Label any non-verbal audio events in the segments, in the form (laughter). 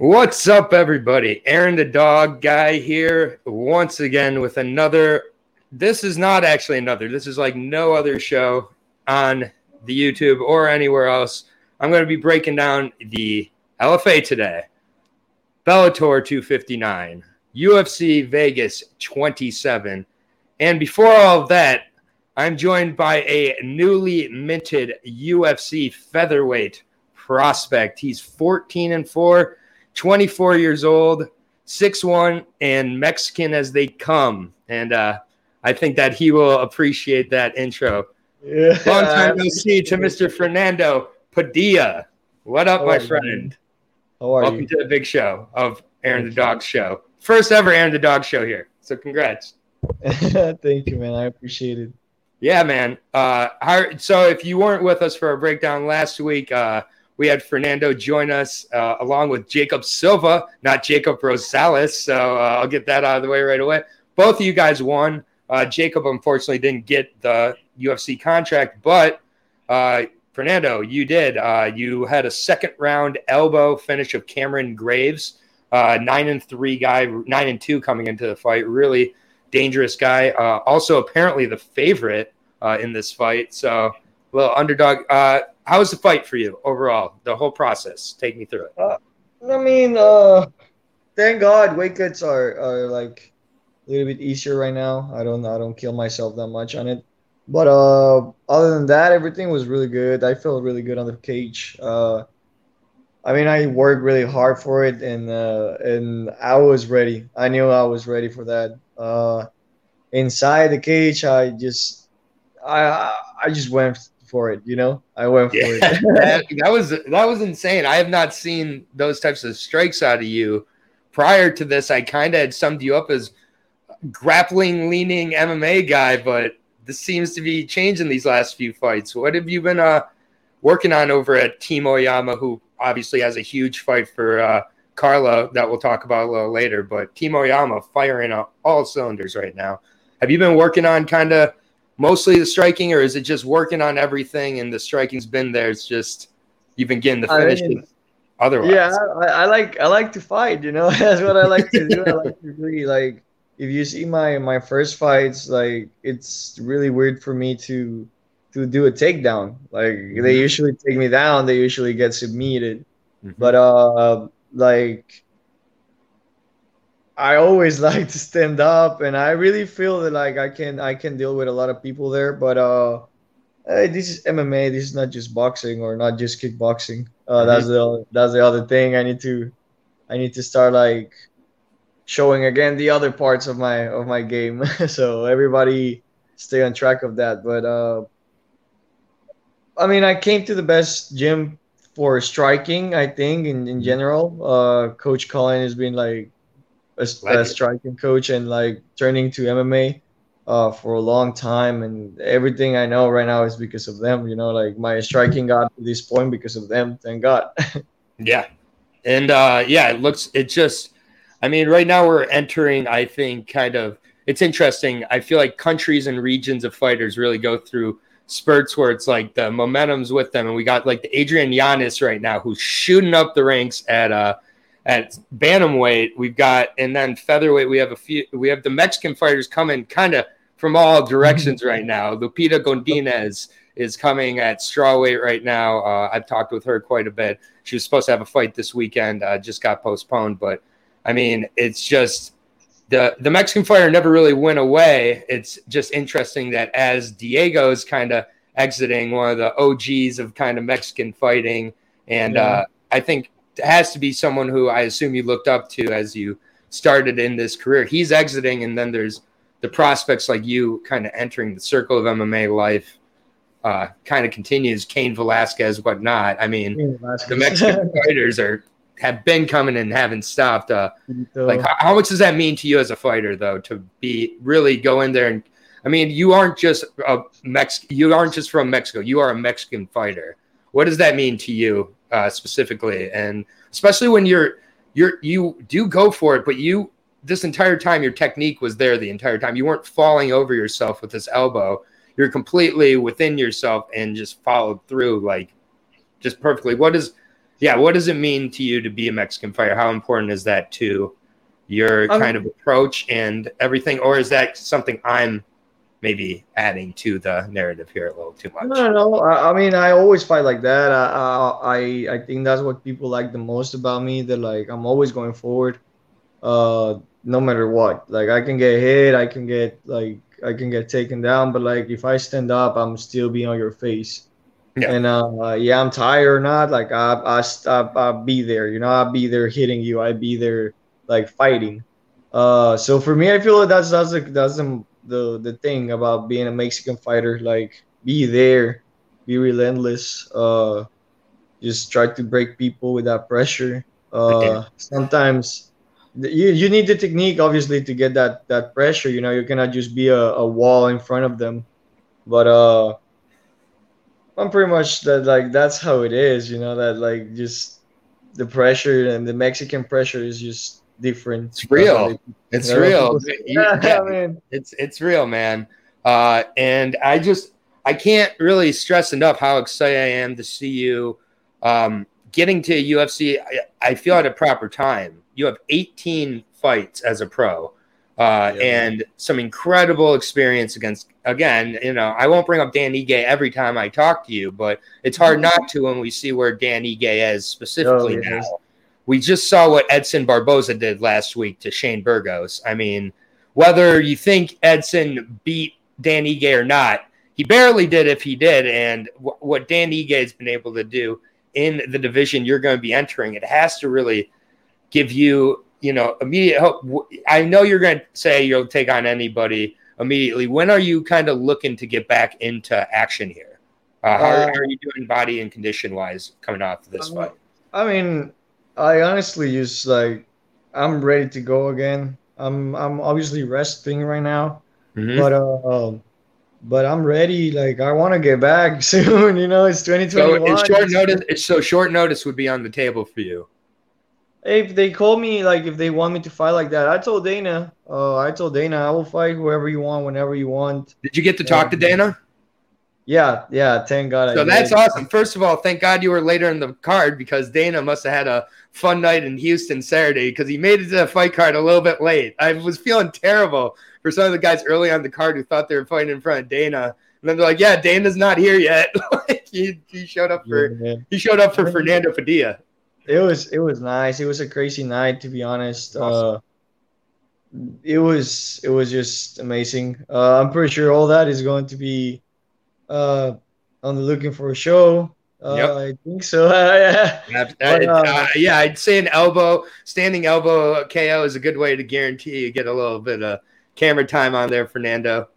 What's up, everybody? Aaron the Dog Guy here once again with another. This is not actually another. This is like no other show on the YouTube or anywhere else. I'm going to be breaking down the LFA today, Bellator 259, UFC Vegas 27. And before all of that, I'm joined by a newly minted UFC featherweight prospect. He's 14 and 4 24 years old, 6'1, and Mexican as they come. And uh, I think that he will appreciate that intro. Yeah. Long time no see to Mr. Fernando Padilla. What up, How my friend? How are Welcome you? to the big show of Aaron the Dog Show. First ever Aaron the Dog Show here. So congrats. (laughs) Thank you, man. I appreciate it. Yeah, man. Uh, so if you weren't with us for our breakdown last week, uh, we had Fernando join us uh, along with Jacob Silva, not Jacob Rosales. So uh, I'll get that out of the way right away. Both of you guys won. Uh, Jacob unfortunately didn't get the UFC contract, but uh, Fernando, you did. Uh, you had a second round elbow finish of Cameron Graves, uh, nine and three guy, nine and two coming into the fight. Really dangerous guy. also, apparently the favorite in this fight. So, little underdog. How was the fight for you overall? The whole process. Take me through it. Uh, I mean, uh, thank God weight cuts are, are like a little bit easier right now. I don't I don't kill myself that much on it. But uh, other than that, everything was really good. I felt really good on the cage. Uh, I mean, I worked really hard for it, and uh, and I was ready. I knew I was ready for that. Uh, inside the cage, I just I I just went for it. You know, I went for it. (laughs) that, that was that was insane. I have not seen those types of strikes out of you. Prior to this, I kind of had summed you up as grappling leaning MMA guy, but this seems to be changing these last few fights. What have you been uh, working on over at Team Oyama, who obviously has a huge fight for uh, Carla that we'll talk about a little later, but Team Oyama firing on all cylinders right now. Have you been working on kind of mostly the striking, or is it just working on everything and the striking's been there? It's just you've been getting the finishes. I mean, otherwise, yeah, I, I, like I like to fight. You know, (laughs) that's what I like to do. I like to really like. If you see my my first fights, like it's really weird for me to to do a takedown. Like mm-hmm. they usually take me down, they usually get submitted. Mm-hmm. But uh, like I always (laughs) like to stand up, and I really feel that like I can I can deal with a lot of people there. But uh, hey, this is MMA. This is not just boxing or not just kickboxing. Uh, mm-hmm. That's the that's the other thing. I need to I need to start like showing again the other parts of my of my game, (laughs) so everybody stay on track of that. But uh, I mean, I came to the best gym for striking. I think in in general, uh, Coach Colin has been like a, a striking coach and like turning to MMA uh, for a long time. And everything I know right now is because of them. You know, like my striking got to this point because of them. Thank God. (laughs) yeah, and uh, yeah, it looks. It just. I mean, right now we're entering. I think kind of. It's interesting. I feel like countries and regions of fighters really go through spurts where it's like the momentum's with them, and we got like the Adrian Yanez right now who's shooting up the ranks at uh at bantamweight we've got and then featherweight we have a few we have the mexican fighters coming kind of from all directions right now. Lupita godinez is coming at strawweight right now. Uh, i've talked with her quite a bit. She was supposed to have a fight this weekend uh, just got postponed but i mean it's just the the mexican fighter never really went away. It's just interesting that as diego's kind of exiting one of the og's of kind of mexican fighting and yeah. uh, i think has to be someone who I assume you looked up to as you started in this career. He's exiting, and then there's the prospects like you kind of entering the circle of MMA life. Uh, kind of continues. Cain Velasquez, whatnot. I mean, the Mexican (laughs) fighters are have been coming and haven't stopped. Uh, like, how, how, much does that mean to you as a fighter, though, to be really go in there and? I mean, you aren't just a Mex. You aren't just from Mexico. You are a Mexican fighter. What does that mean to you uh, specifically, and especially when you're you're you do go for it, but you this entire time your technique was there the entire time. You weren't falling over yourself with this elbow. You're completely within yourself and just followed through like just perfectly. What is yeah, what does it mean to you to be a Mexican fighter? How important is that to your Um, kind of approach and everything, or is that something I'm maybe adding to the narrative here a little too much? No, no, no. I, I mean, I always fight like that. I, I, I, think that's what people like the most about me. That like I'm always going forward, uh, no matter what. Like I can get hit, I can get like I can get taken down, but like if I stand up, I'm still be on your face. Yeah. And uh, yeah, I'm tired or not. Like I, I, I, I'll be there. You know, I'll be there hitting you. I be there like fighting. Uh, so for me, I feel like that's that's the that's the the, the thing about being a Mexican fighter. Like be there, be relentless. Uh, just try to break people with that pressure. Uh, sometimes you you need the technique obviously to get that that pressure. You know, you cannot just be a, a wall in front of them. But uh, I'm pretty much that like that's how it is. You know that like just the pressure and the Mexican pressure is just different. It's real. It's you know, real. say, yeah, yeah, man. it's it's real, man. Uh, and I just I can't really stress enough how excited I am to see you um, getting to UFC. I, I feel at a proper time. You have 18 fights as a pro. Uh, Yeah. and some incredible experience against again you know i won't bring up dan ige every time i talk to you but it's hard not to when we see where dan ige is specifically Oh, now we just saw what edson barboza did last week to shane burgos. I mean whether you think edson beat dan ige or not he barely did if he did. And w- what dan ige has been able to do in the division you're going to be entering it has to really give you you know immediate hope. I know you're going to say you'll take on anybody immediately. When are you kind of looking to get back into action here? Uh, how, Uh, how are you doing body and condition wise coming off of this fight? I mean, I honestly just like I'm ready to go again. I'm I'm obviously resting right now, Mhm. but uh, but I'm ready. Like I want to get back (laughs) soon. You know, it's so 2021. it's short notice it's so short notice would be on the table for you If they call me, like if they want me to fight like that, I told Dana. Uh, I told Dana I will fight whoever you want, whenever you want. did you get to talk to Um, dana Yeah, yeah. Thank God. I So that's awesome. First of all, thank God you were later in the card because Dana must have had a fun night in Houston Saturday because he made it to the fight card a little bit late. I was feeling terrible for some of the guys early on the card who thought they were fighting in front of Dana. And then they're like, "Yeah, Dana's not here yet." (laughs) like he, he showed up for Yeah. he showed up for Fernando Padilla. It was it was nice. It was a crazy night to be honest. Uh, it was it was just amazing. Uh, I'm pretty sure all that is going to be uh, on the looking for a show. Uh, Yep. I think so. (laughs) yeah. Uh, But, uh, uh, yeah, I'd say an elbow, standing elbow KO is a good way to guarantee you get a little bit of camera time on there, Fernando.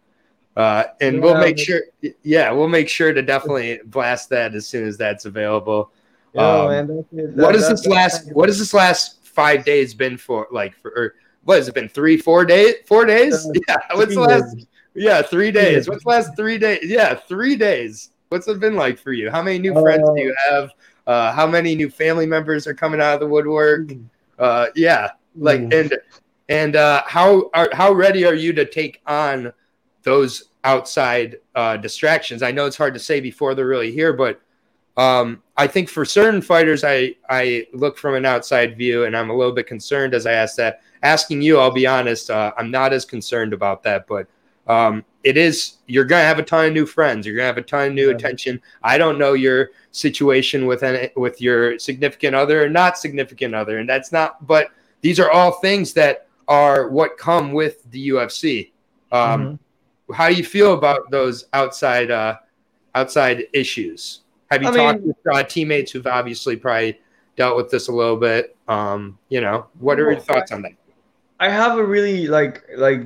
Uh, and we'll make sure, yeah, we'll make sure to definitely blast that as soon as that's available. Yeah, Um, man, that's it. That- has that- this that- last What has this last five days been for? Like for, or what has it been? Three, four days? Four days? Uh, (laughs) Yeah. What's the last? Yeah, three days. What's the last three days? Yeah, three days. What's it been like for you? How many new friends do you have? Uh, how many new family members are coming out of the woodwork? Uh, yeah, like and and uh, how are how ready are you to take on those outside uh, distractions? I know it's hard to say before they're really here, but um, I think for certain fighters, I I look from an outside view, and I'm a little bit concerned as I ask that. Asking you, I'll be honest, uh, I'm not as concerned about that, but um, it is you're gonna have a ton of new friends. You're gonna have a ton of new Yeah. attention. I don't know your situation with any, with your significant other or not significant other, and that's not. But these are all things that are what come with the UFC. Um, Mhm. How do you feel about those outside uh, outside issues? Have you I talked mean- with uh, teammates who've obviously probably dealt with this a little bit? Um, you know, what are your thoughts on that? I have a really like like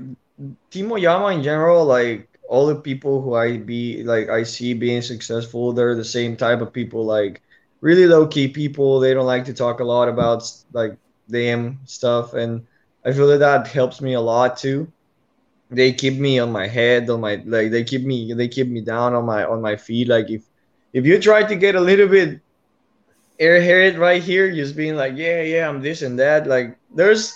Team Oyama in general, like all the people who I be like I see being successful, they're the same type of people, like really low key people. They don't like to talk a lot about like them stuff, and I feel that that helps me a lot too. They keep me on my head, on my like they keep me they keep me down on my on my feet. Like if if you try to get a little bit airheaded right here, just being like yeah yeah I'm this and that, like there's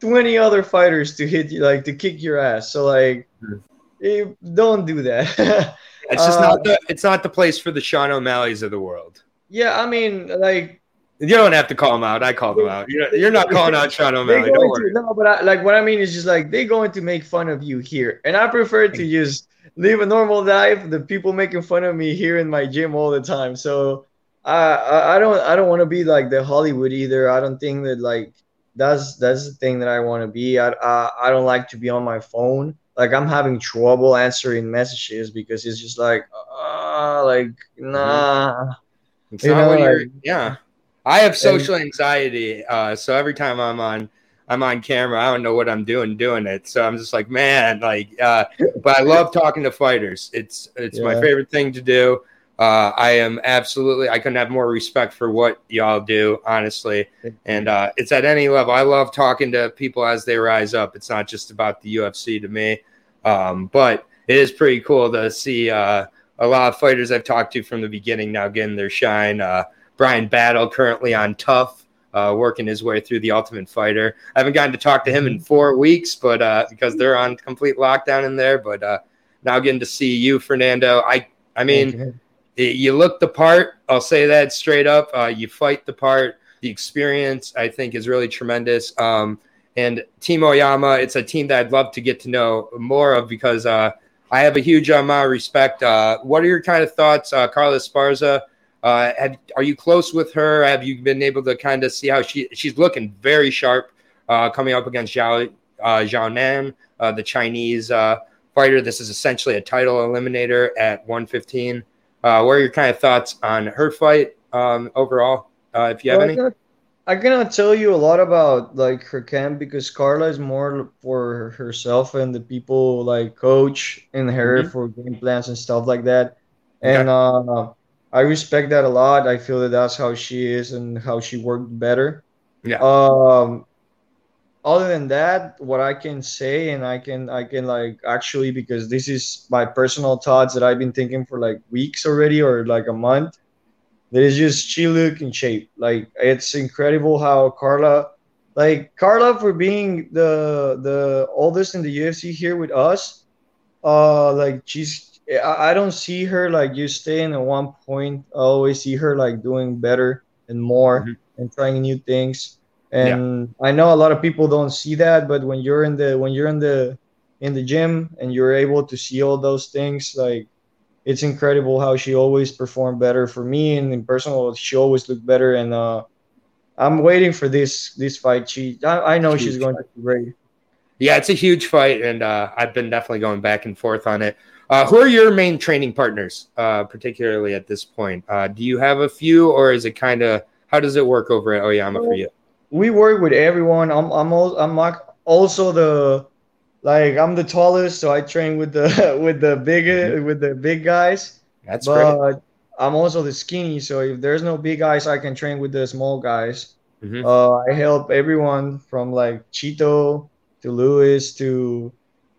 20 other fighters to hit you like to kick your ass so like Mhm. eh, don't do that (laughs) It's just Uh, not the it's not the place for the Sean O'Malley's of the world. yeah i mean like You don't have to call them out. I call them out. You're, you're not calling out Sean (laughs) O'Malley. Don't worry. to, no, but I, like what I mean is just like they're going to make fun of you here, and I prefer to just live a normal life. The people making fun of me here in my gym all the time, so I I, I don't I don't want to be like the Hollywood either. I don't think that like that's that's the thing that I want to be. I, I I don't like to be on my phone. Like I'm having trouble answering messages because it's just like uh like nah. It's You know, like- yeah. I have social anxiety, uh, so every time I'm on, I'm on camera. I don't know what I'm doing doing it. So I'm just like, man, like. Uh, but I love talking to fighters. It's it's my favorite thing to do. Uh, I am absolutely. I couldn't have more respect for what y'all do, honestly. And uh, it's at any level. I love talking to people as they rise up. It's not just about the UFC to me, um, but it is pretty cool to see uh, a lot of fighters I've talked to from the beginning now getting their shine. Uh, Bryan Battle currently on TUF, uh, working his way through the Ultimate Fighter. I haven't gotten to talk to him in four weeks, but uh, because they're on complete lockdown in there. But uh, now getting to see you, Fernando. I I mean you look the part. I'll say that straight up. Uh, you fight the part. The experience, I think, is really tremendous. Um, and Team Oyama, it's a team that I'd love to get to know more of because uh, I have a huge amount of respect. Uh, what are your kind of thoughts, uh, Carla Esparza? Uh, have, are you close with her? Have you been able to kind of see how she she's looking very sharp uh, coming up against Zhao uh, Zhao Nan, uh, the Chinese fighter? This is essentially a title eliminator at 115. Uh, what are your kind of thoughts on her fight um, overall? Uh, if you have Well, I any, I cannot tell you a lot about like her camp because Carla is more for herself and the people like coach and her Mhm. for game plans and stuff like that. And uh, I respect that a lot. I feel that that's how she is and how she worked better. Yeah. Um, other than that, what I can say and I can I can like actually because this is my personal thoughts that I've been thinking for like weeks already or like a month. That is just she look in shape. Like it's incredible how Carla, like Carla for being the the oldest in the UFC here with us. Uh, like she's I, I don't see her like just staying at one point. I always see her like doing better and more Mhm. and trying new things. And I know a lot of people don't see that, but when you're in the when you're in the in the gym and you're able to see all those things, like it's incredible how she always performed better for me and in personal she always looked better and uh i'm waiting for this this fight she i, I know she's Huge going to be great yeah, it's a huge fight, and uh, I've been definitely going back and forth on it. Uh, who are your main training partners, uh, particularly at this point? Uh, do you have a few, or is it kind of how does it work over at Oyama for you? We work with everyone i'm i'm al- i'm like also the like i'm the tallest so i train with the (laughs) with the big with the big guys That's great. but i'm also the skinny so if there's no big guys i can train with the small guys Mhm. Uh, I help everyone from like Chito to Lewis to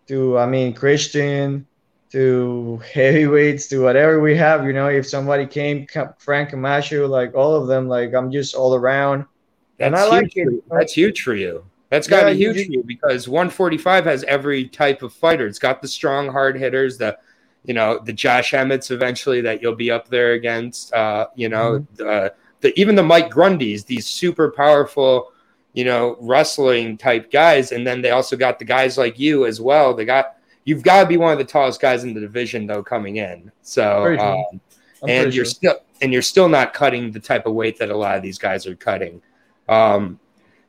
to I mean Christian to (laughs) heavyweights to whatever we have. You know, if somebody came, Ca- Frank Camacho, like all of them, like I'm just all around. And That's I like huge. it. For, that's huge for you. That's got to Yeah, be huge for you because 145 has every type of fighter. It's got the strong, hard hitters, the you know the Josh Emmetts eventually that you'll be up there against. Uh, you know, Mm-hmm. the, the even the Mike Grundys, these super powerful, you know, wrestling type guys, and then they also got the guys like you as well. They got you've got to be one of the tallest guys in the division though coming in. So um, and you're sure. still and you're still not cutting the type of weight that a lot of these guys are cutting. Um,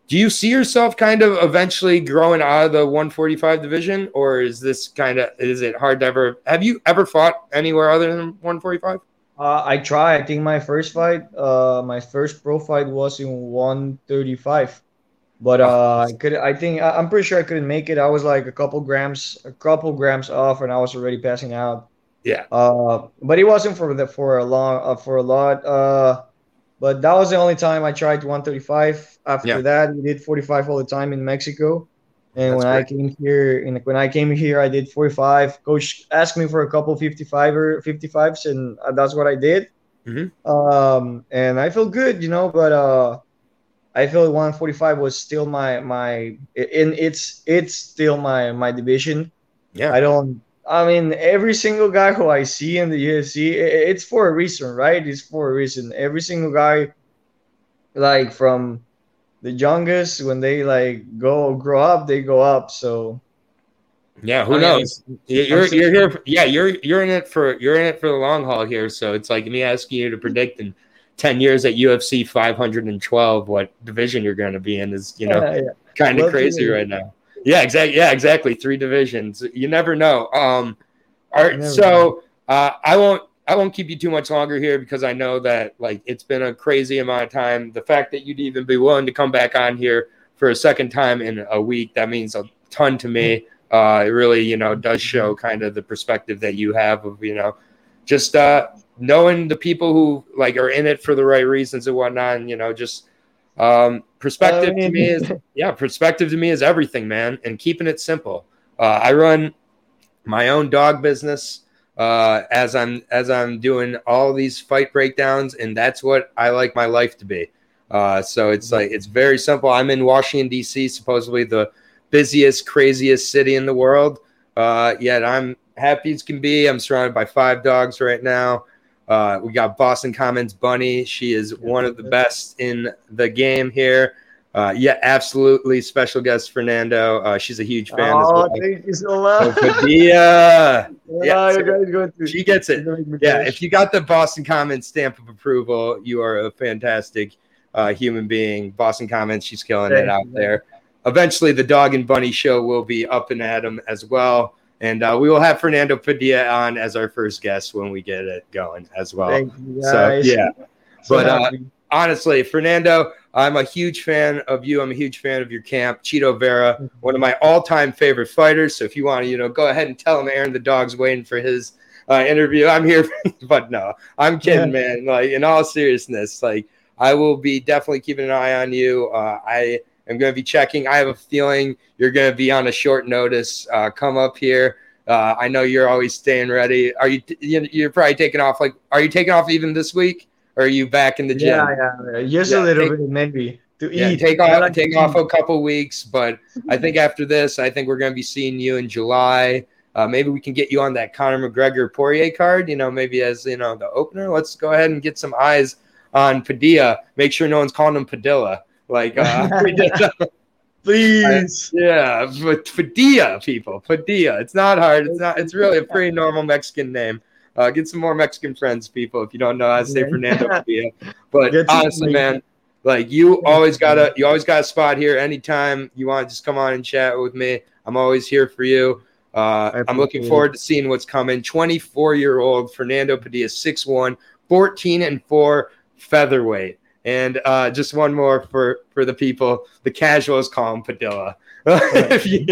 do you see yourself kind of eventually growing out of the 145 division, or is this kind of is it hard to ever? Have you ever fought anywhere other than 145? Uh, I try. I think my first fight, uh, my first pro fight was in 135, but uh, I could. I think I- I'm pretty sure I couldn't make it. I was like a couple grams, a couple grams off, and I was already passing out. Yeah. Uh, but it wasn't for the for a long uh, for a lot. Uh, but that was the only time I tried 135. After Yeah. that, we did 45 all the time in Mexico. And That's when I came here, in when I came here, I did 45. Coach asked me for a couple 55 or 55s, and uh, that's what I did. Mhm. Um, and I feel good, you know. But uh, I feel 145 was still my my, and it's it's still my my division. Yeah. I don't. I mean, every single guy who I see in the UFC, it's for a reason, right? It's for a reason. Every single guy like from the youngest when they like go grow up, they go up. So yeah, who I knows? Mean, you're you're here. For, yeah, you're you're in it for you're in it for the long haul here. So it's like me asking you to predict in ten years at UFC 512 what division you're going to be in is you know (laughs) yeah, yeah. kind of crazy right now. Yeah, exactly. Yeah, exactly. Three divisions. You never know. Um, all right. So uh, I won't I won't keep you too much longer here because I know that like it's been a crazy amount of time. The fact that you'd even be willing to come back on here for a second time in a week that means a ton to me. Uh, it really, you know, does show kind of the perspective that you have of, you know, just uh, knowing the people who like are in it for the right reasons and whatnot. And, you know, just um, perspective uh, to me is, (laughs) yeah, perspective to me is everything, man. And keeping it simple. Uh, I run my own dog business uh, as I'm as I'm doing all these fight breakdowns, and that's what I like my life to be. Uh, so it's like it's very simple. I'm in Washington D.C., supposedly the busiest, craziest city in the world. Uh, yet I'm happy as can be. I'm surrounded by five dogs right now. Uh, we got Boston Commons Bunny. She is one of the best in the game here. Uh, yeah, absolutely. Special guest Fernando. Uh, she's a huge fan. Oh, well. thank you so much. (laughs) yeah, yeah so she gets it. Yeah, if you got the Boston Commons stamp of approval, you are a fantastic uh, human being. Boston Commons, she's killing thank it out you, there eventually the dog and bunny show will be up and at 'em as well. And uh, we will have Fernando Padilla on as our first guest when we get it going as well. So yeah, but uh, honestly, Fernando, I'm a huge fan of you. I'm a huge fan of your camp, Chito Vera, one of my all-time favorite fighters. So if you want to, you know, go ahead and tell him Aaron the dog's waiting for his uh, interview. I'm here, (laughs) but no, I'm kidding, yeah. man. Like in all seriousness, like I will be definitely keeping an eye on you. Uh, I I'm going to be checking. I have a feeling you're going to be on a short notice. Uh, come up here. Uh, I know you're always staying ready. Are you? You're probably taking off. Like, are you taking off even this week? Or are you back in the gym? Yeah, yeah, just yeah, a little take, bit maybe to yeah, eat. Take off, like take off a couple weeks. But I think after this, I think we're going to be seeing you in July. Uh, maybe we can get you on that Conor McGregor Poirier card. You know, maybe as you know the opener. Let's go ahead and get some eyes on Padilla. Make sure no one's calling him Padilla. Like, uh, (laughs) (laughs) please, yeah, but Padilla, people, Padilla. It's not hard. It's not. It's really a pretty normal Mexican name. Uh, get some more Mexican friends, people, if you don't know how to say Fernando (laughs) Padilla. But honestly, man, like you always got a you always got a spot here. Anytime you want, just come on and chat with me. I'm always here for you. Uh, I'm looking forward to seeing what's coming. 24 year old Fernando Padilla, 6'1, 14 and 4 featherweight. And uh, just one more for for the people. The casuals call him Padilla. (laughs) (laughs) you,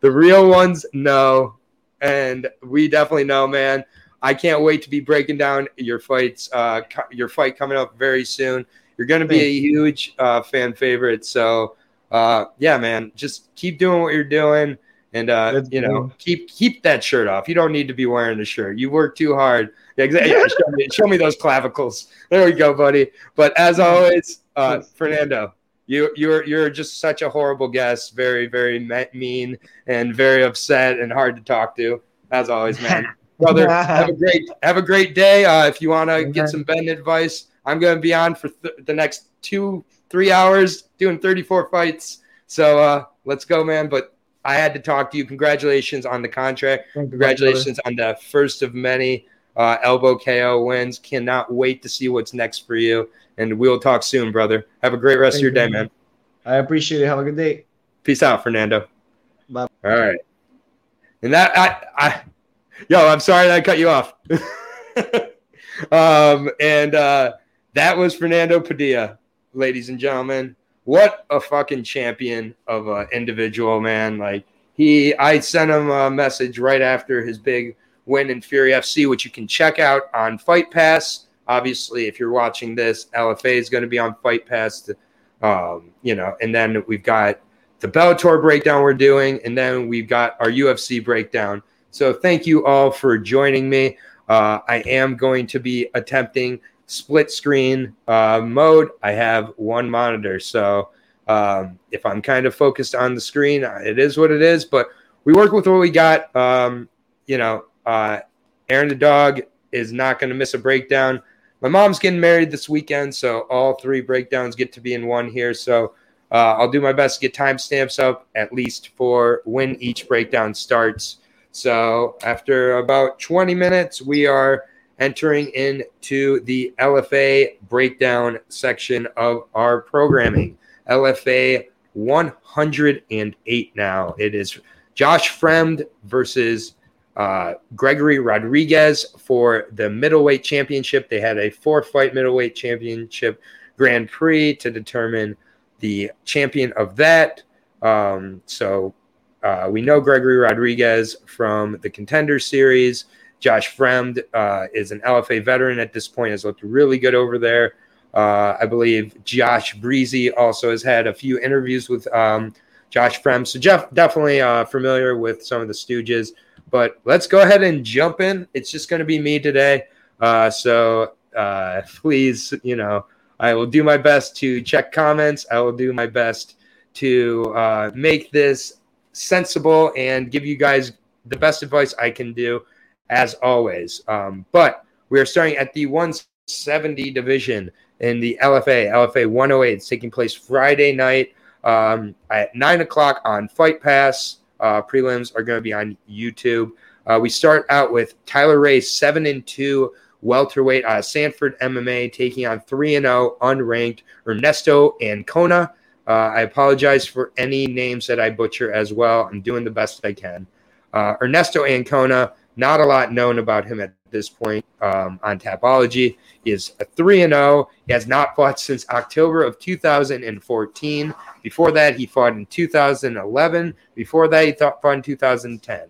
the real ones know, and we definitely know, man. I can't wait to be breaking down your fights. Uh, your fight coming up very soon. You're going to be a huge uh, fan favorite. So, uh, yeah, man, just keep doing what you're doing, and uh, you know, keep keep that shirt off. You don't need to be wearing a shirt. You work too hard yeah, exactly. Yeah, show, me, show, me, those clavicles. There we go, buddy. But as always, uh, Fernando, you you're you're just such a horrible guest. Very very mean and very upset and hard to talk to. As always, man. (laughs) Brother, have a great have a great day. Uh, if you want to get some Ben advice, I'm going to be on for th- the next two three hours doing 34 fights. So uh, let's go, man. But I had to talk to you. Congratulations on the contract. Congratulations on the first of many uh, elbow KO wins. Cannot wait to see what's next for you. And we'll talk soon, brother. Have a great rest Thank of your day, man. I appreciate it. Have a good day. Peace out, Fernando. Bye. All right. And that I, I yo, I'm sorry that I cut you off. (laughs) um, and uh, that was Fernando Padilla, ladies and gentlemen. What a fucking champion of an individual, man. Like he I sent him a message right after his big win in Fury FC, which you can check out on Fight Pass. Obviously, if you're watching this, LFA is going to be on Fight Pass. To, um, you know, and then we've got the Bellator breakdown we're doing, and then we've got our UFC breakdown. So thank you all for joining me. Uh, I am going to be attempting split screen uh, mode. I have one monitor, so um, if I'm kind of focused on the screen, it is what it is. But we work with what we got. Um, you know, uh, Aaron the dog is not going to miss a breakdown. my mom's getting married this weekend, so all three breakdowns get to be in one here. So uh, I'll do my best to get timestamps up at least for when each breakdown starts. So after about 20 minutes, we are entering into the LFA breakdown section of our programming. LFA 108 now. It is Josh Fremd versus uh, Gregory Rodriguez for the middleweight championship. They had a four fight middleweight championship Grand Prix to determine the champion of that. Um, so uh, we know Gregory Rodriguez from the Contender Series. Josh Fremd uh, is an LFA veteran at this point, has looked really good over there. Uh, I believe Josh Breezy also has had a few interviews with um, Josh Fremd. So Jeff definitely uh, familiar with some of the Stooges. But let's go ahead and jump in. It's just going to be me today. Uh, so uh, please, you know, I will do my best to check comments. I will do my best to uh, make this sensible and give you guys the best advice I can do, as always. Um, but we are starting at the 170 division in the LFA, LFA 108. It's taking place Friday night um, at 9 o'clock on Fight Pass. Uh, prelims are going to be on YouTube. Uh, we start out with Tyler Ray, 7 and 2 welterweight uh, Sanford MMA, taking on 3 and 0 unranked Ernesto Ancona. Uh, I apologize for any names that I butcher as well. I'm doing the best I can. Uh, Ernesto Ancona, not a lot known about him at this point um, on Tapology. He is a 3 and 0. He has not fought since October of 2014. Before that, he fought in 2011. Before that, he fought in 2010.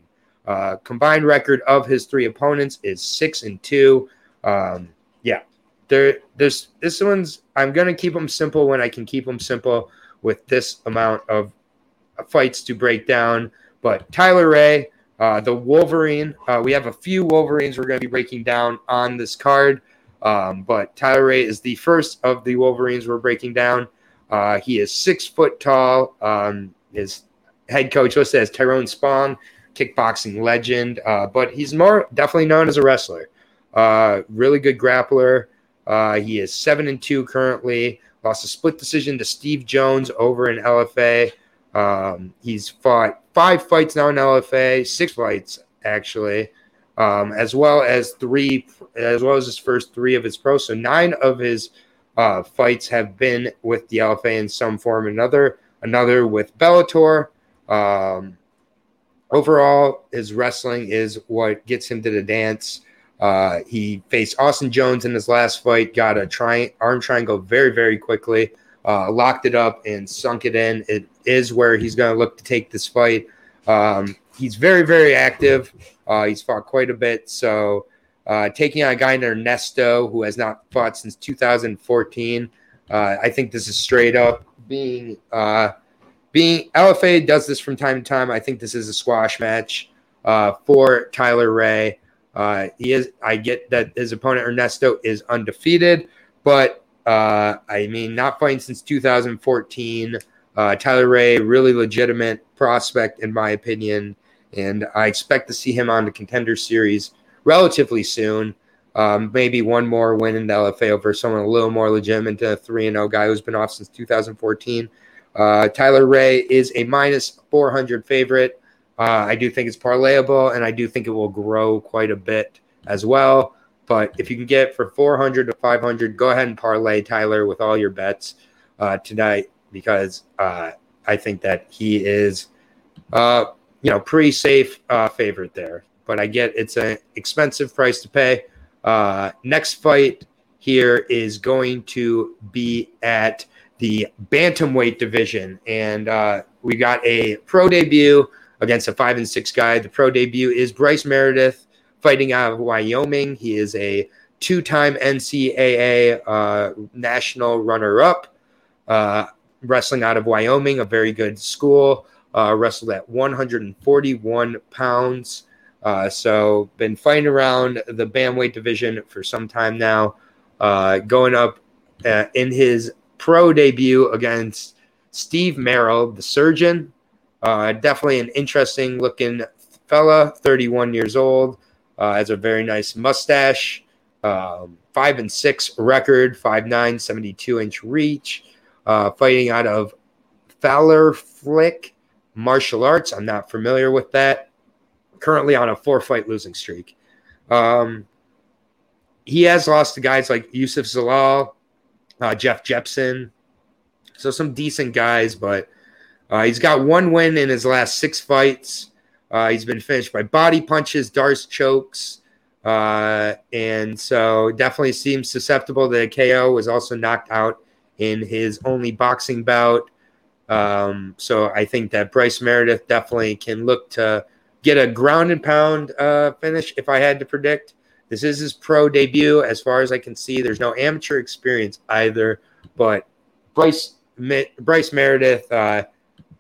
Uh, combined record of his three opponents is 6 and 2. Um, yeah, there, there's this one's. I'm gonna keep them simple when I can keep them simple with this amount of fights to break down. But Tyler Ray, uh, the Wolverine. Uh, we have a few Wolverines we're to be breaking down on this card. Um, but Tyler Ray is the first of the Wolverines we're breaking down. Uh, he is six foot tall. Um, his head coach listed as Tyrone Spong, kickboxing legend. Uh, but he's more definitely known as a wrestler. Uh, really good grappler. Uh, he is seven and two currently. Lost a split decision to Steve Jones over in LFA. Um, he's fought five fights now in LFA, six fights actually, um, as well as three, as well as his first three of his pros. So nine of his uh, fights have been with the LFA in some form or another. Another with Bellator. Um, overall, his wrestling is what gets him to the dance. Uh, he faced Austin Jones in his last fight, got a tri- arm triangle very, very quickly uh, locked it up and sunk it in. It is where he's going to look to take this fight. Um, he's very, very active. Uh, he's fought quite a bit. So uh, taking on a guy named Ernesto who has not fought since 2014, uh, I think this is straight up being uh, being LFA does this from time to time. I think this is a squash match uh, for Tyler Ray. he is. I get that his opponent Ernesto is undefeated, but uh, I mean, not fighting since 2014. Uh, Tyler Ray, really legitimate prospect in my opinion, and I expect to see him on the contender series relatively soon. Um, maybe one more win in the LFA over someone a little more legitimate than a 3 0 guy who's been off since 2014. Uh, Tyler Ray is a minus 400 favorite. Uh, I do think it's parlayable, and I do think it will grow quite a bit as well. But if you can get for 400 to 500, go ahead and parlay Tyler with all your bets uh, tonight because uh, I think that he is, uh, you know, pretty safe uh, favorite there. But I get it's an expensive price to pay. Uh, next fight here is going to be at the bantamweight division, and uh, we got a pro debut against a five and six guy. The pro debut is Bryce Meredith fighting out of Wyoming. He is a two time NCAA uh, national runner up, uh, wrestling out of Wyoming, a very good school. Uh, wrestled at 141 pounds. Uh, so, been fighting around the bantamweight division for some time now. Uh, going up uh, in his pro debut against Steve Merrill, the surgeon. definitely an interesting looking fella, 31 years old. Uh, has a very nice mustache. Um, five and six record, five nine, 72 inch reach, uh, fighting out of Fowler Flick Martial Arts. I'm not familiar with that. Currently on a four fight losing streak. Um, he has lost to guys like Youssef Zalal, uh, Jeff Jepson. So some decent guys, but uh, he's got one win in his last six fights. Uh, he's been finished by body punches, D'Arce chokes, uh, and so definitely seems susceptible to a KO. Was also knocked out in his only boxing bout. Um, so I think that Bryce Meredith definitely can look to get a ground and pound uh, finish. If I had to predict, this is his pro debut. As far as I can see, there's no amateur experience either. But Bryce Bryce Meredith, uh,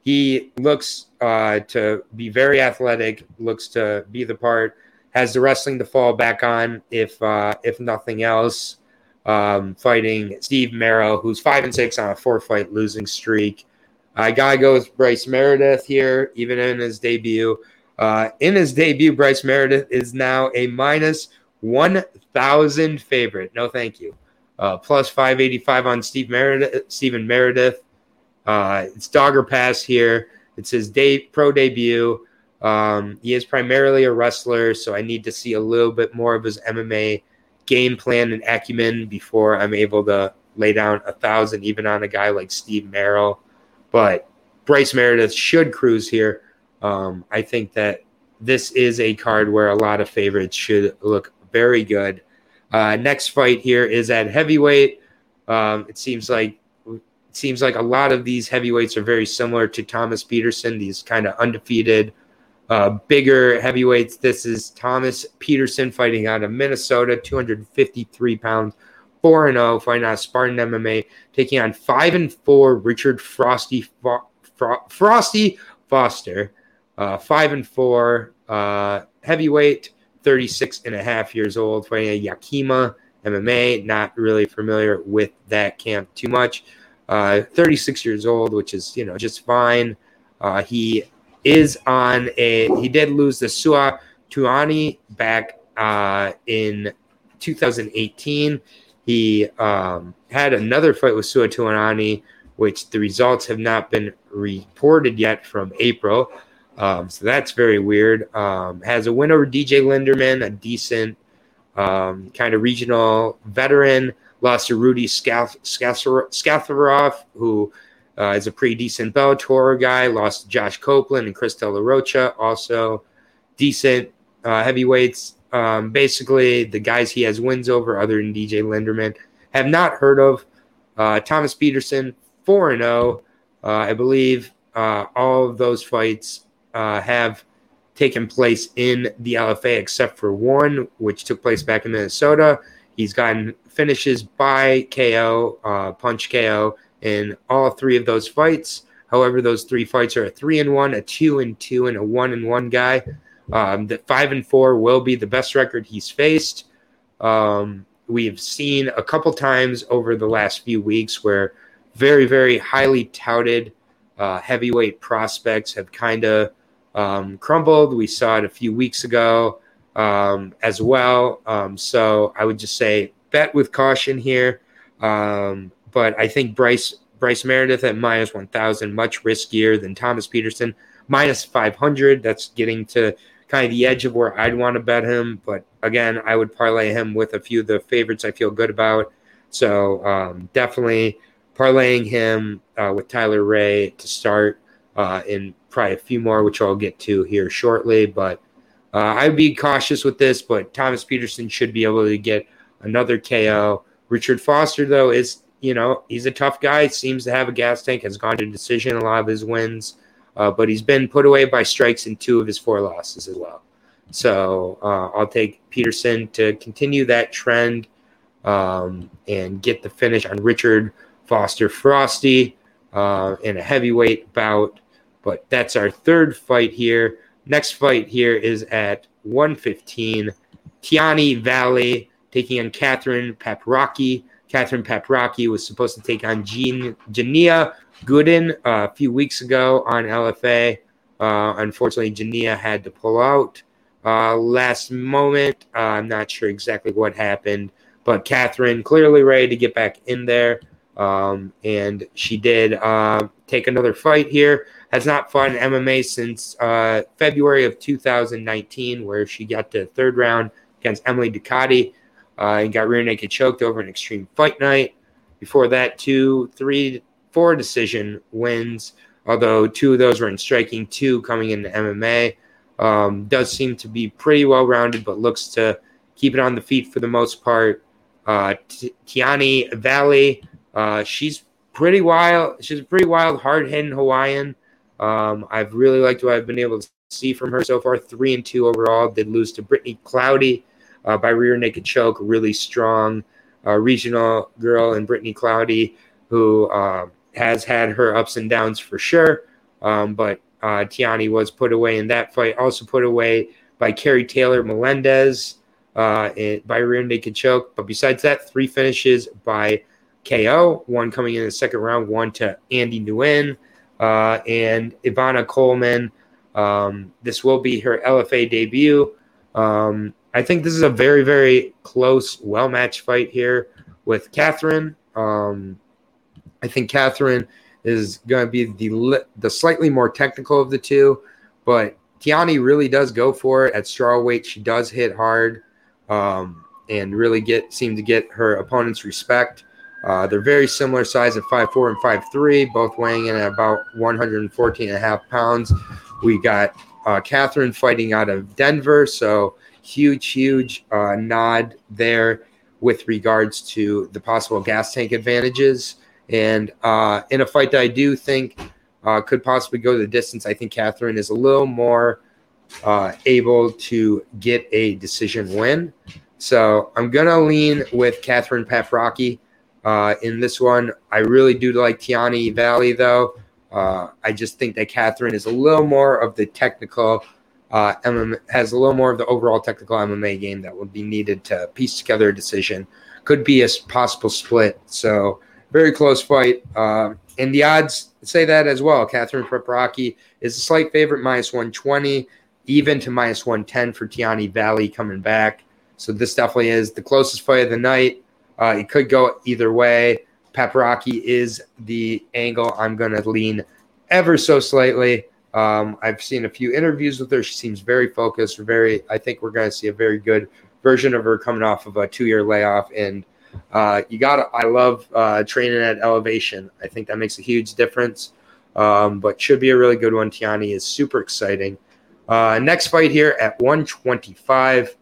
he looks uh, to be very athletic. Looks to be the part. Has the wrestling to fall back on if uh, if nothing else. Um, fighting Steve Merrow, who's five and six on a four fight losing streak. I gotta go with Bryce Meredith here, even in his debut. Uh, in his debut, Bryce Meredith is now a minus 1,000 favorite. No, thank you. Uh, plus 585 on Steve Meredith, Stephen Meredith. Uh, it's Dogger Pass here. It's his day, pro debut. Um, he is primarily a wrestler, so I need to see a little bit more of his MMA game plan and acumen before I'm able to lay down a thousand, even on a guy like Steve Merrill. But Bryce Meredith should cruise here. Um, I think that this is a card where a lot of favorites should look very good. Uh, next fight here is at heavyweight. Um, it seems like it seems like a lot of these heavyweights are very similar to Thomas Petersen. These kind of undefeated, uh, bigger heavyweights. This is Thomas Petersen fighting out of Minnesota, 253 pounds, four and zero, oh, fighting out of Spartan MMA, taking on five and four Richard Frosty Fro- Frosty Foster, uh, five and four uh, heavyweight. 36 and a half years old, fighting Yakima MMA. Not really familiar with that camp too much. Uh, 36 years old, which is, you know, just fine. Uh, he is on a, he did lose the Sua Tuani back uh, in 2018. He um, had another fight with Sua Tuani, which the results have not been reported yet from April. Um, so that's very weird. Um, has a win over DJ Linderman, a decent um, kind of regional veteran. Lost to Rudy Schaffroth, who uh, is a pretty decent Bellator guy. Lost to Josh Copeland and Chris De La Rocha, also decent uh, heavyweights. Um, basically, the guys he has wins over, other than DJ Linderman, have not heard of. Uh, Thomas Petersen, 4 0. Uh, I believe uh, all of those fights uh, have taken place in the LFA except for one, which took place back in Minnesota. He's gotten finishes by KO, uh, punch KO in all three of those fights. However, those three fights are a three and one, a two and two, and a one and one guy. Um, the five and four will be the best record he's faced. Um, we've seen a couple times over the last few weeks where very, very highly touted uh, heavyweight prospects have kind of um, crumbled. We saw it a few weeks ago um, as well. Um, so I would just say bet with caution here. Um, but I think Bryce Bryce Meredith at minus one thousand much riskier than Thomas Petersen minus five hundred. That's getting to kind of the edge of where I'd want to bet him. But again, I would parlay him with a few of the favorites I feel good about. So um, definitely parlaying him uh, with Tyler Ray to start uh, in probably a few more, which I'll get to here shortly. But uh, I'd be cautious with this, but Thomas Petersen should be able to get another KO. Richard Foster, though, is, you know, he's a tough guy, seems to have a gas tank, has gone to decision a lot of his wins, uh, but he's been put away by strikes in two of his four losses as well. So uh, I'll take Petersen to continue that trend um, and get the finish on Richard Foster Frosty uh, in a heavyweight bout. But that's our third fight here. Next fight here is at 115. Tiani Valley taking on Catherine Paprocki. Catherine Paprocki was supposed to take on Jean, Jania Gooden uh, a few weeks ago on LFA. Uh, unfortunately, Jania had to pull out. uh, last moment. Uh, I'm not sure exactly what happened, but Catherine clearly ready to get back in there. Um, and she did uh, take another fight here. Has not fought in MMA since uh, February of 2019, where she got to third round against Emily Ducote uh, and got rear naked choked over an extreme fight night. Before that, two, three, four decision wins, although two of those were in striking, two coming into MMA. Um, does seem to be pretty well rounded, but looks to keep it on the feet for the most part. Uh, Tiani Valley, uh, she's pretty wild. She's a pretty wild, hard hitting Hawaiian. Um, I've really liked what I've been able to see from her so far. Three and two overall. Did lose to Brittany Cloudy uh, by rear naked choke. Really strong uh, regional girl in Brittany Cloudy, who uh, has had her ups and downs for sure. Um, but uh, Tiani was put away in that fight. Also put away by Carrie Taylor Melendez uh, by rear naked choke. But besides that, three finishes by KO. One coming in the second round. One to Andy Nguyen uh, and Ivana Coleman. Um, this will be her LFA debut. Um, I think this is a very, very close, well matched fight here with Catherine. Um, I think Catherine is going to be the the slightly more technical of the two, but Tiani really does go for it at straw weight. She does hit hard um, and really get seem to get her opponent's respect. Uh, they're very similar size at 5'4 and 5'3, both weighing in at about 114 and a half pounds. We got uh, Catherine fighting out of Denver, so huge, huge uh, nod there with regards to the possible gas tank advantages. And uh, in a fight that I do think uh, could possibly go the distance, I think Catherine is a little more uh, able to get a decision win. So I'm going to lean with Catherine Paprocki. Uh, in this one, I really do like Tiani Valley, though. Uh, I just think that Catherine is a little more of the technical, uh, MMA, has a little more of the overall technical MMA game that would be needed to piece together a decision. Could be a possible split. So, very close fight. Uh, and the odds say that as well. Catherine Paprocki is a slight favorite, minus 120, even to minus 110 for Tiani Valley coming back. So, this definitely is the closest fight of the night. Uh, it could go either way. Paprocki is the angle I'm going to lean ever so slightly. Um, I've seen a few interviews with her. She seems very focused. Very, I think we're going to see a very good version of her coming off of a two-year layoff. And uh, you got, I love uh, training at elevation. I think that makes a huge difference. Um, but should be a really good one. Tiani is super exciting. Uh, next fight here at 125,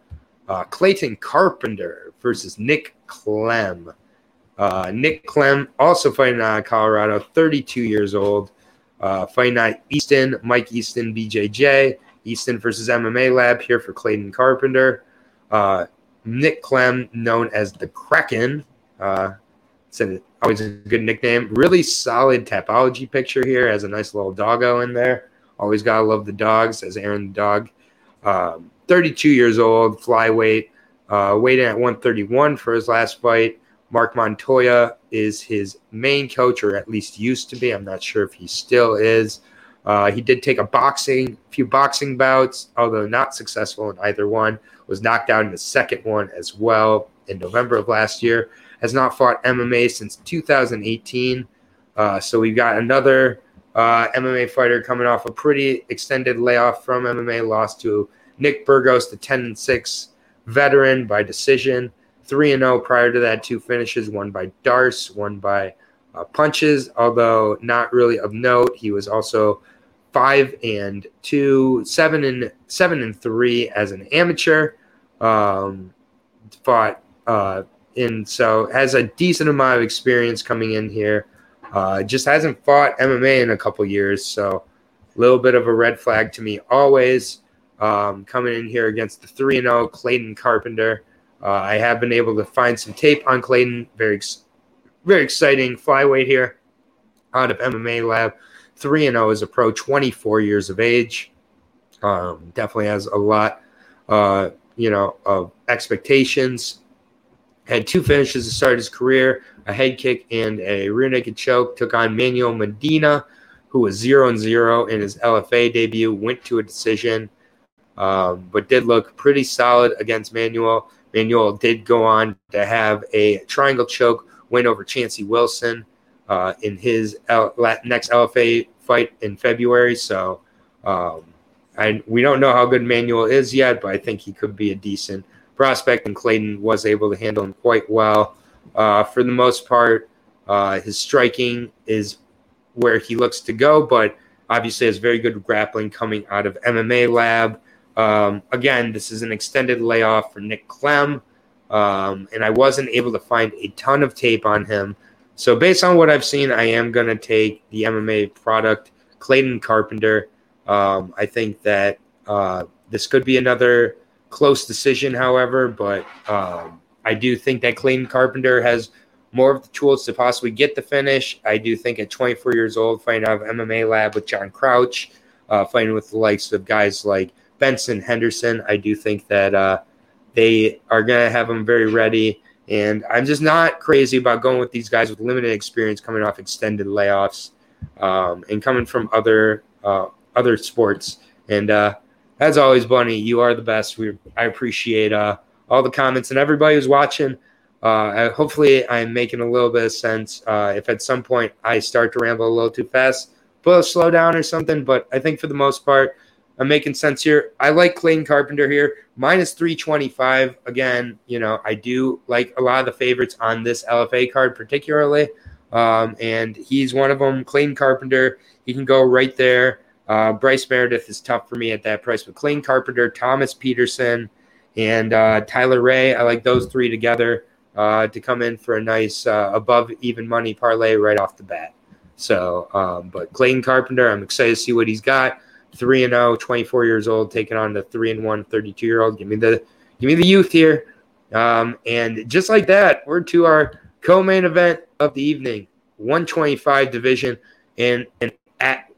uh, Clayton Carpenter versus Nick Clem. Uh, Nick Clem, also fighting out of Colorado, 32 years old. Uh, fighting out Easton, Mike Easton, BJJ. Easton versus MMA Lab here for Clayton Carpenter. Uh, Nick Clem, known as the Kraken. Uh, it's always a good nickname. Really solid Tapology picture here. Has a nice little doggo in there. Always gotta love the dogs, as Aaron the dog. Um, 32 years old, flyweight. Uh, weighed in at 131 for his last fight. Mark Montoya is his main coach, or at least used to be. I'm not sure if he still is. Uh, he did take a boxing, few boxing bouts, although not successful in either one. Was knocked out in the second one as well in November of last year. Has not fought MMA since 2018. Uh, so we've got another uh, MMA fighter coming off a pretty extended layoff from MMA. Lost to Nick Burgos, the 10 and 6 veteran by decision. 3 and 0 prior to that, two finishes, one by Darce, one by uh, punches, although not really of note. He was also 5 and 2, 7 and 7 and 3 as an amateur. Um, fought uh, and so has a decent amount of experience coming in here. Uh, just hasn't fought MMA in a couple years, so a little bit of a red flag to me always um, coming in here against the 3 0 Clayton Carpenter. Uh, I have been able to find some tape on Clayton. Very, very exciting flyweight here out of MMA Lab. 3 0 as a pro, 24 years of age. Um, definitely has a lot, uh, you know, of expectations. Had two finishes to start his career a head kick and a rear naked choke. Took on Manuel Medina, who was 0 and 0 in his LFA debut, went to a decision. Um, but did look pretty solid against Manuel. Manuel did go on to have a triangle choke win over Chancey Wilson uh, in his L- next LFA fight in February. So um, I, we don't know how good Manuel is yet, but I think he could be a decent prospect, and Clayton was able to handle him quite well. Uh, for the most part, uh, his striking is where he looks to go, but obviously has very good grappling coming out of MMA Lab. Um, again, this is an extended layoff for Nick Clem, um, and I wasn't able to find a ton of tape on him. So, based on what I've seen, I am going to take the MMA product, Clayton Carpenter. Um, I think that uh, this could be another close decision, however, but um, I do think that Clayton Carpenter has more of the tools to possibly get the finish. I do think at 24 years old, fighting out of MMA Lab with John Crouch, uh, fighting with the likes of guys like Benson Henderson, I do think that uh, they are going to have them very ready. And I'm just not crazy about going with these guys with limited experience coming off extended layoffs um, and coming from other uh, other sports. And uh, as always, Bunny, you are the best. We I appreciate uh, all the comments and everybody who's watching. Uh, hopefully, I'm making a little bit of sense. Uh, if at some point I start to ramble a little too fast, put a slow down or something. But I think for the most part, I'm making sense here. I like Clayton Carpenter here. Minus 325. Again, you know, I do like a lot of the favorites on this LFA card, particularly. Um, and he's one of them. Clayton Carpenter, he can go right there. Uh, Bryce Meredith is tough for me at that price, but Clayton Carpenter, Thomas Petersen, and uh, Tyler Ray, I like those three together uh, to come in for a nice uh, above even money parlay right off the bat. So, um, but Clayton Carpenter, I'm excited to see what he's got. 3 and 0, 24 years old, taking on the 3 and 1, 32 year old. Give me the give me the youth here. Um, and just like that, we're to our co-main event of the evening, 125 division. And and at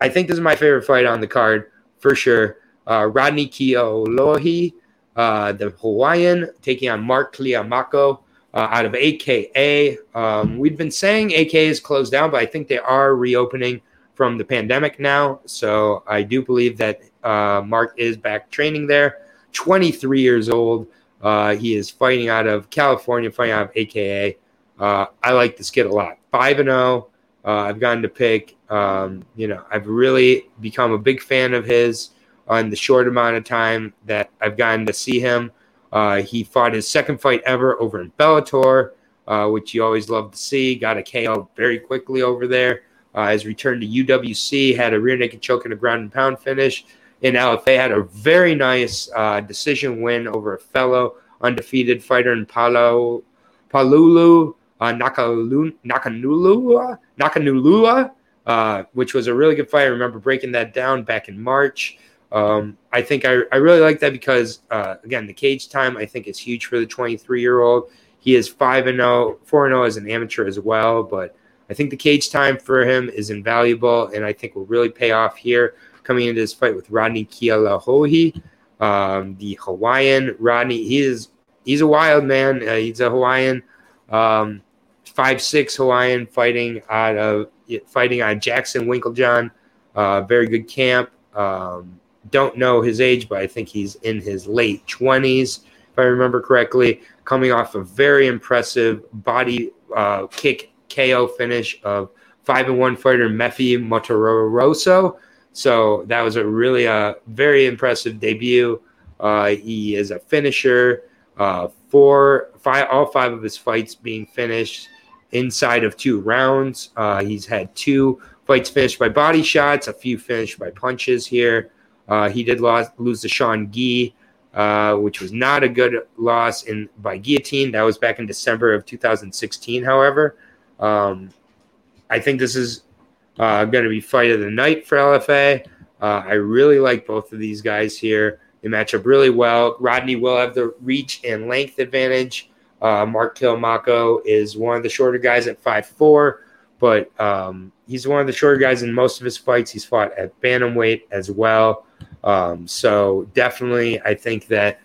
I think this is my favorite fight on the card for sure. Uh, Rodney Kealohi, uh, the Hawaiian, taking on Mark Climaco uh, out of AKA. Um, we've been saying AKA is closed down, but I think they are reopening from the pandemic now. So I do believe that uh, Mark is back training there. 23 years old. Uh, he is fighting out of California, fighting out of AKA. Uh, I like this kid a lot. 5 and 0. Uh, I've gotten to pick, um, you know, I've really become a big fan of his on the short amount of time that I've gotten to see him. Uh, he fought his second fight ever over in Bellator, uh, which you always love to see. Got a KO very quickly over there. Uh, has returned to UWC, had a rear naked choke and a ground and pound finish. In LFA, had a very nice uh, decision win over a fellow undefeated fighter in Palo, Palulu uh, Nakanulua, Nakanulua uh, which was a really good fight. I remember breaking that down back in March. Um, I think I, I really like that because, uh, again, the cage time I think is huge for the 23 year old. He is 5 and 0, 4 and 0 as an amateur as well, but I think the cage time for him is invaluable, and I think will really pay off here coming into this fight with Rodney Kealohi, um, the Hawaiian. Rodney, he is he's a wild man. Uh, he's a Hawaiian, um, five six Hawaiian fighting out of fighting on Jackson Winkeljohn. Uh, very good camp. Um, don't know his age, but I think he's in his late twenties, if I remember correctly. Coming off a very impressive body uh, kick KO finish of five and one fighter Meffi Motoroso. So that was a really uh, very impressive debut. Uh, he is a finisher. Uh, four, five, all five of his fights being finished inside of two rounds. Uh, he's had two fights finished by body shots, a few finished by punches here. Uh, he did lose, lose to Sean Gee, uh, which was not a good loss in by guillotine. That was back in December of 2016. However, um, I think this is uh, going to be fight of the night for LFA. Uh, I really like both of these guys here. They match up really well. Rodney will have the reach and length advantage. Uh, Mark Climaco is one of the shorter guys at five four, but um, he's one of the shorter guys in most of his fights. He's fought at bantamweight as well. Um, so definitely, I think that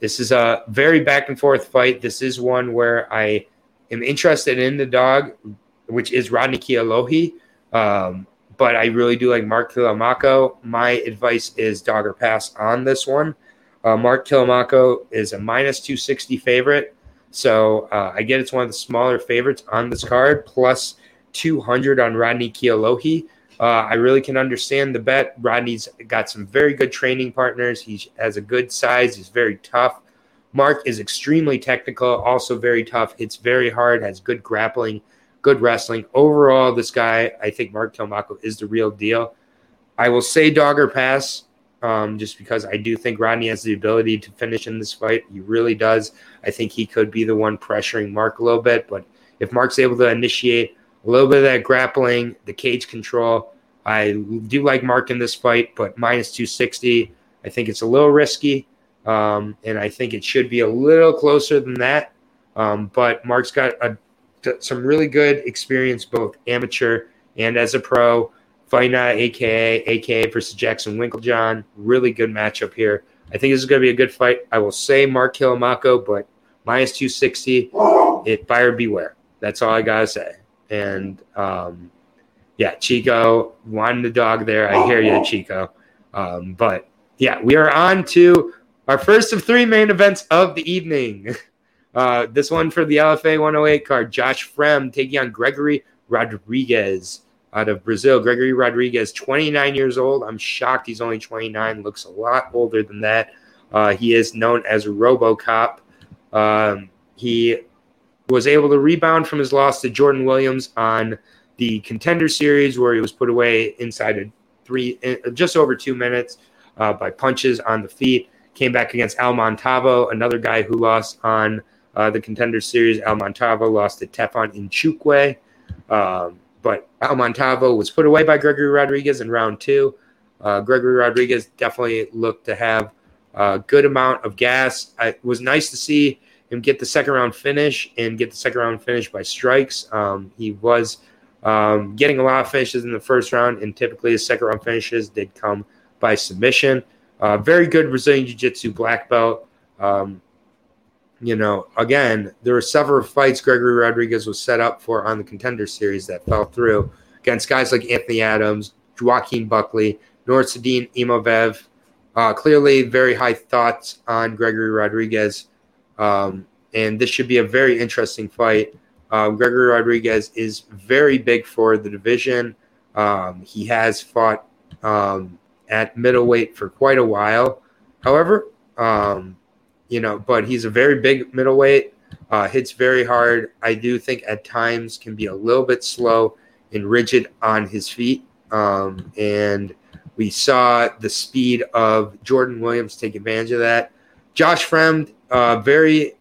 this is a very back and forth fight. This is one where I am interested in the dog, which is Rodney Kealohi. Um, but I really do like Mark Climaco. My advice is dog or pass on this one. Uh, Mark Climaco is a minus 260 favorite. So uh, I get it's one of the smaller favorites on this card, plus 200 on Rodney Kealohi. Uh, I really can understand the bet. Rodney's got some very good training partners. He has a good size. He's very tough. Mark is extremely technical, also very tough, hits very hard, has good grappling, good wrestling. Overall, this guy, I think Mark Climaco is the real deal. I will say dogger pass um, just because I do think Rodney has the ability to finish in this fight. He really does. I think he could be the one pressuring Mark a little bit. But if Mark's able to initiate a little bit of that grappling, the cage control, I do like Mark in this fight, but minus 260, I think it's a little risky. Um, and I think it should be a little closer than that. Um, but Mark's got a, some really good experience, both amateur and as a pro. Fighting aka aka versus Jackson Winkeljohn, really good matchup here. I think this is going to be a good fight. I will say Mark Climaco, but minus 260, it buyer beware. That's all I got to say. And um, yeah, Chico wanting the dog there. I hear you, Chico. Um, but yeah, we are on to our first of three main events of the evening. (laughs) Uh, this one for the LFA 108 card. Josh Fremd taking on Gregory Rodrigues out of Brazil. Gregory Rodrigues, 29 years old. I'm shocked he's only 29. Looks a lot older than that. Uh, he is known as RoboCop. Um, he was able to rebound from his loss to Jordan Williams on the Contender Series, where he was put away inside of three, just over two minutes uh, by punches on the feet. Came back against Al Matavao, another guy who lost on uh, the Contender Series. Al Matavao lost to Tafon Nchukwi. Um, but Al Matavao was put away by Gregory Rodrigues in round two. Uh, Gregory Rodrigues definitely looked to have a good amount of gas. It was nice to see him get the second round finish and get the second round finish by strikes. Um, he was um, getting a lot of finishes in the first round, and typically his second round finishes did come by submission. Uh, very good Brazilian Jiu Jitsu black belt. Um, you know, again, there were several fights Gregory Rodrigues was set up for on the contender series that fell through against guys like Anthony Adams, Joaquin Buckley, Nursedin Imovev. Uh, clearly, very high thoughts on Gregory Rodrigues. Um, and this should be a very interesting fight. Um, Gregory Rodrigues is very big for the division. Um, he has fought um, at middleweight for quite a while. However, um, you know, but he's a very big middleweight, uh, hits very hard. I do think at times can be a little bit slow and rigid on his feet. Um, and we saw the speed of Jordan Williams take advantage of that. Josh Fremd, uh, very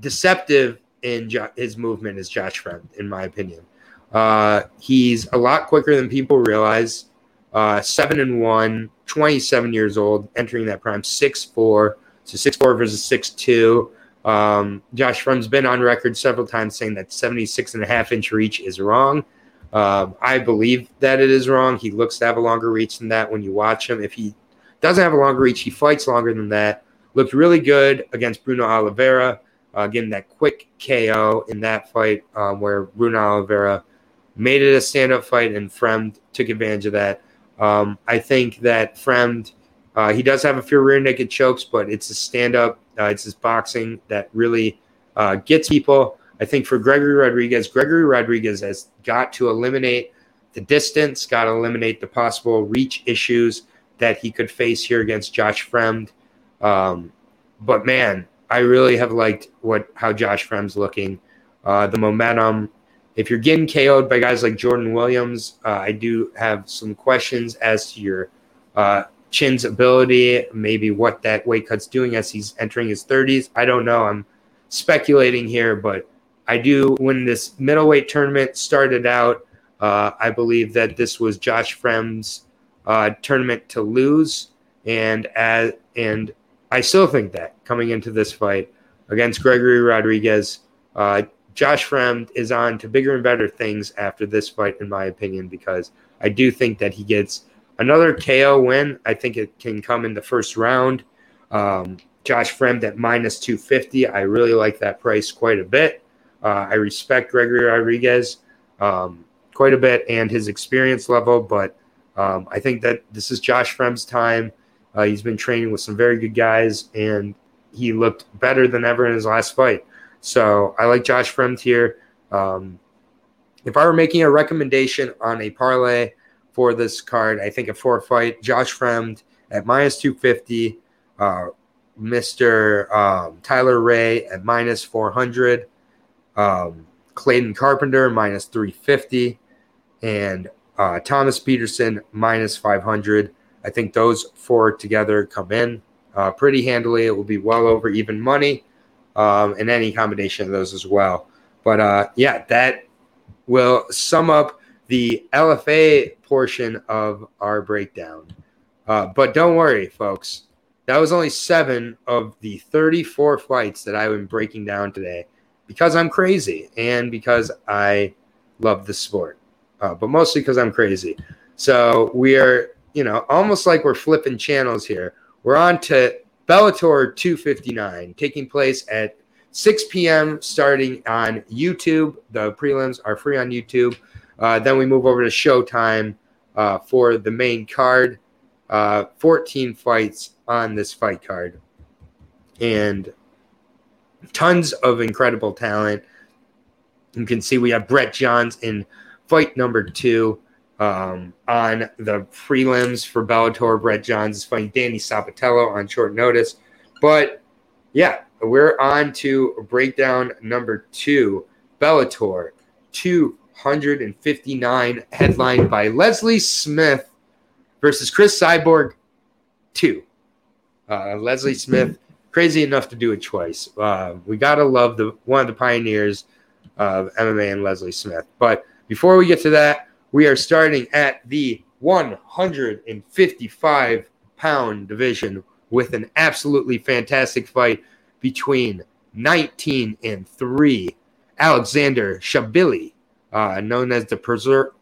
deceptive in jo- his movement is Josh Fremd, in my opinion. Uh, he's a lot quicker than people realize. Uh, seven and one, 27 years old, entering that prime, six four. So six four versus six two. Um, Josh Fremd's been on record several times saying that 76 and a half inch reach is wrong. Um, I believe that it is wrong. He looks to have a longer reach than that when you watch him. If he doesn't have a longer reach, he fights longer than that. Looked really good against Bruno Oliveira, uh, getting that quick KO in that fight um, where Bruno Oliveira made it a stand up fight and Fremd took advantage of that. Um, I think that Fremd, uh, he does have a few rear naked chokes, but it's a stand up, uh, it's his boxing that really uh, gets people. I think for Gregory Rodrigues, Gregory Rodrigues has got to eliminate the distance, got to eliminate the possible reach issues that he could face here against Josh Fremd. Um, but man, I really have liked what how Josh Fremd's looking. Uh, the momentum, if you're getting KO'd by guys like Jordan Williams, uh, I do have some questions as to your uh, Chin's ability, maybe what that weight cut's doing as he's entering his 30s. I don't know. I'm speculating here, but I do. When this middleweight tournament started out, uh, I believe that this was Josh Fremd's uh, tournament to lose, and as and I still think that coming into this fight against Gregory Rodrigues. Uh, Josh Fremd is on to bigger and better things after this fight, in my opinion, because I do think that he gets another KO win. I think it can come in the first round. Um, Josh Fremd at minus 250. I really like that price quite a bit. Uh, I respect Gregory Rodrigues Um, quite a bit and his experience level. But um, I think that this is Josh Fremd's time. Uh, he's been training with some very good guys, and he looked better than ever in his last fight. So I like Josh Fremd here. Um, if I were making a recommendation on a parlay for this card, I think a four fight Josh Fremd at minus 250, uh, Mr. Um, Tyler Ray at minus 400, um, Clayton Carpenter minus 350, and uh, Thomas Petersen minus 500. I think those four together come in uh, pretty handily. It will be well over even money, um, and any combination of those as well. But uh, yeah, that will sum up the LFA portion of our breakdown. Uh, but don't worry, folks. That was only seven of the 34 fights that I've been breaking down today because I'm crazy and because I love the sport, uh, but mostly because I'm crazy. So we are, you know, almost like we're flipping channels here. We're on to Bellator 259, taking place at 6 p.m. starting on YouTube. The prelims are free on YouTube. Uh, then we move over to Showtime uh, for the main card. Uh, 14 fights on this fight card. And tons of incredible talent. You can see we have Brett Johns in fight number two um, on the prelims for Bellator. Brett Johns is fighting Danny Sabatello on short notice. But yeah, we're on to breakdown number two Bellator 259, headlined by Leslie Smith versus Cris Cyborg 2. Uh, Leslie Smith, crazy enough to do it twice. Uh, we got to love the one of the pioneers of MMA and Leslie Smith. But before we get to that, we are starting at the 155 pound division with an absolutely fantastic fight between 19 and 3 Alexander Shabliy, uh, known as the Preser-.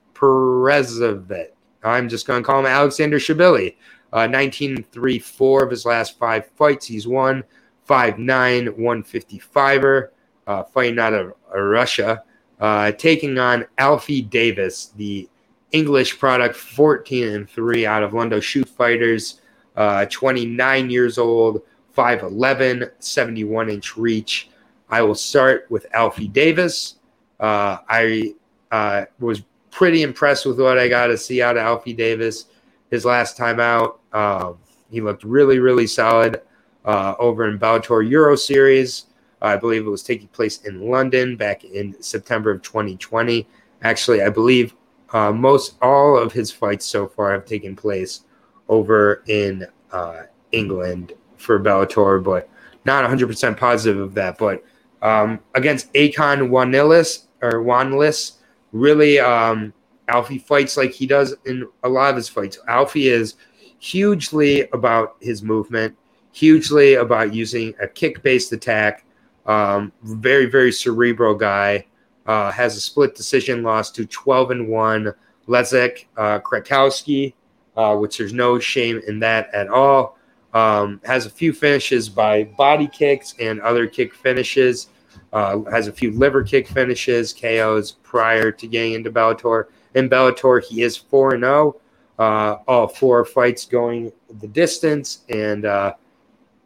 I'm just going to call him Alexander Shabliy. Uh, 19 3 4 of his last five fights. He's won 5 9 155er, uh, fighting out of Russia, uh, taking on Alfie Davis, the English product, 14 and 3 out of London Shoot Fighters, uh, 29 years old, 5'11, 71 inch reach. I will start with Alfie Davis. Uh, I uh, was pretty impressed with what I got to see out of Alfie Davis his last time out. Um, he looked really, really solid uh, over in Bellator Euro Series. I believe it was taking place in London back in September of 2020. Actually, I believe uh, most all of his fights so far have taken place over in uh, England for Bellator, but not 100% positive of that. But um, against Akon Wanilis or Wanlis, really, um, Alfie fights like he does in a lot of his fights. Alfie is hugely about his movement, hugely about using a kick based attack. Um, very, very cerebral guy. Uh, has a split decision loss to 12 and 1 Leszek uh, Krakowski, uh, which there's no shame in that at all. Um, has a few finishes by body kicks and other kick finishes. Uh, has a few liver kick finishes, KOs prior to getting into Bellator. In Bellator, he is 4 0. Uh, all four fights going the distance. And uh,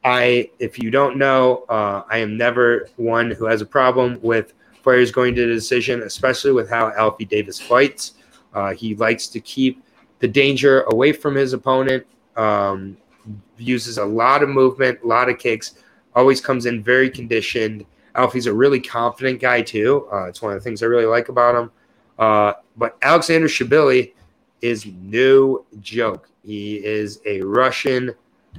I, if you don't know, uh, I am never one who has a problem with fighters going to the decision, especially with how Alfie Davis fights. Uh, he likes to keep the danger away from his opponent. Um, uses a lot of movement, a lot of kicks, always comes in very conditioned. Alfie's a really confident guy, too. Uh, it's one of the things I really like about him. Uh, but Alexander Shabliy is no joke. He is a Russian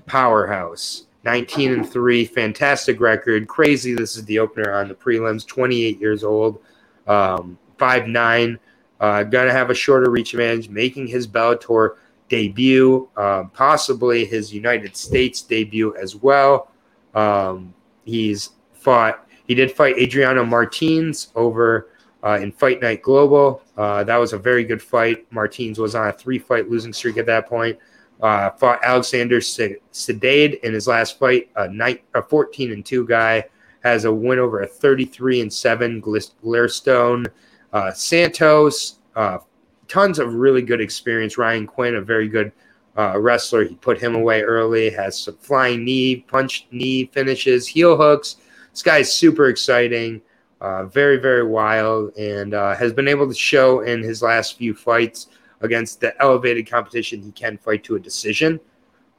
powerhouse. 19 and 3, fantastic record. Crazy. This is the opener on the prelims. 28 years old, um, 5'9. Uh, gonna have a shorter reach advantage, making his Bellator debut, uh, possibly his United States debut as well. Um, he's fought, he did fight Adriano Martins over uh, in Fight Night Global. Uh, that was a very good fight. Martins was on a three fight losing streak at that point. Uh, fought Alexander Sedade in his last fight, a, night, a 14 and 2 guy. Has a win over a 33 and 7 Gleristone. Uh, Santos uh, tons of really good experience. Ryan Quinn, a very good uh, wrestler. He put him away early, has some flying knee, punch knee finishes, heel hooks. This guy's super exciting, uh, very, very wild, and uh, has been able to show in his last few fights against the elevated competition he can fight to a decision.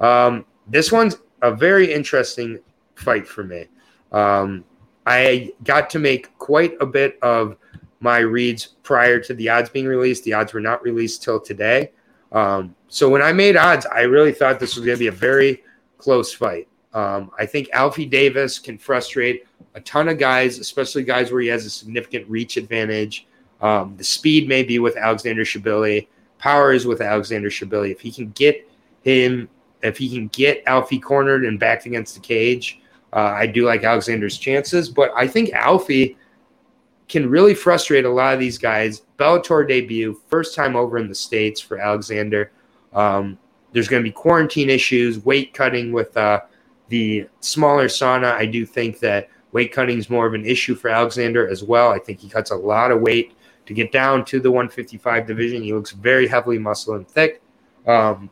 Um, this one's a very interesting fight for me. Um, I got to make quite a bit of my reads prior to the odds being released. The odds were not released till today. Um, so when I made odds, I really thought this was going to be a very close fight. Um, I think Alfie Davis can frustrate a ton of guys, especially guys where he has a significant reach advantage. Um, the speed may be with Alexander Shabliy. Power is with Alexander Shabliy. If he can get him, if he can get Alfie cornered and backed against the cage, uh, I do like Alexander's chances. But I think Alfie can really frustrate a lot of these guys. Bellator debut, first time over in the States for Alexander. Um, there's going to be quarantine issues, weight cutting with uh, the smaller sauna. I do think that weight cutting is more of an issue for Alexander as well. I think he cuts a lot of weight to get down to the 155 division. He looks very heavily muscle and thick. Um,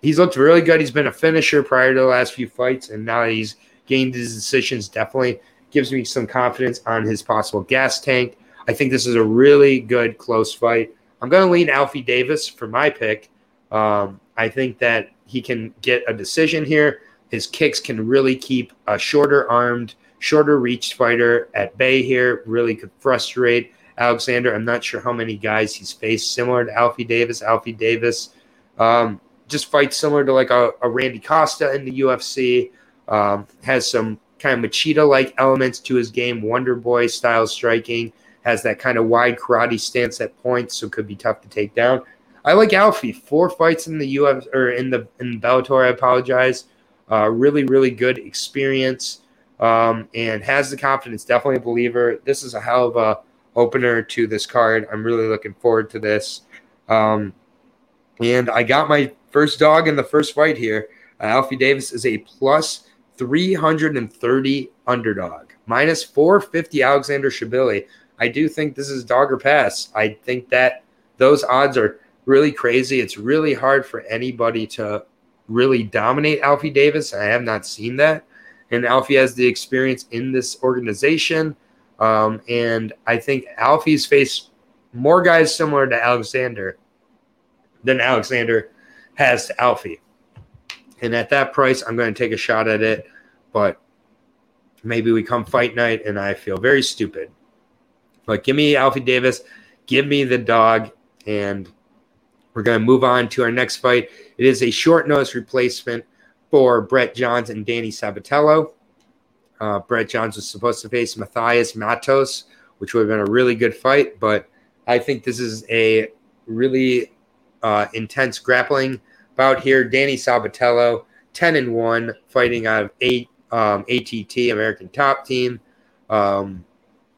he's looked really good. He's been a finisher prior to the last few fights, and now he's gained his decisions. Definitely gives me some confidence on his possible gas tank. I think this is a really good close fight. I'm going to lean Alfie Davis for my pick. Um, I think that he can get a decision here. His kicks can really keep a shorter armed, shorter reached fighter at bay here. Really could frustrate Alexander. I'm not sure how many guys he's faced similar to Alfie Davis. Alfie Davis um, just fights similar to like a, a Randy Costa in the UFC. Um, has some kind of Machida like elements to his game, Wonder Boy style striking, has that kind of wide karate stance at points, so could be tough to take down. I like Alfie. Four fights in the UFC or in the in Bellator. I apologize. Uh, really, really good experience, um, and has the confidence. Definitely a believer. This is a hell of a opener to this card. I'm really looking forward to this. Um, and I got my first dog in the first fight here. Uh, Alfie Davis is a plus 330 underdog, minus 450 Alexander Shabliy. I do think this is dog or pass. I think that those odds are really crazy. It's really hard for anybody to really dominate Alfie Davis. I have not seen that. And Alfie has the experience in this organization. Um, and I think Alfie's faced more guys similar to Alexander than Alexander has to Alfie. And at that price, I'm going to take a shot at it. But maybe we come fight night and I feel very stupid. But give me Alfie Davis, give me the dog, and we're going to move on to our next fight. It is a short notice replacement for Brett Johns and Danny Sabatello. Uh, Brett Johns was supposed to face Matthias Matos, which would have been a really good fight, but I think this is a really uh, intense grappling bout here. Danny Sabatello, 10 and 1, fighting out of eight um, ATT, American Top Team. Um,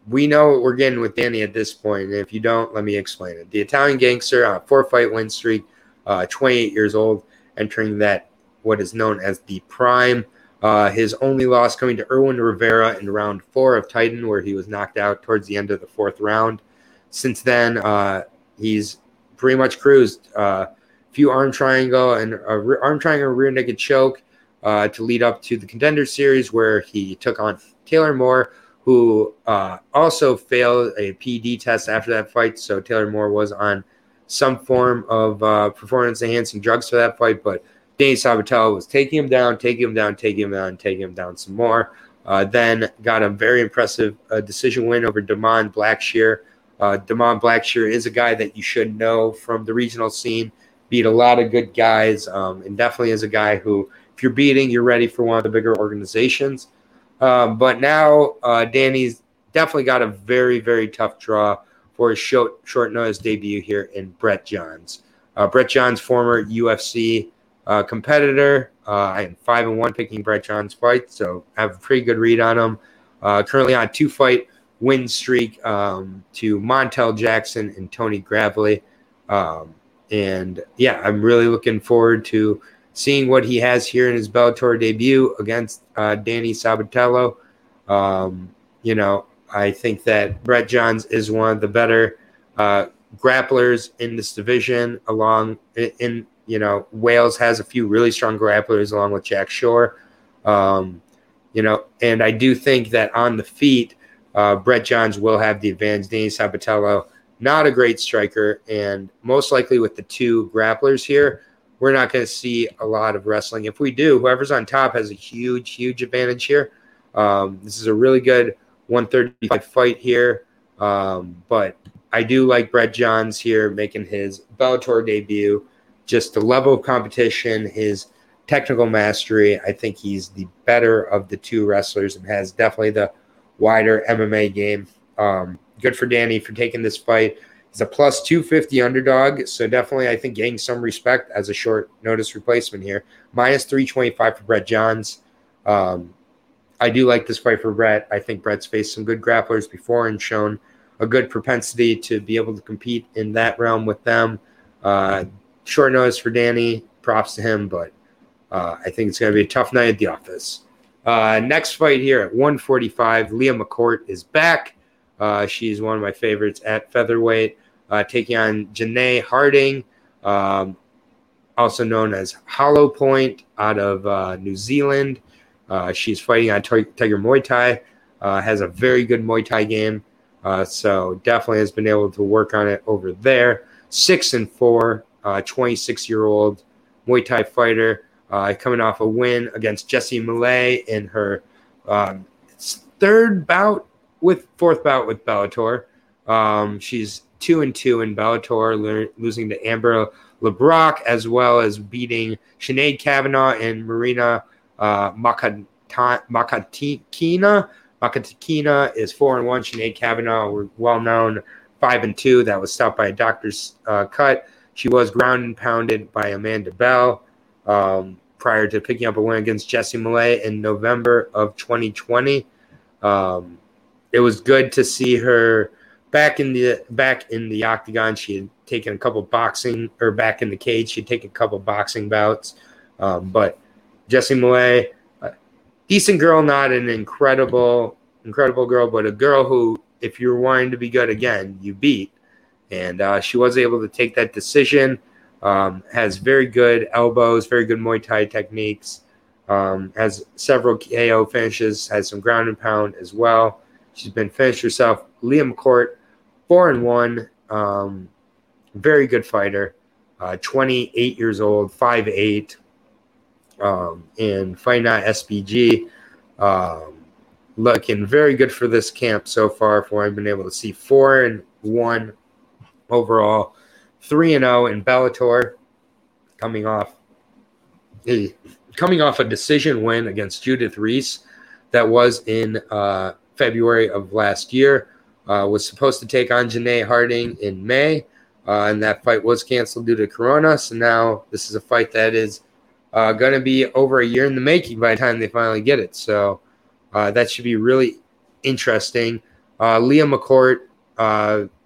we know what we're getting with Danny at this point. And if you don't, let me explain it. The Italian gangster on a four fight win streak, uh, 28 years old, entering that what is known as the prime. Uh, his only loss coming to Irwin Rivera in round four of Titan, where he was knocked out towards the end of the fourth round. Since then, uh, he's pretty much cruised. Uh, few arm triangle and a arm triangle rear naked choke uh, to lead up to the contender series where he took on Taylor Moore, who uh, also failed a PD test after that fight. So Taylor Moore was on some form of performance enhancing drugs for that fight, but Danny Sabatello was taking him down, taking him down, taking him down, taking him down some more. Uh, then got a very impressive uh, decision win over Damon Blackshear. Uh, Damon Blackshear is a guy that you should know from the regional scene beat a lot of good guys, um, and definitely is a guy who, if you're beating, you're ready for one of the bigger organizations. Um, but now uh, Danny's definitely got a very, very tough draw for his short, short notice debut here in Brett Johns. Uh, Brett Johns, former UFC uh, competitor. Uh, I am five and one picking Brett Johns fight, so I have a pretty good read on him. Uh, currently on two fight win streak um, to Montel Jackson and Tony Gravely. Um, and yeah, I'm really looking forward to seeing what he has here in his Bellator debut against uh, Danny Sabatello. Um, you know, I think that Brett Johns is one of the better uh, grapplers in this division. Along in you know Wales has a few really strong grapplers along with Jack Shore. Um, you know, and I do think that on the feet, uh, Brett Johns will have the advantage. Danny Sabatello, not a great striker, and most likely with the two grapplers here, we're not going to see a lot of wrestling. If we do, whoever's on top has a huge, huge advantage here. Um, this is a really good 135 fight here, um, but I do like Brett Johns here making his Bellator debut. Just the level of competition, his technical mastery. I think he's the better of the two wrestlers and has definitely the wider MMA game. Um, good for Danny for taking this fight. He's a plus 250 underdog, so definitely I think getting some respect as a short notice replacement here. Minus 325 for Brett Johns. Um, I do like this fight for Brett. I think Brett's faced some good grapplers before and shown a good propensity to be able to compete in that realm with them. Uh, short notice for Danny. Props to him, but uh, I think it's going to be a tough night at the office. Uh, next fight here at 145, Leah McCourt is back. Uh, she's one of my favorites at featherweight, uh, taking on Janay Harding, um, also known as Hollow Point out of uh, New Zealand. Uh, she's fighting on Tiger Muay Thai, has a very good Muay Thai game. so definitely has been able to work on it over there. Six and four, 26 year old Muay Thai fighter uh, coming off a win against Jessie Millay in her um, third bout with fourth bout with Bellator. Um, she's two and two in Bellator, le- losing to Amber Leibrock as well as beating Sinead Kavanagh and Marina uh, Makatikina. Makatikina is four and one. Sinead Kavanagh, well known, five and two. That was stopped by a doctor's uh, cut. She was ground and pounded by Amanda Bell. Um, prior to picking up a win against Jessie Millay in November of 2020. Um, it was good to see her back in the back in the octagon. She had taken a couple boxing or back in the cage. She'd taken a couple boxing bouts, um, but Jessie Millay, decent girl, not an incredible incredible girl, but a girl who, if you're wanting to be good again, you beat. And uh, she was able to take that decision. Um, has very good elbows, very good Muay Thai techniques. Um, has several KO finishes. Has some ground and pound as well. She's been finished herself. Leah McCourt, four and one. Um, very good fighter. Uh, 28 years old, 5'8", um, and fighting at SBG. Um, looking very good for this camp so far. For I've been able to see four and one overall. 3 and 0 in Bellator, coming off a coming off a decision win against Judith Ruis that was in uh, February of last year. Uh, was supposed to take on Janay Harding in May, uh, and that fight was canceled due to Corona. So now this is a fight that is uh, going to be over a year in the making by the time they finally get it. So uh, that should be really interesting. Uh, Leah McCourt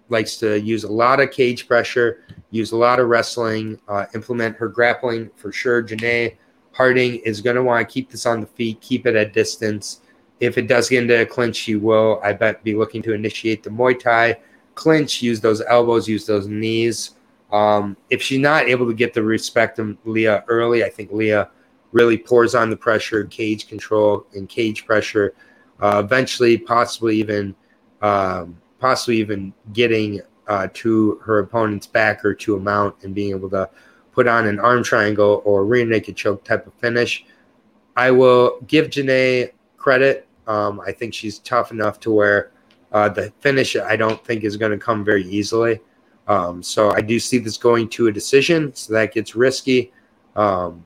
likes to use a lot of cage pressure, use a lot of wrestling, uh, implement her grappling for sure. Janay Harding is going to want to keep this on the feet, keep it at distance. If it does get into a clinch, she will, I bet, be looking to initiate the Muay Thai clinch, use those elbows, use those knees. Um, if she's not able to get the respect of Leah early, I think Leah really pours on the pressure, cage control, and cage pressure. Uh, eventually, possibly even um, possibly even getting uh, to her opponent's back or to a mount and being able to put on an arm triangle or rear naked choke type of finish. I will give Janay credit. Um, I think she's tough enough to where uh, the finish I don't think is going to come very easily. Um, so I do see this going to a decision, so that gets risky. Um,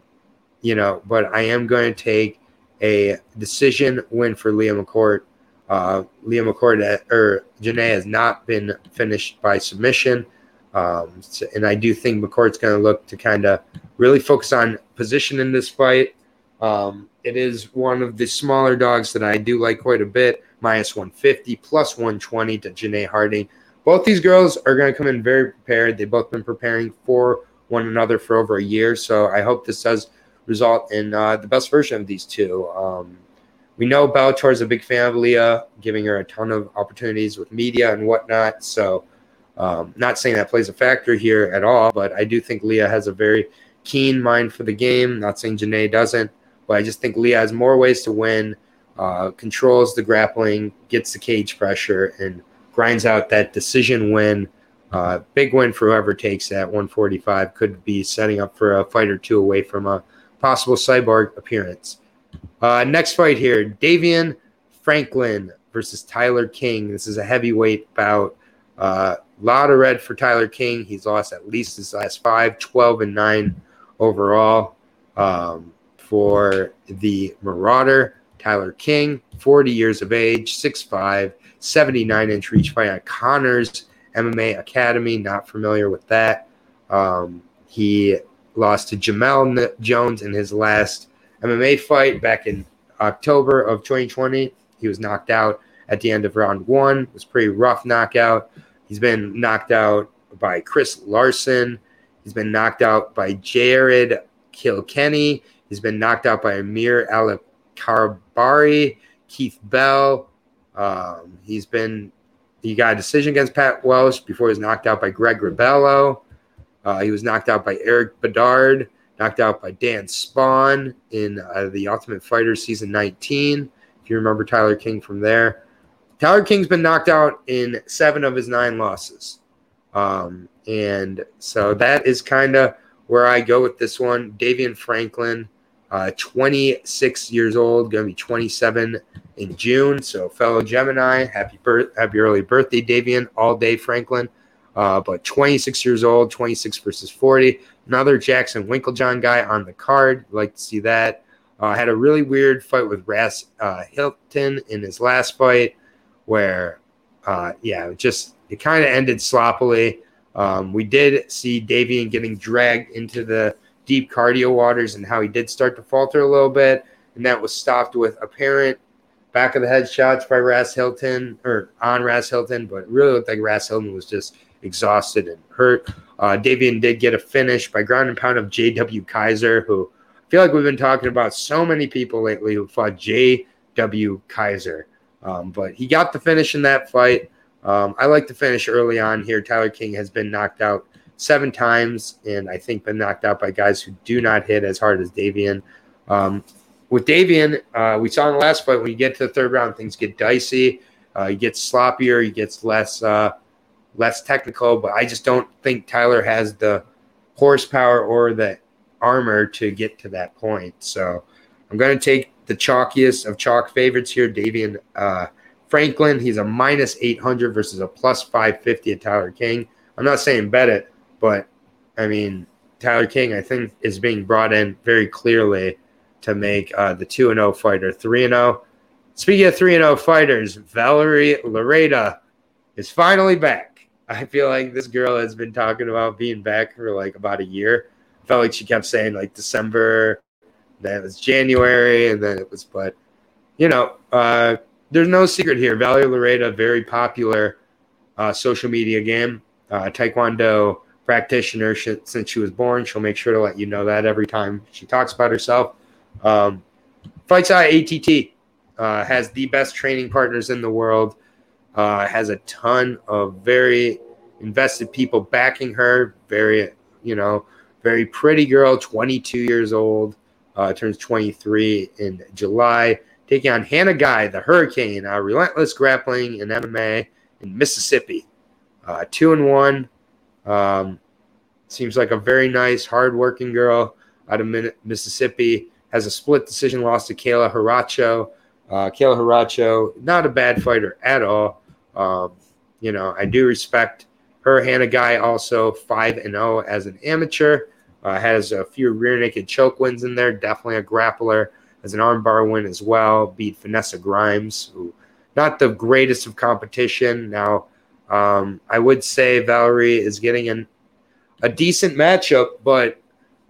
you know, but I am going to take a decision win for Leah McCourt uh, Leah McCourt uh, or Janay has not been finished by submission. Um, so, and I do think McCourt's going to look to kind of really focus on position in this fight. Um, it is one of the smaller dogs that I do like quite a bit, minus 150, plus 120 to Janay Harding. Both these girls are going to come in very prepared. They've both been preparing for one another for over a year. So I hope this does result in uh, the best version of these two. Um, we know Bellator is a big fan of Leah, giving her a ton of opportunities with media and whatnot. So Um, not saying that plays a factor here at all, but I do think Leah has a very keen mind for the game. Not saying Janay doesn't, but I just think Leah has more ways to win, uh, controls the grappling, gets the cage pressure, and grinds out that decision win. Uh, big win for whoever takes that 145 could be setting up for a fight or two away from a possible cyborg appearance. Uh, next fight here Davion Franklin versus Tyler King. This is a heavyweight bout. A uh, lot of red for Tyler King. He's lost at least his last five, 12 and 9 overall. Um, for the Marauder, Tyler King, 40 years of age, 6'5, 79 inch reach fight at Connors MMA Academy. Not familiar with that. Um, he lost to Jamel Jones in his last MMA fight back in October of 2020. He was knocked out at the end of round one. It was pretty rough knockout. He's been knocked out by Chris Larson. He's been knocked out by Jared Kilkenny. He's been knocked out by Amir Alakarbari, Keith Bell. Um, he's been he got a decision against Pat Welsh before he was knocked out by Greg Rebello. Uh, he was knocked out by Eric Bedard, knocked out by Dan Spohn in uh, the Ultimate Fighter season 19. If you remember Tyler King from there, Tyler King's been knocked out in seven of his nine losses. Um, and so that is kind of where I go with this one. Davion Franklin, uh, 26 years old, going to be 27 in June. So, fellow Gemini, happy happy early birthday, Davion, all day Franklin. Uh, but 26 years old, 26 versus 40. Another Jackson Winkeljohn guy on the card. Like to see that. Uh, had a really weird fight with Ras uh, Hylton in his last fight, where, uh, yeah, it just it kind of ended sloppily. Um, we did see Davion getting dragged into the deep cardio waters and how he did start to falter a little bit, and that was stopped with apparent back of the head shots by Ras Hylton or on Ras Hylton, but really looked like Ras Hylton was just exhausted and hurt. Uh, Davion did get a finish by ground and pound of J.W. Kaiser, who I feel like we've been talking about so many people lately who fought J.W. Kaiser. Um, but he got the finish in that fight. Um, I like to finish early on here. Tyler King has been knocked out seven times, and I think been knocked out by guys who do not hit as hard as Davion. Um, with Davion, uh, we saw in the last fight when you get to the third round, things get dicey. Uh, he gets sloppier, he gets less uh, less technical. But I just don't think Tyler has the horsepower or the armor to get to that point. So I'm going to take the chalkiest of chalk favorites here, Davion uh, Franklin. He's a minus 800 versus a plus 550 at Tyler King. I'm not saying bet it, but I mean, Tyler King, I think, is being brought in very clearly to make uh, the 2 0 fighter 3 0. Speaking of 3 0 fighters, Valerie Loureda is finally back. I feel like this girl has been talking about being back for like about a year. I felt like she kept saying like December, then it was January, and then it was, but you know, uh, there's no secret here. Valerie Loureda, very popular uh, social media game, uh, Taekwondo practitioner since she was born. She'll make sure to let you know that every time she talks about herself. Um, Fights Eye ATT uh, has the best training partners in the world. Uh, has a ton of very invested people backing her. Very, you know, very pretty girl, 22 years old, uh, turns 23 in July, taking on Hannah Guy, the Hurricane, uh, relentless grappling in MMA in Mississippi. Uh, two and one. Um, seems like a very nice, hardworking girl out of Mississippi has a split decision loss to Kayla Hracho. Uh, Kayla Hracho, not a bad fighter at all. Um, you know, I do respect her. Hannah Guy also 5 and 0 as an amateur. Uh, has a few rear naked choke wins in there. Definitely a grappler. Has an armbar win as well. Beat Vanessa Grimes, who not the greatest of competition. Now, um, I would say Valerie is getting an, a decent matchup, but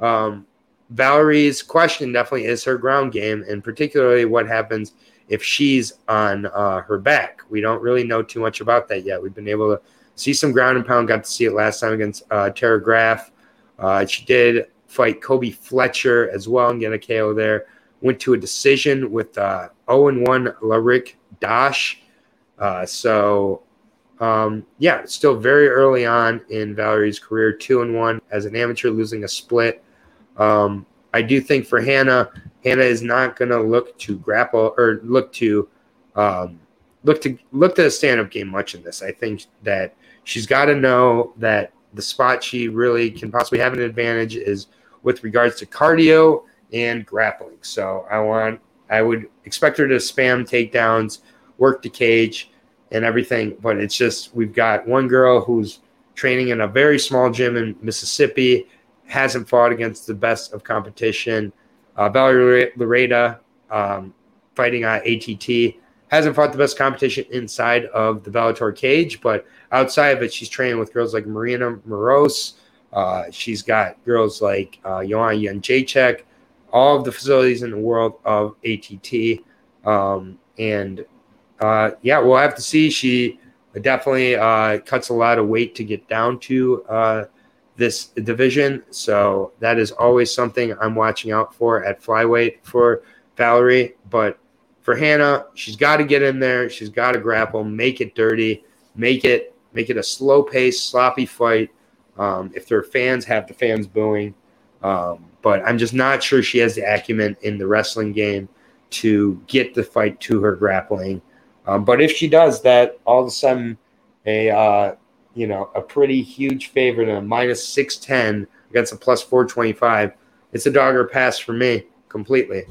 um, Valerie's question definitely is her ground game, and particularly what happens if she's on uh, her back. We don't really know too much about that yet. We've been able to see some ground and pound. Got to see it last time against uh, Tara Graf. Uh, she did fight Kobe Fletcher as well and get a KO there. Went to a decision with uh, 0 1 Larik Dash. Uh, so um, yeah, still very early on in Valerie's career, two and one as an amateur, losing a split. Um, I do think for Hannah, Hannah is not going to look to grapple or look to um, look to look to the stand up game much in this. I think that she's got to know that the spot she really can possibly have an advantage is with regards to cardio and grappling. So I want I would expect her to spam takedowns, work the cage, and everything. But it's just we've got one girl who's training in a very small gym in Mississippi, hasn't fought against the best of competition. Uh, Valerie Loureda um, fighting on ATT hasn't fought the best competition inside of the Bellator cage, but outside of it, she's training with girls like Marina Moroz. Uh, she's got girls like uh, Joanna Jędrzejczyk, all of the facilities in the world of ATT. Um, and uh, yeah, we'll have to see. She definitely uh, cuts a lot of weight to get down to uh, this division. So that is always something I'm watching out for at flyweight for Valerie. But for Hannah, she's got to get in there. She's got to grapple, make it dirty, make it make it a slow pace, sloppy fight. Um, if there are fans, have the fans booing. Um, but I'm just not sure she has the acumen in the wrestling game to get the fight to her grappling. Um, but if she does that, all of a sudden, a uh, you know a pretty huge favorite, a minus six ten against a plus four twenty five, it's a dogger pass for me completely.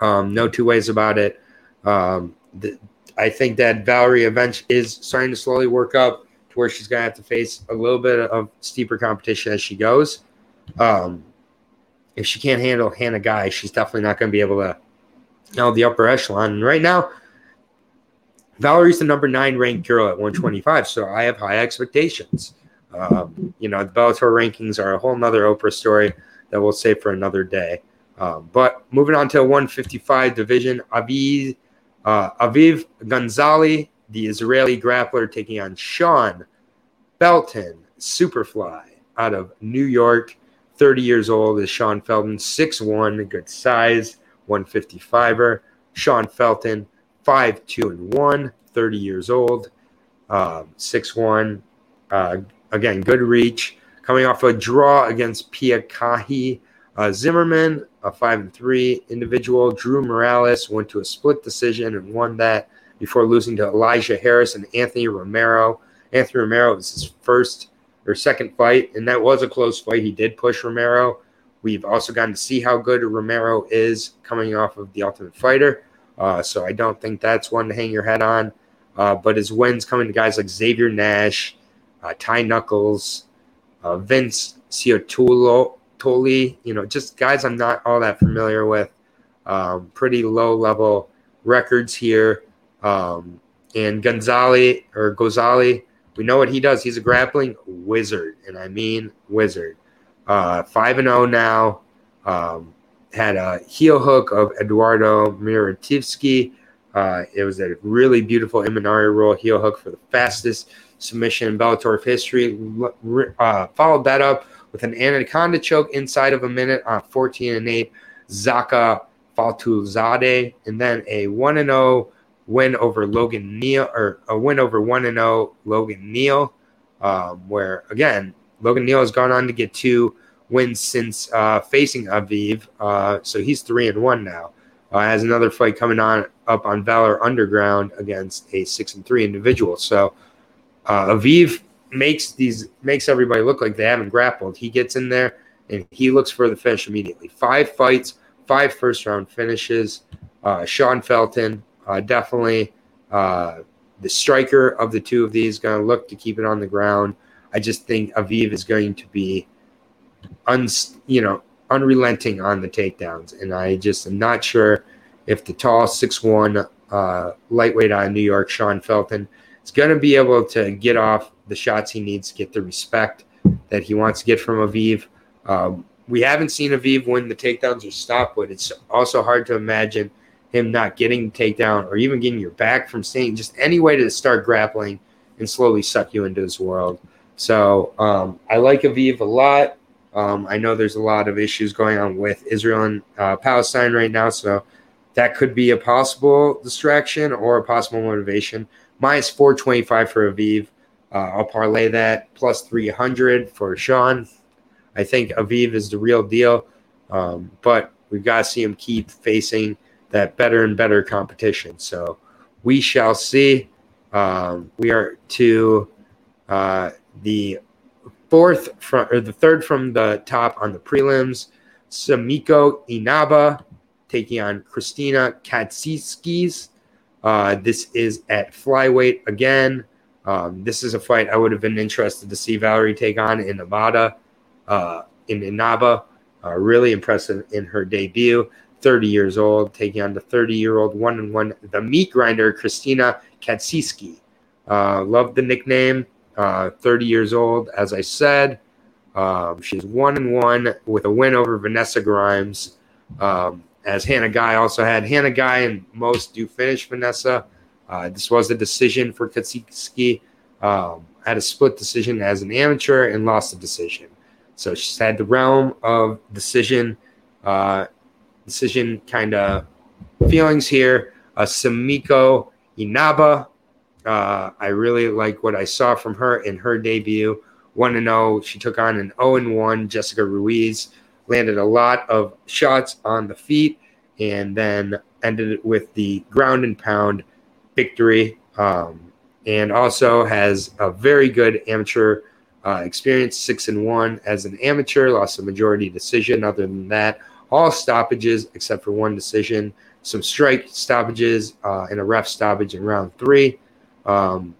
Um, no two ways about it. Um, the, I think that Valerie Event is starting to slowly work up to where she's going to have to face a little bit of steeper competition as she goes. Um, if she can't handle Hannah Guy, she's definitely not going to be able to handle the upper echelon. And right now, Valerie's the number nine ranked girl at 125, so I have high expectations. Um, you know, the Bellator rankings are a whole nother Oprah story that we'll save for another day. Um, but moving on to 155 division, Aviv, uh, Aviv Gonzali, the Israeli grappler, taking on Sean Felton, Superfly, out of New York. 30 years old is Sean Felton, 6'1, good size, 155er. Sean Felton, 5'2 and 1, 30 years old, uh, 6'1. Uh, again, good reach. Coming off a draw against Pia Kahi. Uh, Zimmerman, a five and three individual. Drew Morales went to a split decision and won that before losing to Elijah Harris and Anthony Romero. Anthony Romero was his first or second fight, and that was a close fight. He did push Romero. We've also gotten to see how good Romero is coming off of the Ultimate Fighter. Uh, so I don't think that's one to hang your head on. Uh, but his wins coming to guys like Xavier Nash, uh, Ty Knuckles, uh, Vince Ciotolo, Toli, you know, just guys I'm not all that familiar with. Um, pretty low level records here. Um, and Gonzali or Gozali, we know what he does. He's a grappling wizard, and I mean wizard. Uh, five and zero oh now. Um, had a heel hook of Eduardo Mirativsky. Uh, it was a really beautiful Imanari roll heel hook for the fastest submission in Bellator history. Uh, followed that up with an anaconda choke inside of a minute on 14 and 8, Zaka Faltulzade, and then a 1 and 0 win over Logan Neal, or a win over 1 and 0 Logan Neal, um, where again, Logan Neal has gone on to get two wins since uh, facing Aviv, uh, so he's 3 and 1 now. Uh, has another fight coming on up on Valor Underground against a 6 and 3 individual. So, uh, Aviv makes these makes everybody look like they haven't grappled. He gets in there and he looks for the finish immediately. Five fights, five first round finishes. Uh, Sean Felton, uh, definitely the striker of the two of these, going to look to keep it on the ground. I just think Aviv is going to be, un, you know, unrelenting on the takedowns, and I just am not sure if the tall six one uh, lightweight of New York, Sean Felton, is going to be able to get off the shots he needs to get the respect that he wants to get from Aviv. Um, we haven't seen Aviv win the takedowns or stop, but it's also hard to imagine him not getting the takedown or even getting your back from staying just any way to start grappling and slowly suck you into his world. So um, I like Aviv a lot. Um, I know there's a lot of issues going on with Israel and uh, Palestine right now, so that could be a possible distraction or a possible motivation. minus 425 for Aviv. Uh, I'll parlay that plus 300 for Sean. I think Aviv is the real deal, um, but we've got to see him keep facing that better and better competition. So we shall see. Um, we are to uh, the fourth from or the third from the top on the prelims. Sumiko Inaba taking on Christina Katsiskis. Uh, this is at flyweight again. Um, this is a fight I would have been interested to see Valerie take on in Nevada, uh, in Inaba. Uh, really impressive in her debut. 30 years old, taking on the 30 year old one and one, the meat grinder, Christina Katsiski. Uh, love the nickname. Uh, 30 years old, as I said. Um, she's one and one with a win over Vanessa Grimes. Um, as Hannah Guy also had. Hannah Guy and most do finish Vanessa. Uh, this was a decision for Katsiki. Um, had a split decision as an amateur and lost the decision. So she's had the realm of decision, uh, decision kind of feelings here. Uh, Sumiko Inaba. Uh, I really like what I saw from her in her debut. 1 0. She took on an 0 1 Jessica Ruiz landed a lot of shots on the feet, and then ended it with the ground and pound victory. Um, and also has a very good amateur uh, experience, six and one as an amateur. Lost a majority decision. Other than that, all stoppages except for one decision. Some strike stoppages uh, and a ref stoppage in round three. Um,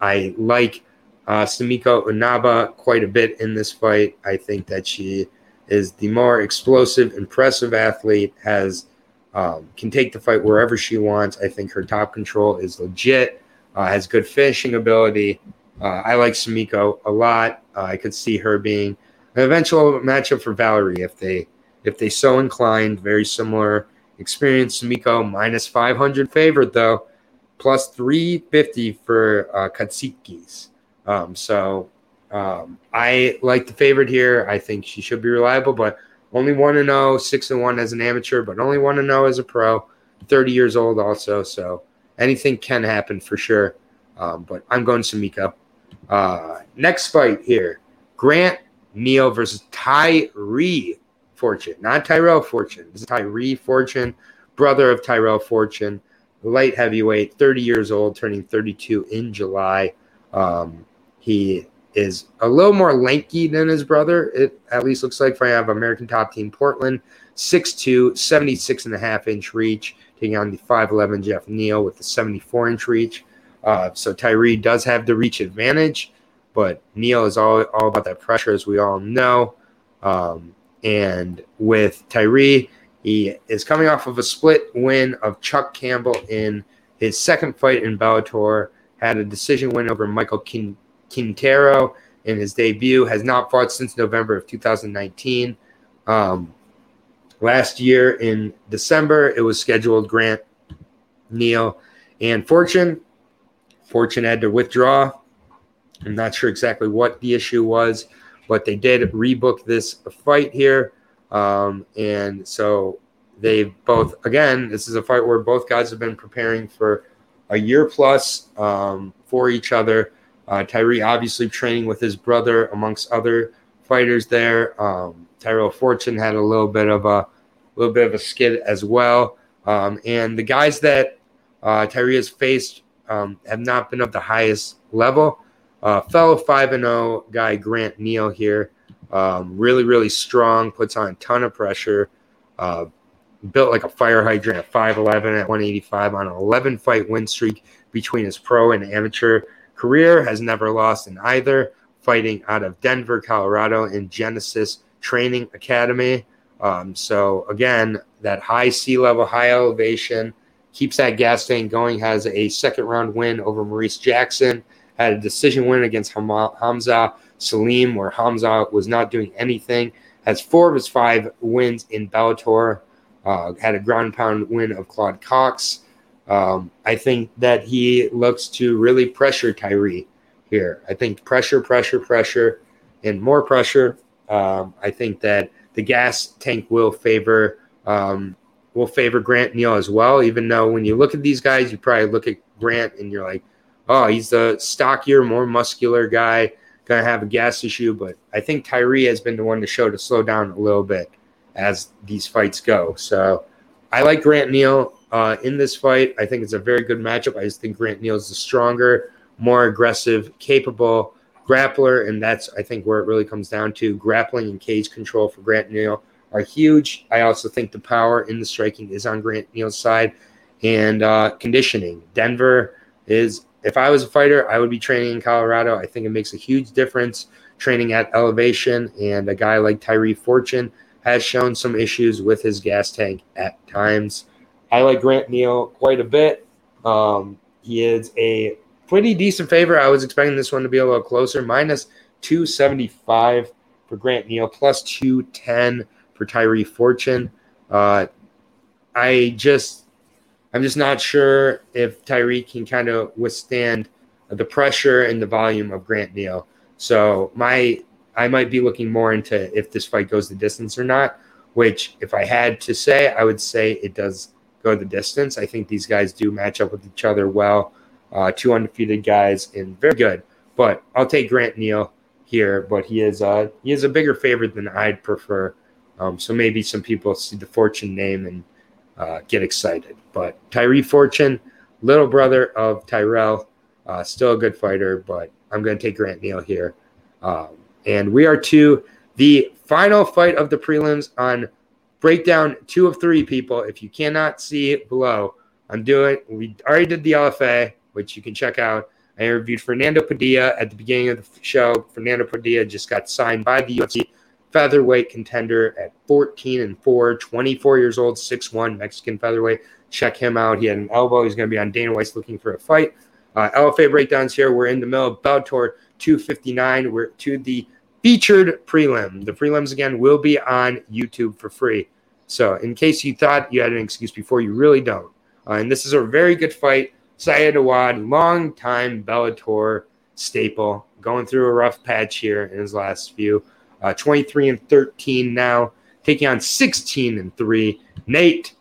I like uh, Sumiko Inaba quite a bit in this fight. I think that she is the more explosive, impressive athlete, has um, can take the fight wherever she wants. I think her top control is legit, uh, has good finishing ability. Uh, I like Sumiko a lot. Uh, I could see her being an eventual matchup for Valerie if they if they so inclined. Very similar experience. Sumiko minus 500 favorite though, plus 350 for uh, Katsikis. Um, so um, I like the favorite here. I think she should be reliable, but only one and six and one as an amateur, but only one zero oh as a pro. Thirty years old also, so anything can happen for sure. Um, but I'm going Sumiko. Uh, next fight here: Grant Neal versus Tyree Fortune, not Tyrell Fortune. This is Tyree Fortune, brother of Tyrell Fortune, light heavyweight, 30 years old, turning 32 in July. Um, he is a little more lanky than his brother. It at least looks like if I have American Top Team Portland, 6'2, 76 and a half inch reach, taking on the 5'11 Jeff Neal with the 74 inch reach. Uh, so Tyree does have the reach advantage, but Neal is all, all about that pressure, as we all know. Um, and with Tyree, he is coming off of a split win of Chuck Campbell in his second fight in Bellator, had a decision win over Michael King. Quintero in his debut, has not fought since November of 2019. Um, last year in December, it was scheduled Grant, Neal, and Fortune. Fortune had to withdraw. I'm not sure exactly what the issue was, but they did rebook this fight here. Um, and so they both, again, this is a fight where both guys have been preparing for a year plus um, for each other. Uh, Tyree obviously training with his brother amongst other fighters there. Um, Tyrell Fortune had a little bit of a little bit of a skid as well. Um, and the guys that uh, Tyree has faced um, have not been of the highest level. Uh, fellow 5 and 0 guy Grant Neal here, um, really, really strong, puts on a ton of pressure. Uh, built like a fire hydrant at 5'11 at 185 on an 11 fight win streak between his pro and amateur career, has never lost in either, fighting out of Denver, Colorado in Genesis Training Academy. Um, so, again, that high sea level, high elevation keeps that gas tank going. Has a second round win over Maurice Jackson, had a decision win against Hamza Salim, where Hamza was not doing anything. Has four of his five wins in Bellator. Uh, had a ground pound win of Claude Cox. Um, I think that he looks to really pressure Tyree here. I think pressure, pressure, pressure, and more pressure. Um, I think that the gas tank will favor um, will favor Grant Neal as well. Even though when you look at these guys, you probably look at Grant and you're like, oh, he's the stockier, more muscular guy, going to have a gas issue. But I think Tyree has been the one to show to slow down a little bit as these fights go. So I like Grant Neal uh, in this fight. I think it's a very good matchup. I just think Grant Neal is the stronger, more aggressive, capable grappler, and that's I think where it really comes down to grappling and cage control for Grant Neal are huge. I also think the power in the striking is on Grant Neal's side, and uh, conditioning. Denver is. If I was a fighter, I would be training in Colorado. I think it makes a huge difference training at elevation, and a guy like Tyree Fortune has shown some issues with his gas tank at times. I like Grant Neal quite a bit. Um, he is a pretty decent favorite. I was expecting this one to be a little closer. Minus 275 for Grant Neal, plus 210 for Tyree Fortune. Uh, I just, I'm just not sure if Tyree can kind of withstand the pressure and the volume of Grant Neal. So my, I might be looking more into if this fight goes the distance or not. Which, if I had to say, I would say it does go the distance. I think these guys do match up with each other well. Uh, two undefeated guys and very good. But I'll take Grant Neal here, but he is uh, he is a bigger favorite than I'd prefer. Um, so maybe some people see the Fortune name and uh, get excited. But Tyree Fortune, little brother of Tyrell, uh, still a good fighter, but I'm going to take Grant Neal here. Um, and we are to the final fight of the prelims on breakdown two of three people. If you cannot see it below, I'm doing, we already did the LFA which you can check out. I interviewed Fernando Padilla at the beginning of the show. Fernando Padilla just got signed by the UFC featherweight contender at 14 and 4, 24 years old, 6'1 Mexican featherweight. Check him out. He had an elbow. He's going to be on Dana White's looking for a fight. Uh, LFA breakdowns here. We're in the middle of Bellator 259. We're to the featured prelim. The prelims, again, will be on YouTube for free. So, in case you thought you had an excuse before, you really don't. Uh, and this is a very good fight. Saad Awad, long-time Bellator staple, going through a rough patch here in his last few. Uh, 23 and 13 now, taking on 16 and 3. Nate,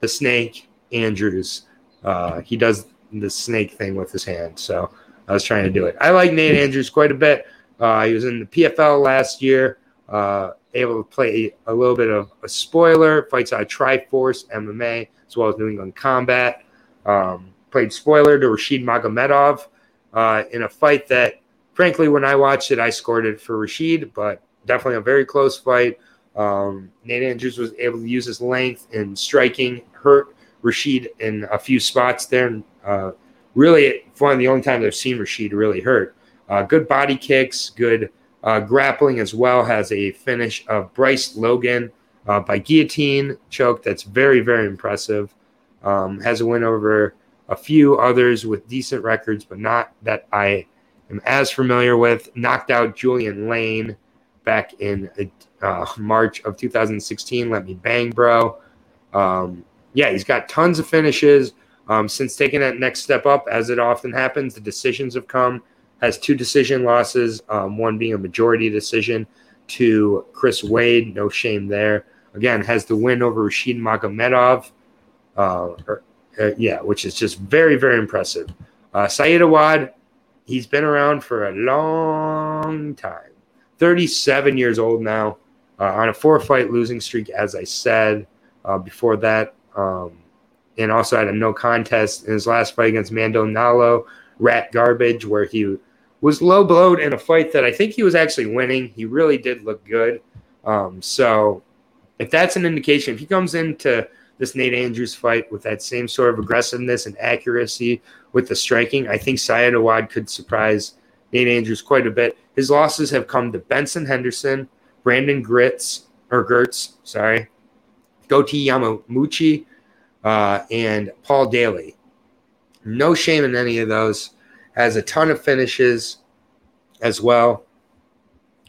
the snake, Andrews. Uh, he does the snake thing with his hand. So I was trying to do it. I like Nate Andrews quite a bit. Uh, he was in the PFL last year, uh, able to play a little bit of a spoiler, fights out of Triforce MMA as well as New England Combat. Um, played spoiler to Rashid Magomedov uh, in a fight that, frankly, when I watched it, I scored it for Rashid, but definitely a very close fight. Um, Nate Andrews was able to use his length and striking, hurt Rashid in a few spots there. Uh, really, one of the only times I've seen Rashid really hurt. Uh, good body kicks, good uh, grappling as well. Has a finish of Bryce Logan uh, by guillotine choke. That's very, very impressive. Um, has a win over a few others with decent records, but not that I am as familiar with. Knocked out Julian Lane back in uh, March of 2016. Let me bang, bro. Um, yeah, he's got tons of finishes. Um, since taking that next step up, as it often happens, the decisions have come. Has two decision losses, um, one being a majority decision to Chris Wade. No shame there. Again, has the win over Rashid Magomedov. Uh, or, uh, yeah, which is just very, very impressive. Uh, Saeed Awad, he's been around for a long time. 37 years old now, uh, on a four fight losing streak, as I said uh, before that. Um, and also had a no contest in his last fight against Mando Nalo, Rat Garbage, where he was low blowed in a fight that I think he was actually winning. He really did look good. Um, so if that's an indication, if he comes into this Nate Andrews fight with that same sort of aggressiveness and accuracy with the striking. I think Saeed Awad could surprise Nate Andrews quite a bit. His losses have come to Benson Henderson, Brandon Gritz or Girtz, sorry, Goiti Yamauchi, uh, and Paul Daley. No shame in any of those. Has a ton of finishes as well.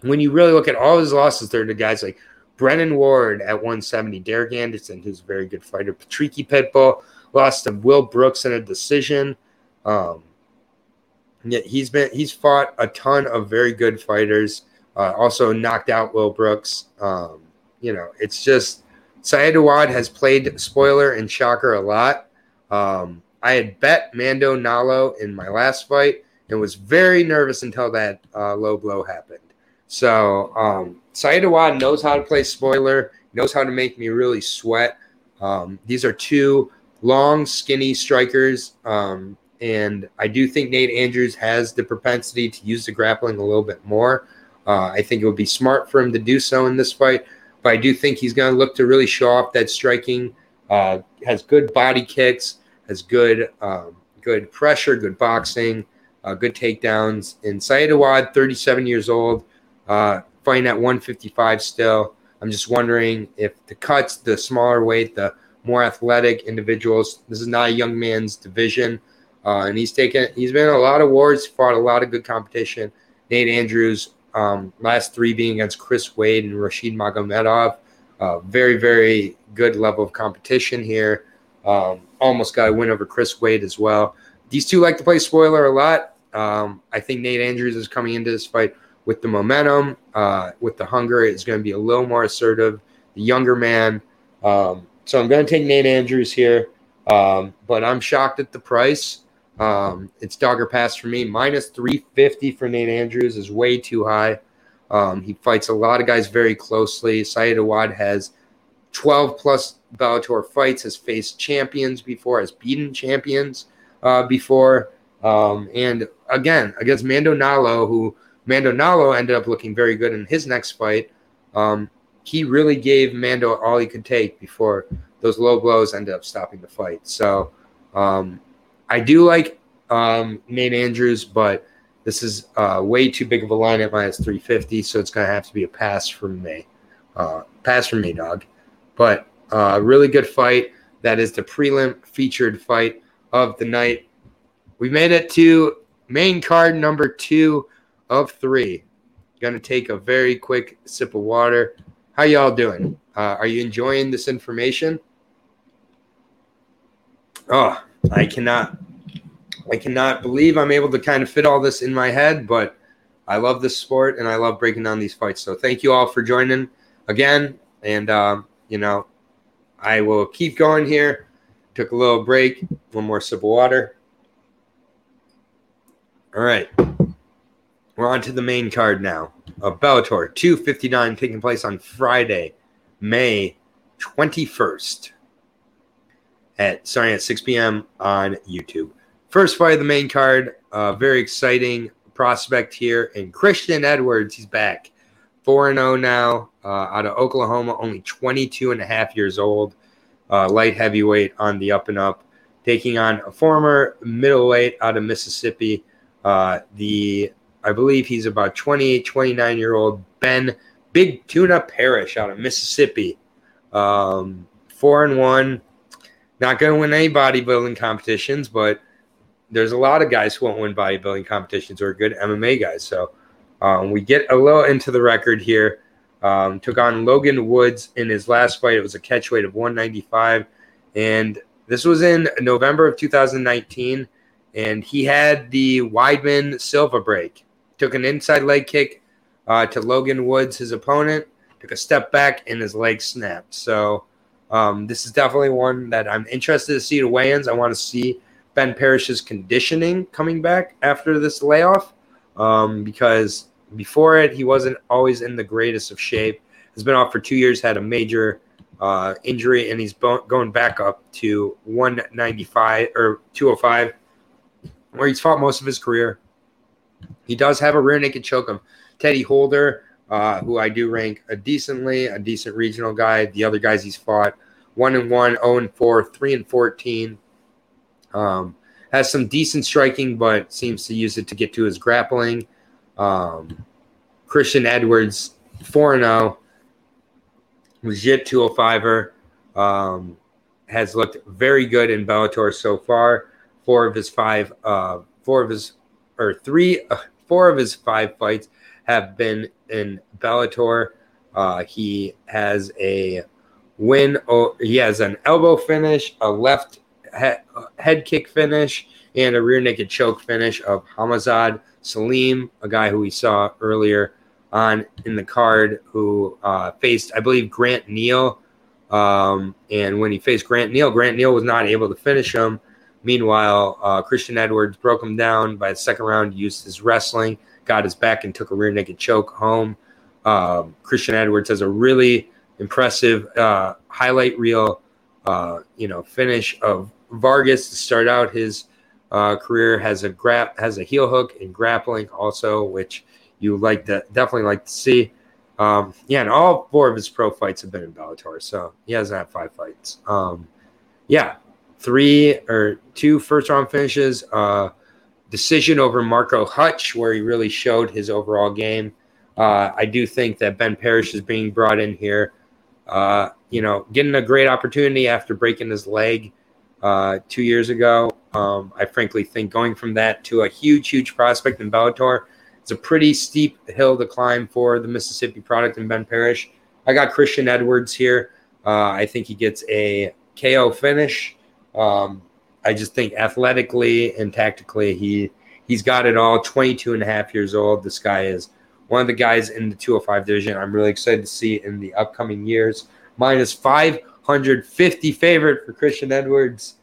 When you really look at all his losses, they're to guys like Brennan Ward at 170. Derek Anderson, who's a very good fighter. Patricky Pitbull lost to Will Brooks in a decision. Um, yeah, he's been he's fought a ton of very good fighters. Uh, also knocked out Will Brooks. Um, you know, it's just Saeed Awad has played spoiler and shocker a lot. Um, I had bet Mando Nalo in my last fight and was very nervous until that uh, low blow happened. So um, Said Awad knows how to play spoiler, knows how to make me really sweat. Um, these are two long, skinny strikers. Um, and I do think Nate Andrews has the propensity to use the grappling a little bit more. Uh, I think it would be smart for him to do so in this fight. But I do think he's going to look to really show off that striking. Uh, has good body kicks, has good um, good pressure, good boxing, uh, good takedowns. And Said Awad, 37 years old, uh, fighting at 155 still. I'm just wondering if the cuts, the smaller weight, the more athletic individuals. This is not a young man's division, uh, and he's taken. He's been a lot of wars, fought a lot of good competition. Nate Andrews, um, last three being against Chris Wade and Rashid Magomedov. Uh, very, very good level of competition here. Um, almost got a win over Chris Wade as well. These two like to play spoiler a lot. Um, I think Nate Andrews is coming into this fight with the momentum, uh, with the hunger. It's going to be a little more assertive. The younger man. Um, so I'm going to take Nate Andrews here, um, but I'm shocked at the price. Um, it's dogger pass for me. Minus 350 for Nate Andrews is way too high. Um, he fights a lot of guys very closely. Said Awad has 12 plus Bellator fights, has faced champions before, has beaten champions uh, before. Um, and again, against Mando Nalo, who Mando Nalo ended up looking very good in his next fight. Um, he really gave Mando all he could take before those low blows ended up stopping the fight. So um, I do like um, Nate Andrews, but this is uh, way too big of a line at minus 350, so it's going to have to be a pass from me. Uh, pass from me, dog. But uh, really good fight. That is the prelim featured fight of the night. We made it to main card number two of three. Going to take a very quick sip of water. How y'all doing? Uh, are you enjoying this information? Oh, I cannot, I cannot believe I'm able to kind of fit all this in my head, but I love this sport and I love breaking down these fights. So thank you all for joining again. And, um, you know, I will keep going here. Took a little break. One more sip of water. All right. We're on to the main card now of Bellator 259 taking place on Friday, May 21st at starting at 6 p.m. on YouTube. First fight of the main card, uh, very exciting prospect here, and Christian Edwards, he's back. 4 0 now uh, out of Oklahoma, only 22 and a half years old, uh, light heavyweight on the up and up, taking on a former middleweight out of Mississippi, uh, the I believe he's about 28, 29 year old Ben Big Tuna Parrish out of Mississippi. Um, four and one. Not going to win any bodybuilding competitions, but there's a lot of guys who won't win bodybuilding competitions or good MMA guys. So um, we get a little into the record here. Um, took on Logan Woods in his last fight. It was a catch weight of 195. And this was in November of 2019. And he had the Weidman Silva break took an inside leg kick uh, to Logan Woods, his opponent, took a step back, and his leg snapped. So um, this is definitely one that I'm interested to see the weigh-ins. I want to see Ben Parrish's conditioning coming back after this layoff um, because before it, he wasn't always in the greatest of shape. Has been off for two years, had a major uh, injury, and he's bo- going back up to 195 or 205, where he's fought most of his career. He does have a rear naked choke of Teddy Holder, uh, who I do rank a decently, a decent regional guy. The other guys he's fought, one and one, zero oh and four, three and fourteen. Um, has some decent striking, but seems to use it to get to his grappling. Um, Christian Edwards, four and zero, oh. legit oh fiver. Um, has looked very good in Bellator so far. Four of his five, uh, four of his or three, uh, four of his five fights have been in Bellator. Uh, he has a win. Oh, he has an elbow finish, a left head, head kick finish, and a rear naked choke finish of Hamazad Salim, a guy who we saw earlier on in the card, who uh, faced, I believe, Grant Neal. Um, and when he faced Grant Neal, Grant Neal was not able to finish him. Meanwhile, uh, Christian Edwards broke him down by the second round, used his wrestling, got his back, and took a rear naked choke home. Um, Christian Edwards has a really impressive uh, highlight reel, uh, you know, finish of Vargas to start out his uh, career. Has a grab, has a heel hook in grappling also, which you like to definitely like to see. Um, yeah, and all four of his pro fights have been in Bellator, so he hasn't had five fights. Um, yeah, three or two first round finishes. Uh, decision over Marco Hutch, where he really showed his overall game. Uh, I do think that Ben Parrish is being brought in here. Uh, you know, getting a great opportunity after breaking his leg uh, two years ago. Um, I frankly think going from that to a huge, huge prospect in Bellator it's a pretty steep hill to climb for the Mississippi product in Ben Parrish. I got Christian Edwards here. Uh, I think he gets a KO finish. Um, I just think athletically and tactically, he he's got it all. 22 and a half years old. This guy is one of the guys in the 205 division. I'm really excited to see in the upcoming years. Minus 550 favorite for Christian Edwards.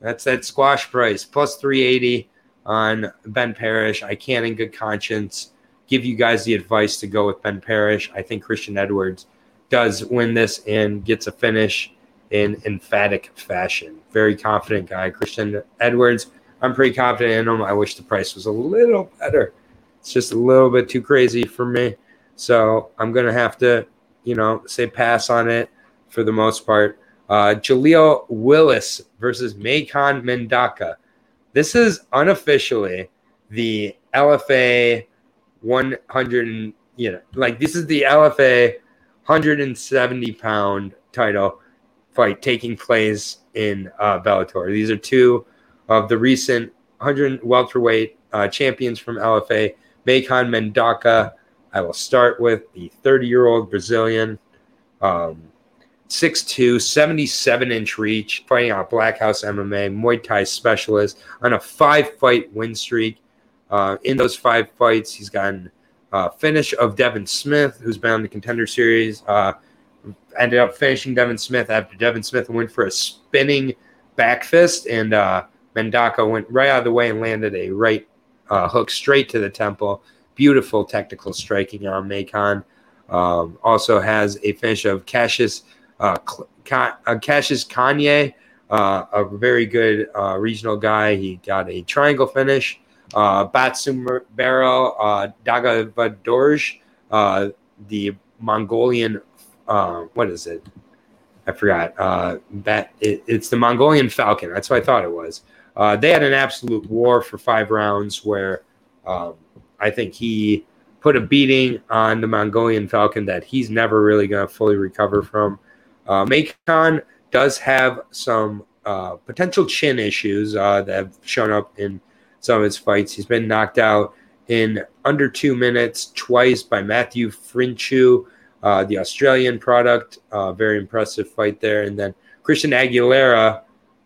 That's that squash price plus 380 on Ben Parrish. I can't, in good conscience, give you guys the advice to go with Ben Parrish. I think Christian Edwards does win this and gets a finish in emphatic fashion. Very confident guy, Christian Edwards. I'm pretty confident in him. I wish the price was a little better. It's just a little bit too crazy for me. So I'm going to have to, you know, say pass on it for the most part. Uh, Jaleel Willis versus Maycon Mendonca. This is unofficially the LFA 100, you know, like this is the LFA 170 pound title fight taking place in uh, Bellator. These are two of the recent 100 welterweight uh, champions from LFA, Maycon Mendonca. I will start with the 30 year old Brazilian. Um, 6'2, 77 inch reach, fighting out Black House MMA, Muay Thai specialist on a five fight win streak. Uh, in those five fights, he's gotten uh, finish of Devin Smith, who's been on the contender series. Uh, ended up finishing Devin Smith after Devin Smith went for a spinning back fist, and uh, went right out of the way and landed a right uh, hook straight to the temple. Beautiful technical striking on Maycon. Um, also has a finish of Cassius uh, uh, Cassius Kanye, uh, a very good uh, regional guy. He got a triangle finish. Uh, Barrel, uh, Dagavadorj, uh, the Mongolian, uh, what is it? I forgot. Uh, that it, it's the Mongolian Falcon. That's what I thought it was. Uh, they had an absolute war for five rounds where um, I think he put a beating on the Mongolian Falcon that he's never really going to fully recover from. Uh, Maycon does have some uh, potential chin issues uh, that have shown up in some of his fights. He's been knocked out in under two minutes twice by Matthew Frincu, uh, the Australian product. Uh, very impressive fight there. And then Christian Aguilera,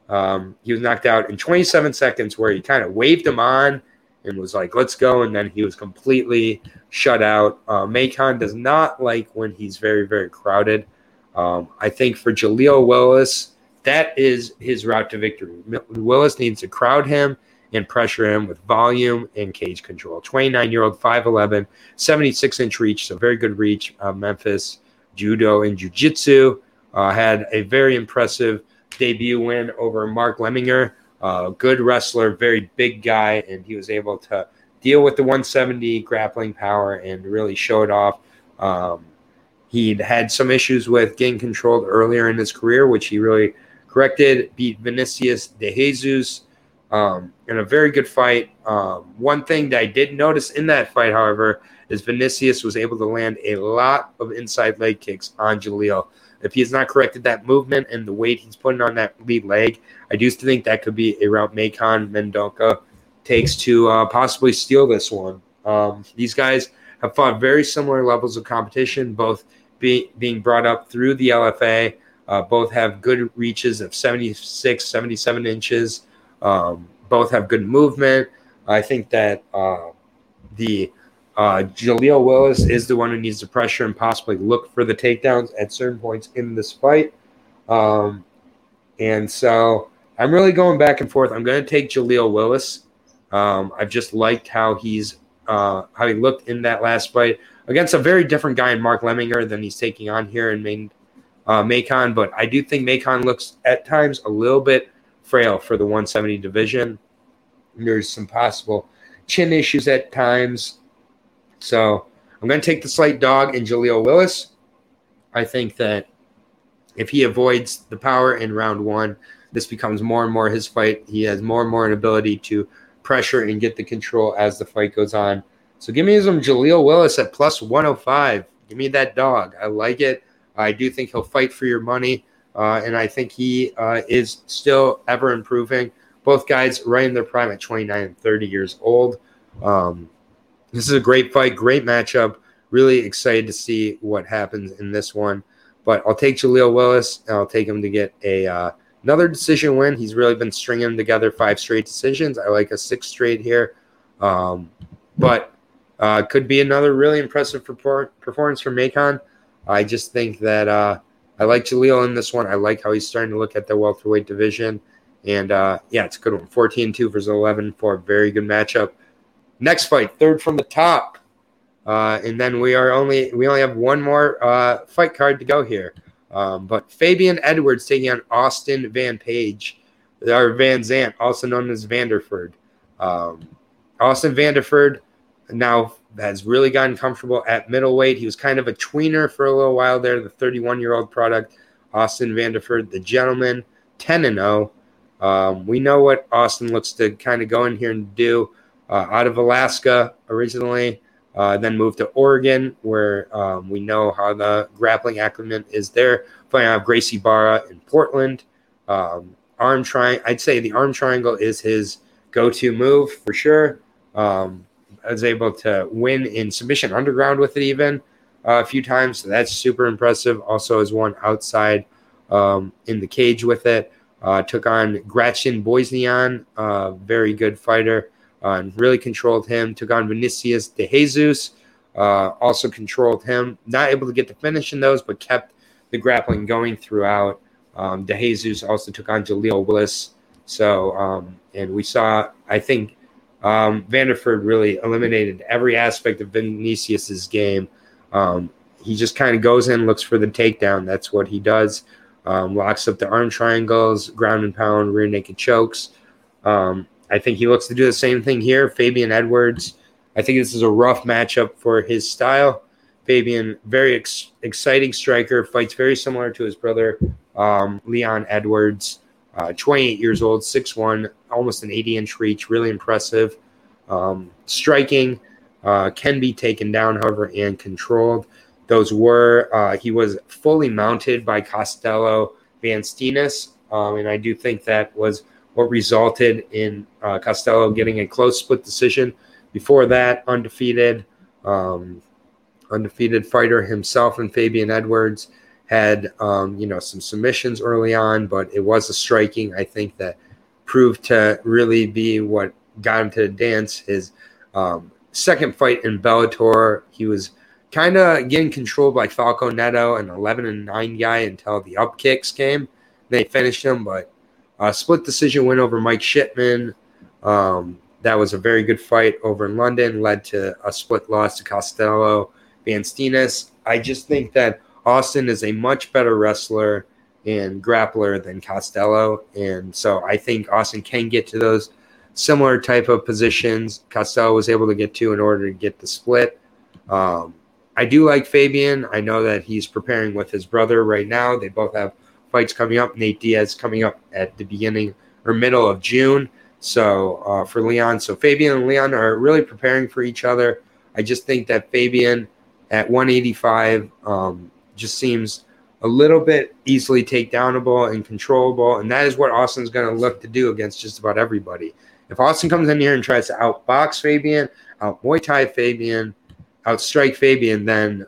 um, he was knocked out in 27 seconds, where he kind of waved him on and was like, let's go. And then he was completely shut out. Uh, does not like when he's very, very crowded. Um, I think for Jaleel Willis, that is his route to victory. Willis needs to crowd him and pressure him with volume and cage control. 29 year old, 5'11, 76 inch reach, so very good reach. Uh, Memphis judo and jiu jitsu. Uh, had a very impressive debut win over Mark Lemminger. Uh, good wrestler, very big guy, and he was able to deal with the 170 grappling power and really show it off. Um, He'd had some issues with getting controlled earlier in his career, which he really corrected. Beat Vinicius de Jesus um, in a very good fight. Um, one thing that I did notice in that fight, however, is Vinicius was able to land a lot of inside leg kicks on Jaleel. If he has not corrected that movement and the weight he's putting on that lead leg, I do think that could be a route Maycon Mendonca takes to uh, possibly steal this one. Um, these guys have fought very similar levels of competition, both be, being brought up through the LFA. Uh, both have good reaches of 76, 77 inches. Um, both have good movement. I think that uh, the uh, Jaleel Willis is the one who needs to pressure and possibly look for the takedowns at certain points in this fight. Um, and so, I'm really going back and forth. I'm going to take Jaleel Willis. Um, I've just liked how he's uh, how he looked in that last fight against a very different guy in Mark Lemminger than he's taking on here in main uh, Maycon. But I do think Maycon looks at times a little bit frail for the 170 division. There's some possible chin issues at times. So I'm going to take the slight dog in Jaleel Willis. I think that if he avoids the power in round one, this becomes more and more his fight. He has more and more an ability to pressure and get the control as the fight goes on. So give me some Jaleel Willis at plus 105. Give me that dog. I like it. I do think he'll fight for your money. Uh, and I think he uh, is still ever improving. Both guys right in their prime at 29 and 30 years old. Um, this is a great fight, great matchup. Really excited to see what happens in this one. But I'll take Jaleel Willis and I'll take him to get a uh, another decision win. He's really been stringing together five straight decisions. I like a six straight here. Um, but uh, could be another really impressive performance from Maycon. I just think that uh, I like Jaleel in this one. I like how he's starting to look at the welterweight division. And uh, yeah, it's a good one. 14 2 versus 11 for a very good matchup. Next fight, third from the top. Uh, and then we are only we only have one more uh, fight card to go here. Um, but Fabian Edwards taking on Austin Van Page, or Van Zant, also known as Vanderford. Um, Austin Vanderford now has really gotten comfortable at middleweight. He was kind of a tweener for a little while there, the 31 year old product. Austin Vanderford, the gentleman, 10 and 0. Um, we know what Austin looks to kind of go in here and do. Uh, out of Alaska originally, uh, then moved to Oregon, where um, we know how the grappling acclimate is there. Fighting out Gracie Barra in Portland. Um, arm triangle, I'd say the arm triangle is his go-to move for sure. Um, I was able to win in submission underground with it even uh, a few times. So that's super impressive. Also, has won outside um, in the cage with it. Uh, took on Grachik Bozinyan, uh, very good fighter, uh, and really controlled him. Took on Vinicius de Jesus, uh, also controlled him. Not able to get the finish in those, but kept the grappling going throughout. Um, de Jesus also took on Jaleel Willis. So, um, and we saw, I think, um, Vanderford really eliminated every aspect of Vinicius's game. Um, he just kind of goes in, looks for the takedown. That's what he does. Um, locks up the arm triangles, ground and pound, rear naked chokes. Um, I think he looks to do the same thing here. Fabian Edwards. I think this is a rough matchup for his style. Fabian, very ex- exciting striker, fights very similar to his brother um, Leon Edwards uh, 28 years old, 6'1, almost an 80 inch reach, really impressive. Um, striking uh, can be taken down, however, and controlled. Those were, uh, he was fully mounted by Costello Van Steenis. Um, and I do think that was what resulted in uh, Costello getting a close split decision. Before that, undefeated, um, undefeated fighter himself and Fabian Edwards had um, you know some submissions early on, but it was a striking. I think that proved to really be what got him to dance. His um, second fight in Bellator, he was kind of getting controlled by Falco Neto, an 11 and 9 guy until the up kicks came. They finished him, but a split decision win over Mike Shipman. Um, that was a very good fight over in London, led to a split loss to Costello Van. I just think that Austin is a much better wrestler and grappler than Costello. And so I think Austin can get to those similar type of positions Costello was able to get to in order to get the split. Um, I do like Fabian. I know that he's preparing with his brother right now. They both have fights coming up. Nate Diaz coming up at the beginning or middle of June. So uh, for Leon, so Fabian and Leon are really preparing for each other. I just think that Fabian at 185, um, just seems a little bit easily takedownable and controllable. And that is what Austin's going to look to do against just about everybody. If Austin comes in here and tries to outbox Fabian, out Muay Thai Fabian, outstrike Fabian, then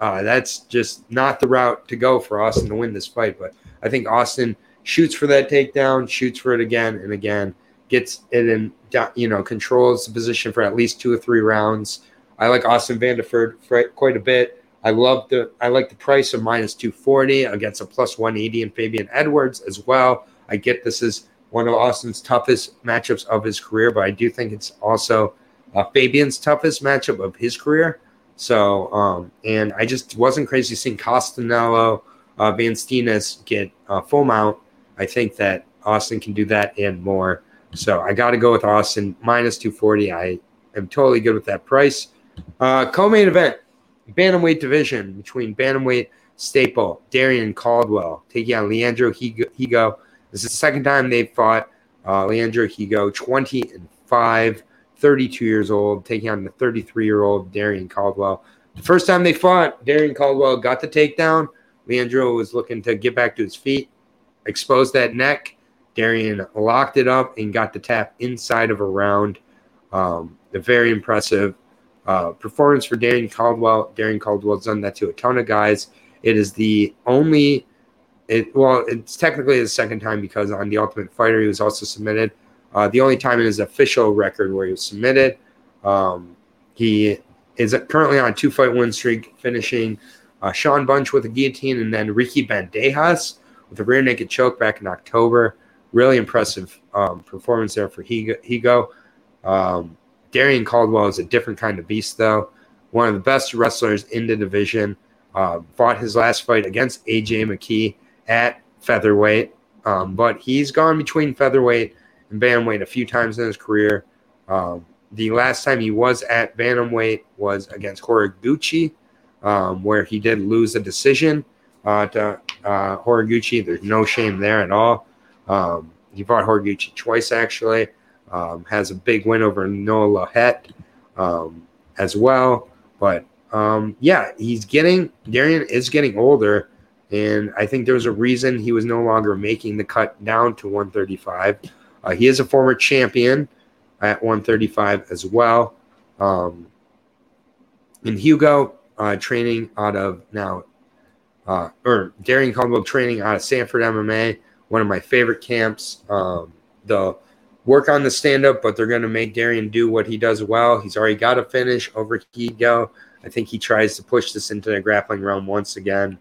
uh, that's just not the route to go for Austin to win this fight. But I think Austin shoots for that takedown, shoots for it again and again, gets it in, you know, controls the position for at least two or three rounds. I like Austin Vanderford quite a bit. I love the I like the price of minus 240 against a plus 180 in Fabian Edwards as well. I get this is one of Austin's toughest matchups of his career, but I do think it's also uh, Fabian's toughest matchup of his career. So, um, and I just wasn't crazy seeing Castanelo, uh, Van Steenis get uh, full mount. I think that Austin can do that and more. So I got to go with Austin minus 240. I am totally good with that price. Uh, co-main event, bantamweight division between bantamweight staple Darrion Caldwell taking on Leandro Higo. This is the second time they've fought. Uh, Leandro Higo, 20 and 5, 32 years old, taking on the 33 year old Darrion Caldwell. The first time they fought, Darrion Caldwell got the takedown. Leandro was looking to get back to his feet, exposed that neck. Darrion locked it up and got the tap inside of a round. Um, very impressive uh, performance for Darrion Caldwell. Darrion Caldwell's done that to a ton of guys. It is the only, it well, it's technically the second time because on the Ultimate Fighter he was also submitted. Uh, the only time in his official record where he was submitted. Um, he is currently on a two fight win streak, finishing uh, Shawn Bunch with a guillotine and then Ricky Bandejas with a rear naked choke back in October. Really impressive um, performance there for Higo. Um, Darrion Caldwell is a different kind of beast, though. One of the best wrestlers in the division. Uh, fought his last fight against AJ McKee at featherweight, um, but he's gone between featherweight and bantamweight a few times in his career. Um, the last time he was at bantamweight was against Horiguchi, um, where he did lose a decision uh, to uh, Horiguchi. There's no shame there at all. Um, he fought Horiguchi twice, actually. Um, has a big win over Noad Lahat um, as well. But um, yeah, he's getting, Darrion is getting older. And I think there's a reason he was no longer making the cut down to 135. Uh, he is a former champion at 135 as well. Um, and Higo uh, training out of now, uh, or Darrion Caldwell training out of Sanford MMA, one of my favorite camps. Um, the work on the stand up, but they're going to make Darrion do what he does well. He's already got a finish over Higo. I think he tries to push this into the grappling realm once again.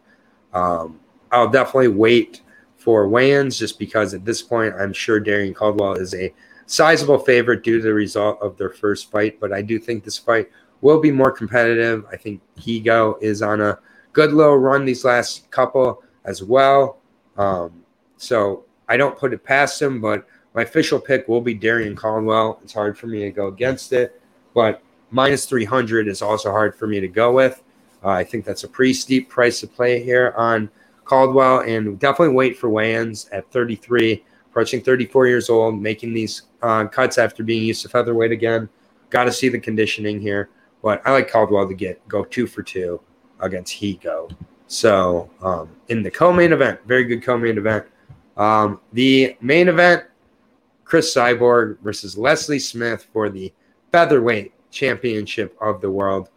Um, I'll definitely wait for weigh-ins just because at this point I'm sure Darrion Caldwell is a sizable favorite due to the result of their first fight. But I do think this fight will be more competitive. I think Higo is on a good little run these last couple as well. Um, so I don't put it past him, but my official pick will be Darrion Caldwell. It's hard for me to go against it, but minus 300 is also hard for me to go with. Uh, I think that's a pretty steep price to play here on Caldwell, and definitely wait for weigh-ins at 33, approaching 34 years old, making these uh, cuts after being used to featherweight again. Got to see the conditioning here, but I like Caldwell to get go two for two against Higo. So um, in the co-main event, very good co-main event. Um, the main event, Cris Cyborg versus Leslie Smith for the featherweight championship of the world.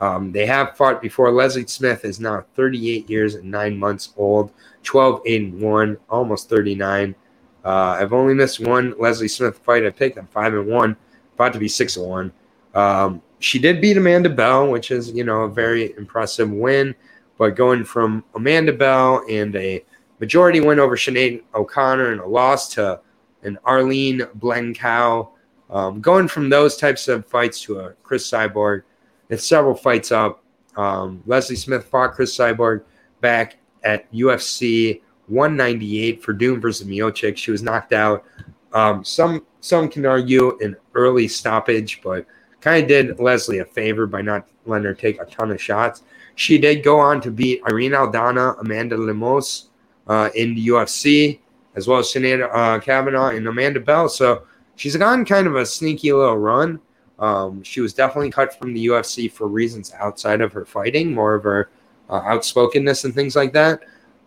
Um, they have fought before. Leslie Smith is now 38 years and nine months old, 12, 8, and 1, almost 39. Uh, I've only missed one Leslie Smith fight I picked. I'm 5 and 1, about to be 6 and 1. Um, she did beat Amanda Bell, which is, you know, a very impressive win. But going from Amanda Bell and a majority win over Sinead O'Connor and a loss to an Arlene Blencowe, um, going from those types of fights to a Cris Cyborg, it's several fights up. Um, Leslie Smith fought Cris Cyborg back at UFC 198 Werdum versus Miocic. She was knocked out. Um, some some can argue an early stoppage, but kind of did Leslie a favor by not letting her take a ton of shots. She did go on to beat Irene Aldana, Amanda Lemos uh, in the UFC, as well as Sinead uh, Kavanagh and Amanda Bell. So she's gone kind of a sneaky little run. Um, she was definitely cut from the UFC for reasons outside of her fighting, more of her uh, outspokenness and things like that.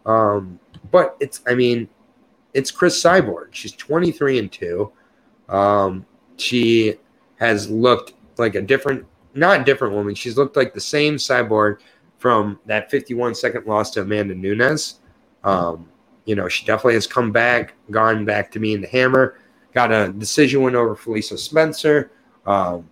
Um, but it's, I mean, it's Cris Cyborg. She's 23 and 2. Um, she has looked like a different, not different woman. She's looked like the same Cyborg from that 51 second loss to Amanda Nunes. Um, you know, she definitely has come back, gone back to me in the hammer, got a decision win over Felicia Spencer. Um,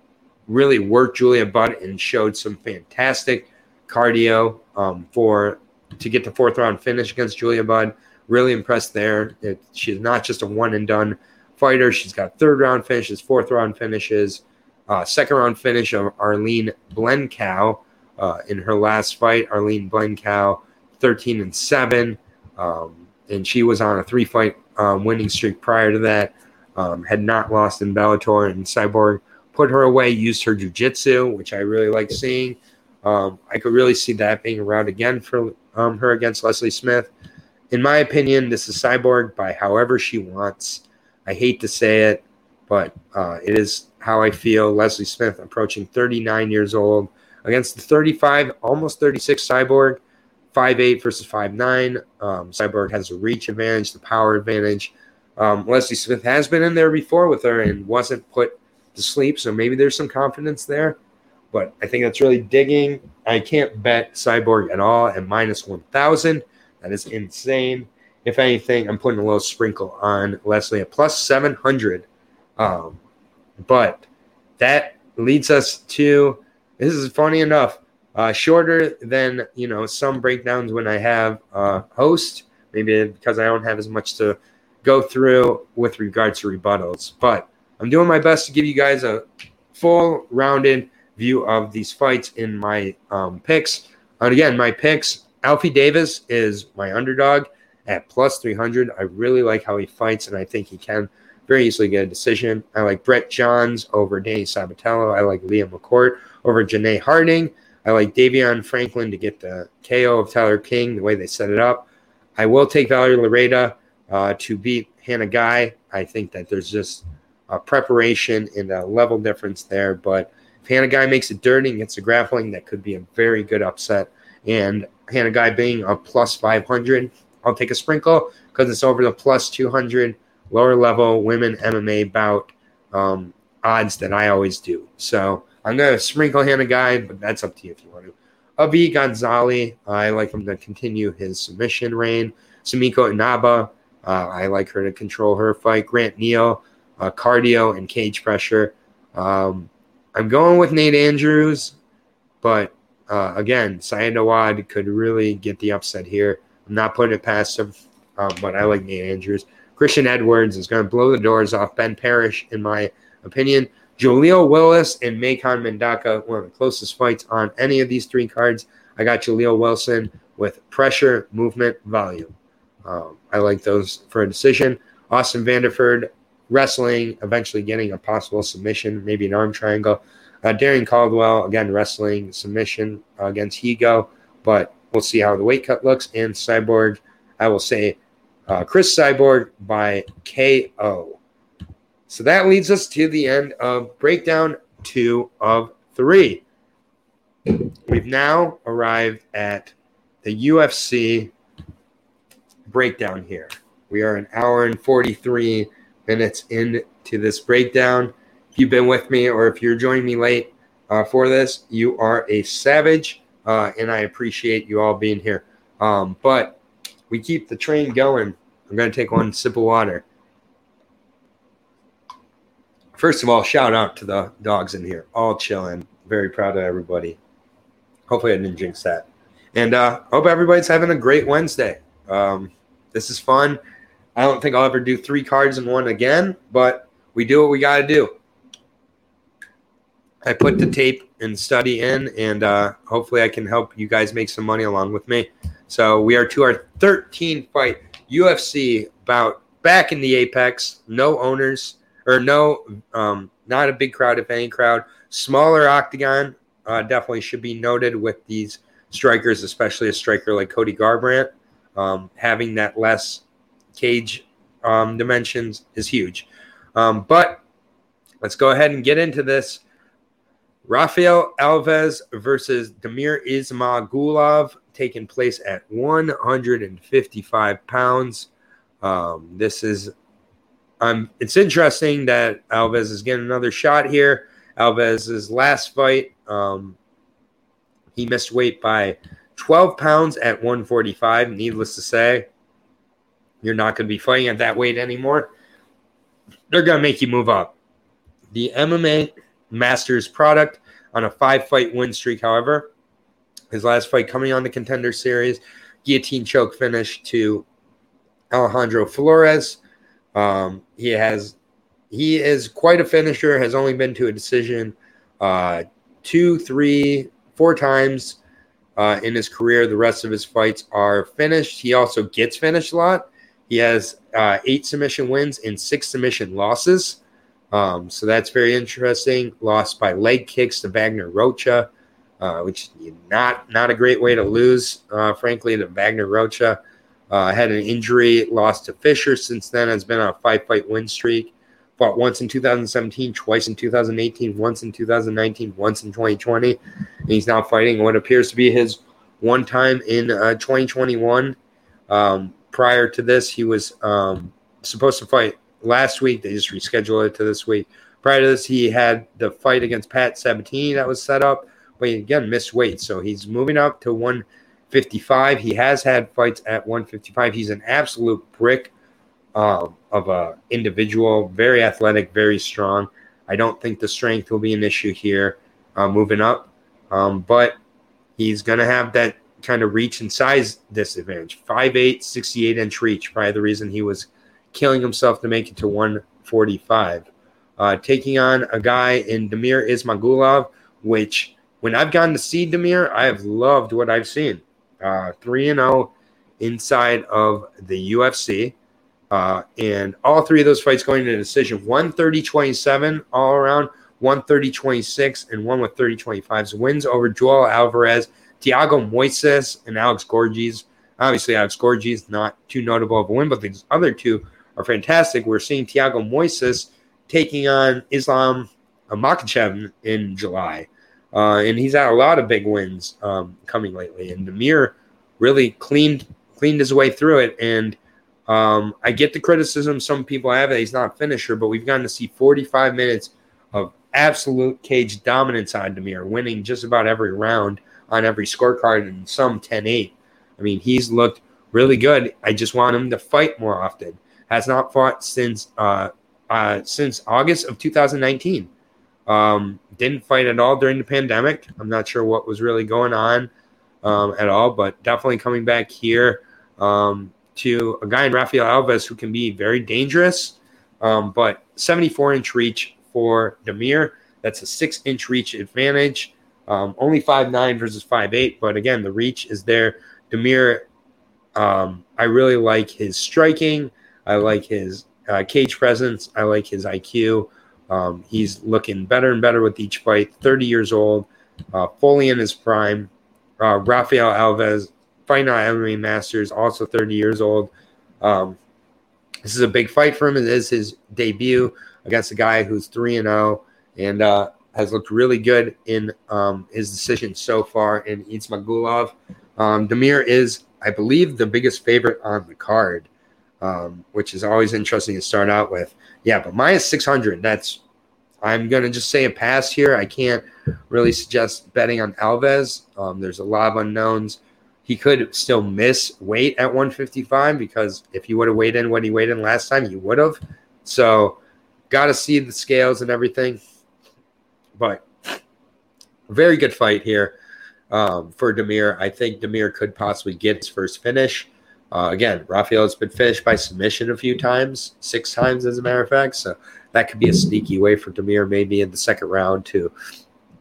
really worked Julia Budd and showed some fantastic cardio um, for to get the fourth round finish against Julia Budd. Really impressed there. It, she's not just a one and done fighter. She's got third round finishes, fourth round finishes, uh, second round finish of Arlene Blencowe uh, in her last fight. Arlene Blencowe, 13 and 7. Um, and she was on a three fight um, winning streak prior to that. Um, had not lost in Bellator, and Cyborg put her away, used her jujitsu, which I really like seeing. Um, I could really see that being around again for um, her against Leslie Smith. In my opinion, this is Cyborg by however she wants. I hate to say it, but uh, it is how I feel. Leslie Smith approaching 39 years old against the 35, almost 36 Cyborg, 5'8 versus 5'9. Um, Cyborg has a reach advantage, the power advantage. Um, Leslie Smith has been in there before with her and wasn't put to sleep, so maybe there's some confidence there but I think that's really digging. I can't bet Cyborg at all at minus 1,000. That is insane. If anything, I'm putting a little sprinkle on Leslie at plus 700. Um, but that leads us to this is funny enough, uh, shorter than you know some breakdowns when I have a host. Maybe because I don't have as much to go through with regards to rebuttals. But I'm doing my best to give you guys a full rounded view of these fights in my um, picks. And again, my picks Alfie Davis is my underdog at plus 300. I really like how he fights, and I think he can very easily get a decision. I like Brett Johns over Danny Sabatello. I like Leah McCourt over Janay Harding. I like Davion Franklin to get the KO of Tyler King, the way they set it up. I will take Valerie Loureda uh, to beat Hannah Guy. I think that there's just a preparation and a level difference there, but if Hannah Guy makes it dirty and gets a grappling, that could be a very good upset. And Hannah Guy being a plus 500, I'll take a sprinkle because it's over the plus 200 lower level women MMA bout um, odds that I always do. So I'm going to sprinkle Hannah Guy, but that's up to you if you want to. Avi Gonzalez, I like him to continue his submission reign. Sumiko Inaba, uh, I like her to control her fight. Grant Neal, uh, cardio and cage pressure. Um, I'm going with Nate Andrews, but uh, again, Saad Awad could really get the upset here. I'm not putting it past him, um, but I like Nate Andrews. Christian Edwards is going to blow the doors off Ben Parrish, in my opinion. Jaleel Willis and Maycon Mendonca, one of the closest fights on any of these three cards. I got Jaleel Wilson with pressure, movement, volume. Um, I like those for a decision. Austin Vanderford wrestling, eventually getting a possible submission, maybe an arm triangle. Uh, Darrion Caldwell, again, wrestling submission uh, against Higo, but we'll see how the weight cut looks. And Cyborg, I will say uh, Cris Cyborg by KO. So that leads us to the end of breakdown two of three. We've now arrived at the UFC breakdown here. We are an hour and 43 minutes into this breakdown. If you've been with me or if you're joining me late uh, for this, you are a savage, uh, and I appreciate you all being here. Um, but we keep the train going. I'm going to take one sip of water. First of all, shout out to the dogs in here, all chilling. Very proud of everybody. Hopefully, I didn't jinx that. And uh, hope everybody's having a great Wednesday. Um, this is fun. I don't think I'll ever do three cards in one again, but we do what we got to do. I put the tape and study in, and uh, hopefully, I can help you guys make some money along with me. So, we are to our 13 fight UFC bout back in the Apex. No owners, or no, um, not a big crowd, if any crowd. Smaller octagon uh, definitely should be noted with these strikers, especially a striker like Cody Garbrandt. Um, having that less cage um, dimensions is huge. Um, but let's go ahead and get into this. Rafael Alves versus Damir Ismagulov taking place at 155 pounds. Um, this is um, it's interesting that Alves is getting another shot here. Alves's last fight, um, he missed weight by 12 pounds at 145. Needless to say, you're not going to be fighting at that weight anymore. They're going to make you move up. The MMA Masters product on a five fight win streak, however, his last fight coming on the contender series, guillotine choke finish to Alejandro Flores. Um, he has he is quite a finisher. Has only been to a decision uh, two, three, four times uh, in his career. The rest of his fights are finished. He also gets finished a lot. He has uh, eight submission wins and six submission losses. Um, so that's very interesting. Lost by leg kicks to Wagner Rocha, uh, which not not a great way to lose, uh, frankly, to Wagner Rocha. Uh, had an injury, lost to Fisher. Since then, has been on a five fight win streak. Fought once in 2017, twice in 2018, once in 2019, once in 2020. And he's now fighting what appears to be his one time in uh, 2021. Um, prior to this, he was um, supposed to fight last week. They just rescheduled it to this week. Prior to this, he had the fight against Pat Sabatini that was set up, but he again missed weight. So he's moving up to 155. He has had fights at 155. He's an absolute brick um, of a individual, very athletic, very strong. I don't think the strength will be an issue here uh, moving up, um, but he's going to have that kind of reach and size disadvantage. 5'8, 68 inch reach, probably the reason he was – killing himself to make it to 145. Uh, taking on a guy in Damir Ismagulov, which when I've gotten to see Damir, I have loved what I've seen. Uh, 3 and 0 inside of the UFC. Uh, and all three of those fights going to decision 130 27 all around, 130 26, and one with 30 25. So wins over Joel Alvarez, Thiago Moises, and Alex Gorgees. Obviously, Alex Gorgees not too notable of a win, but these other two are fantastic. We're seeing Thiago Moises taking on Islam Makhachev in July. Uh, and he's had a lot of big wins um, coming lately. And Damir really cleaned cleaned his way through it. And um, I get the criticism some people have that he's not a finisher, but we've gotten to see 45 minutes of absolute cage dominance on Damir, winning just about every round on every scorecard and some 10 8. I mean, he's looked really good. I just want him to fight more often has not fought since uh, uh, since August of 2019. Um, didn't fight at all during the pandemic. I'm not sure what was really going on um, at all, but definitely coming back here um, to a guy in Rafael Alves who can be very dangerous. Um, but 74 inch reach for Damir. That's a six inch reach advantage. Um, only five nine versus five eight, but again, the reach is there. Damir, um, I really like his striking. I like his uh, cage presence. I like his IQ. Um, he's looking better and better with each fight. 30 years old, uh, fully in his prime. Uh, Rafael Alves, fighting on MMA Masters, also 30 years old. Um, this is a big fight for him. It is his debut against a guy who's 3 and 0 and uh, has looked really good in um, his decision so far in Ismagulov. Um, Damir is, I believe, the biggest favorite on the card um, which is always interesting to start out with. Yeah, but minus 600, that's, I'm going to just say a pass here. I can't really suggest betting on Alves. Um, there's a lot of unknowns. He could still miss weight at 155 because if he would have weighed in when he weighed in last time, he would have. So, got to see the scales and everything. But very good fight here um, for Damir. I think Damir could possibly get his first finish. Uh, again, Rafael has been finished by submission a few times, six times as a matter of fact. So that could be a sneaky way for Damir maybe in the second round to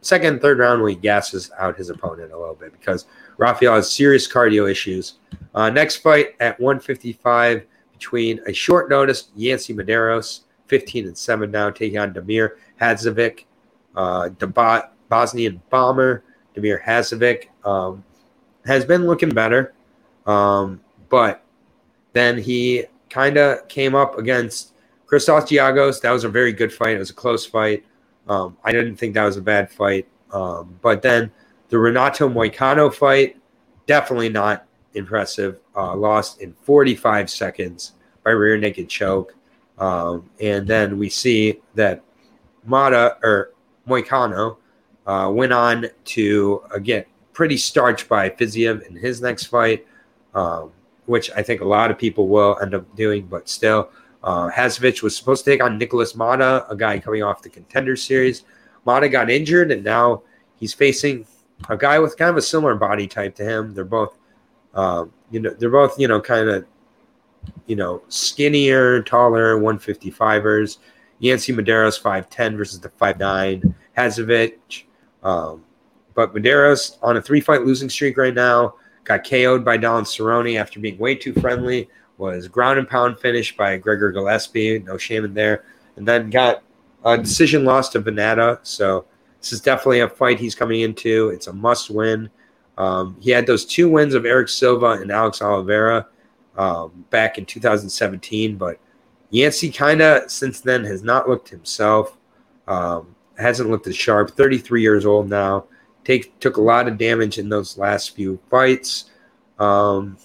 second, third round when he gasses out his opponent a little bit because Rafael has serious cardio issues. Uh, next fight at 155 between a short notice Yancy Medeiros, 15 and 7 now, taking on Damir Hadzovic, uh, the Bosnian bomber. Damir Hadzovic um, has been looking better. Um, but then he kind of came up against Christos Giagos. That was a very good fight. It was a close fight. Um, I didn't think that was a bad fight. Um, but then the Renato Moicano fight, definitely not impressive. Uh, lost in 45 seconds by rear naked choke. Um, and then we see that Mata or Moicano uh, went on to uh, get pretty starched by Fiziev in his next fight. Um, which I think a lot of people will end up doing, but still. Uh, was supposed to take on Nikolas Motta, a guy coming off the contender series. Mata got injured, and now he's facing a guy with kind of a similar body type to him. They're both, um, you know, they're both, you know, kind of you know, skinnier, taller 155ers. Yancy Medeiros 5'10 versus the 5'9 Hadzovic. Um, but Medeiros on a three fight losing streak right now. Got KO'd by Don Cerrone after being way too friendly. Was ground and pound finished by Gregor Gillespie. No shame in there. And then got a decision loss to Vannata. So this is definitely a fight he's coming into. It's a must win. Um, he had those two wins of Erick Silva and Alex Oliveira um, back in 2017, but Yancy kind of since then has not looked himself. Um, hasn't looked as sharp. 33 years old now. Take took a lot of damage in those last few fights. Um,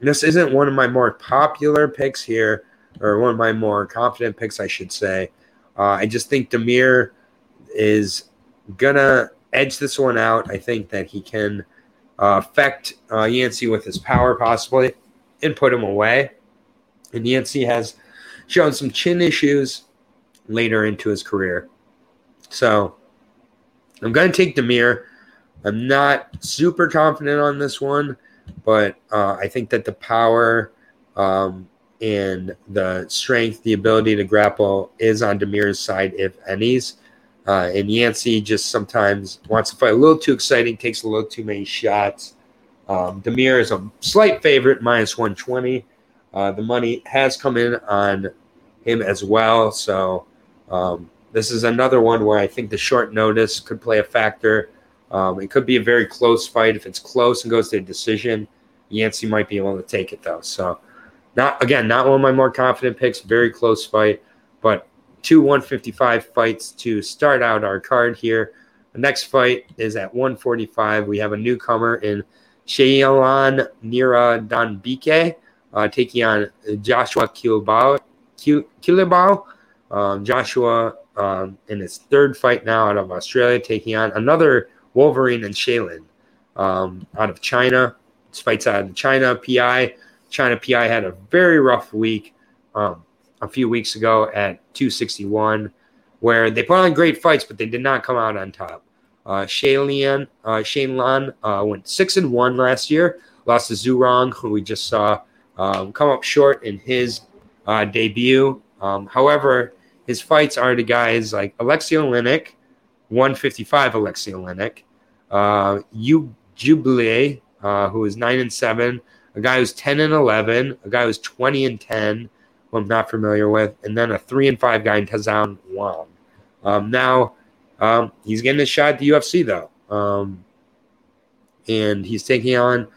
this isn't one of my more popular picks here, or one of my more confident picks, I should say. Uh, I just think Damir is gonna edge this one out. I think that he can uh, affect uh, Yancy with his power, possibly, and put him away. And Yancy has shown some chin issues later into his career. So I'm going to take Damir. I'm not super confident on this one, but uh, I think that the power um, and the strength, the ability to grapple is on Damir's side, if any's. Uh, and Yancy just sometimes wants to fight a little too exciting, takes a little too many shots. Um, Damir is a slight favorite, minus 120. Uh, the money has come in on him as well. So um, this is another one where I think the short notice could play a factor. Um, it could be a very close fight. If it's close and goes to a decision, Yancy might be able to take it though. So, not again, not one of my more confident picks. Very close fight, but two 155 fights to start out our card here. The next fight is at 145. We have a newcomer in Shayilan Nuerdanbieke uh, taking on Joshua Culibao. Culibao. Um, Joshua um, in his third fight now out of Australia, taking on another Wolverine and Shaylin um, out of China. This fight's out of China PI. China PI had a very rough week um, a few weeks ago at 261, where they put on great fights, but they did not come out on top. Uh, Shaylin, uh, Shane Lan uh, went six and one last year, lost to Zhu Rong, who we just saw um, come up short in his uh, debut. Um, however, his fights are to guys like Alexei Oleinik, 155 Alexei Oleinik, uh, Jubilee, uh, who is 9 and 7, a guy who's 10 and 11, a guy who's 20 and 10, who I'm not familiar with, and then a 3 and 5 guy in Tazan Wang. Um, now, um, he's getting a shot at the UFC, though. Um, and he's taking on,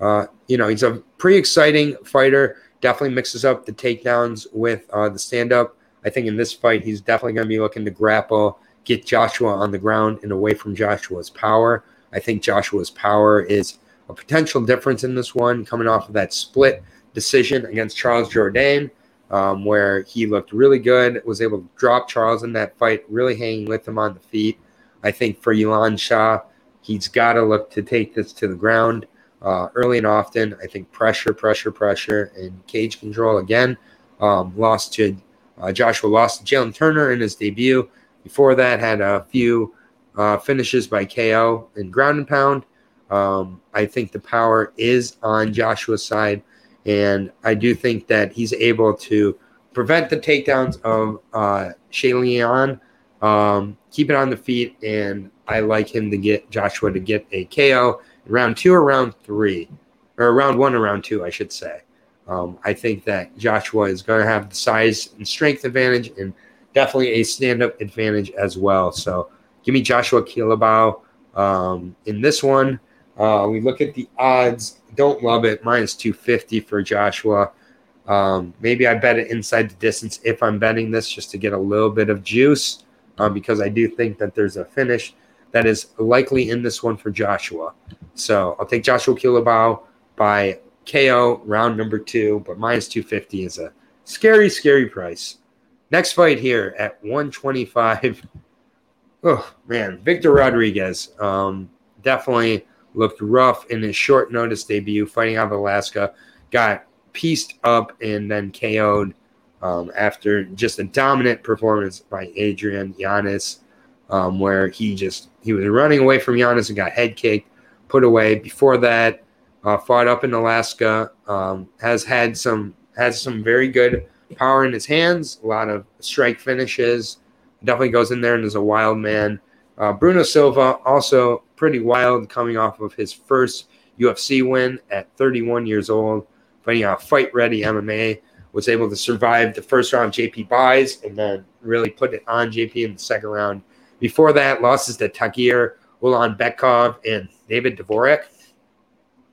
uh, you know, he's a pretty exciting fighter. Definitely mixes up the takedowns with uh, the stand up. I think in this fight, he's definitely going to be looking to grapple, get Joshua on the ground and away from Joshua's power. I think Joshua's power is a potential difference in this one, coming off of that split decision against Charles Jourdain, um, where he looked really good, was able to drop Charles in that fight, really hanging with him on the feet. I think for Yelan Shah, he's got to look to take this to the ground uh, early and often. I think pressure, pressure, pressure, and cage control again. Um, lost to uh, Joshua lost to Jalin Turner in his debut. Before that, had a few uh, finishes by KO and ground and pound. Um, I think the power is on Joshua's side, and I do think that he's able to prevent the takedowns of uh, Shayleon, um, keep it on the feet, and I like him to get Joshua to get a KO round two or round three, or round one or round two, I should say. Um, I think that Joshua is going to have the size and strength advantage and definitely a stand up advantage as well. So give me Joshua Culibao um, in this one. Uh, we look at the odds. Don't love it. Minus 250 for Joshua. Um, maybe I bet it inside the distance if I'm betting this just to get a little bit of juice uh, because I do think that there's a finish that is likely in this one for Joshua. So I'll take Joshua Culibao by KO round number two, but minus 250 is a scary, scary price. Next fight here at 125. (laughs) Oh, man. Victor Rodriguez um, definitely looked rough in his short notice debut fighting out of Alaska. Got pieced up and then KO'd um, after just a dominant performance by Adrian Yanez, um, where he just he was running away from Yanez and got head kicked, put away. Before that, uh, fought up in Alaska, um, has had some has some very good power in his hands, a lot of strike finishes. Definitely goes in there and is a wild man. Uh, Bruno Silva also pretty wild, coming off of his first UFC win at 31 years old, fighting out Fight Ready MMA. Was able to survive the first round JP buys and then really put it on JP in the second round. Before that, losses to Tagir, Ulanbekov, and David Dvorak.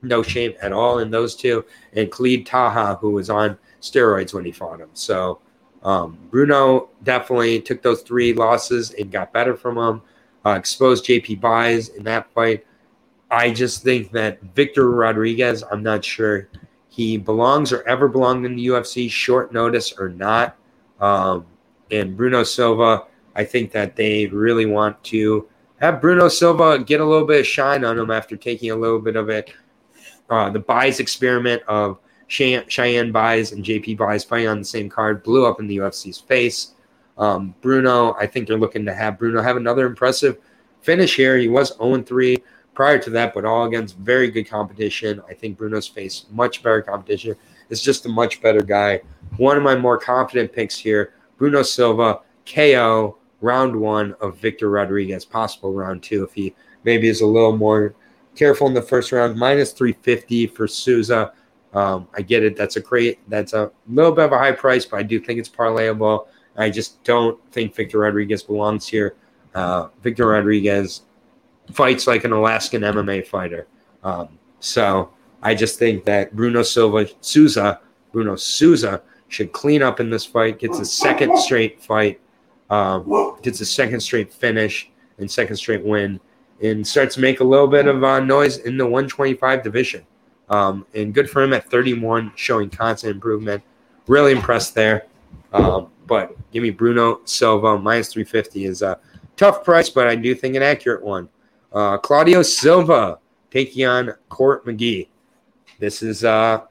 No shame at all in those two. And Khalid Taha, who was on steroids when he fought him. So um, Bruno definitely took those three losses and got better from them. Uh, exposed JP buys in that fight. I just think that Victor Rodriguez, I'm not sure he belongs or ever belonged in the UFC, short notice or not. Um, and Bruno Silva, I think that they really want to have Bruno Silva get a little bit of shine on him after taking a little bit of it. Uh, the buys experiment of Cheyenne buys and JP buys fighting on the same card blew up in the UFC's face. Um, Bruno, I think they're looking to have Bruno have another impressive finish here. He was 0 3 prior to that, but all against very good competition. I think Bruno's faced much better competition. It's just a much better guy. One of my more confident picks here Bruno Silva, KO, round one of Victor Rodriguez, possible round two if he maybe is a little more careful in the first round. Minus 350 for Souza. Um, I get it. That's a great, that's a little bit of a high price, but I do think it's parlayable. I just don't think Victor Rodriguez belongs here. Uh, Victor Rodriguez fights like an Alaskan MMA fighter. Um, so I just think that Bruno Silva Souza, Bruno Souza, should clean up in this fight, gets a second straight fight, um, gets a second straight finish and second straight win, and starts to make a little bit of uh, noise in the 125 division. Um, and good for him at 31, showing constant improvement. Really impressed there. Um, but give me Bruno Silva minus 350 is a tough price, but I do think an accurate one. Uh, Claudio Silva taking on Court McGee. This is uh,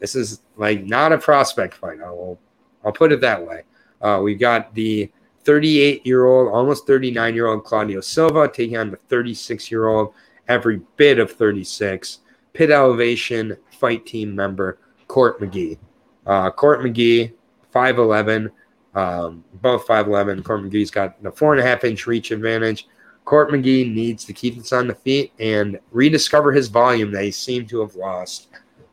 this is like not a prospect fight. I will, I'll put it that way. Uh, we've got the 38 year old, almost 39 year old Claudio Silva taking on the 36 year old, every bit of 36 Pit Elevation fight team member Court McGee. Uh, Court McGee, 5'11, um, both 5'11. Court McGee's got the four and a half inch reach advantage. Court McGee needs to keep this on the feet and rediscover his volume that he seemed to have lost.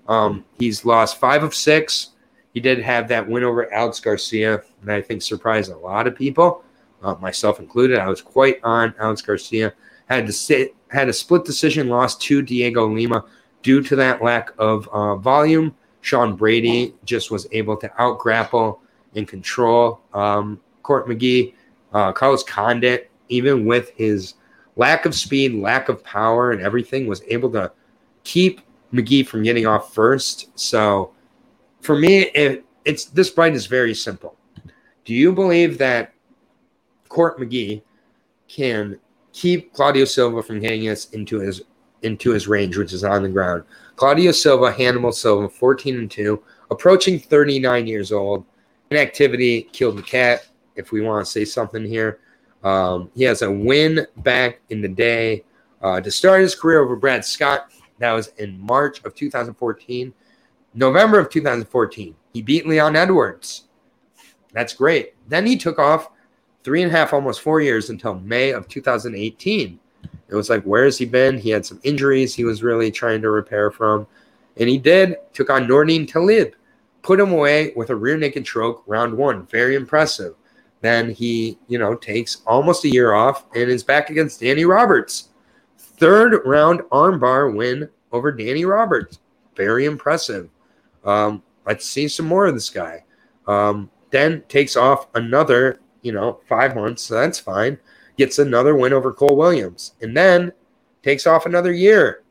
Um, he's lost five of six. He did have that win over Alex Garcia, and I think surprised a lot of people, uh, myself included. I was quite on Alex Garcia. Had to sit, had a split decision loss to Diego Lima due to that lack of uh, volume. Sean Brady just was able to out grapple and control um, Court McGee. Uh, Carlos Condit, even with his lack of speed, lack of power, and everything, was able to keep McGee from getting off first. So for me, it, it's this fight is very simple. Do you believe that Court McGee can keep Claudio Silva from getting us into his into his range, which is on the ground. Claudio Silva, Hannibal Silva, 14 and 2, approaching 39 years old. Inactivity killed the cat, if we want to say something here. Um, he has a win back in the day uh, to start his career over Brad Scott. That was in March of 2014. November of 2014, he beat Leon Edwards. That's great. Then he took off three and a half, almost four years until May of 2018. It was like, where has he been? He had some injuries he was really trying to repair from. And he did, took on Nordine Taleb, put him away with a rear naked choke round one. Very impressive. Then he, you know, takes almost a year off and is back against Danny Roberts. Third round armbar win over Danny Roberts. Very impressive. Um, let's see some more of this guy. Um, then takes off another, you know, five months. So that's fine gets another win over Cole Williams, and then takes off another year.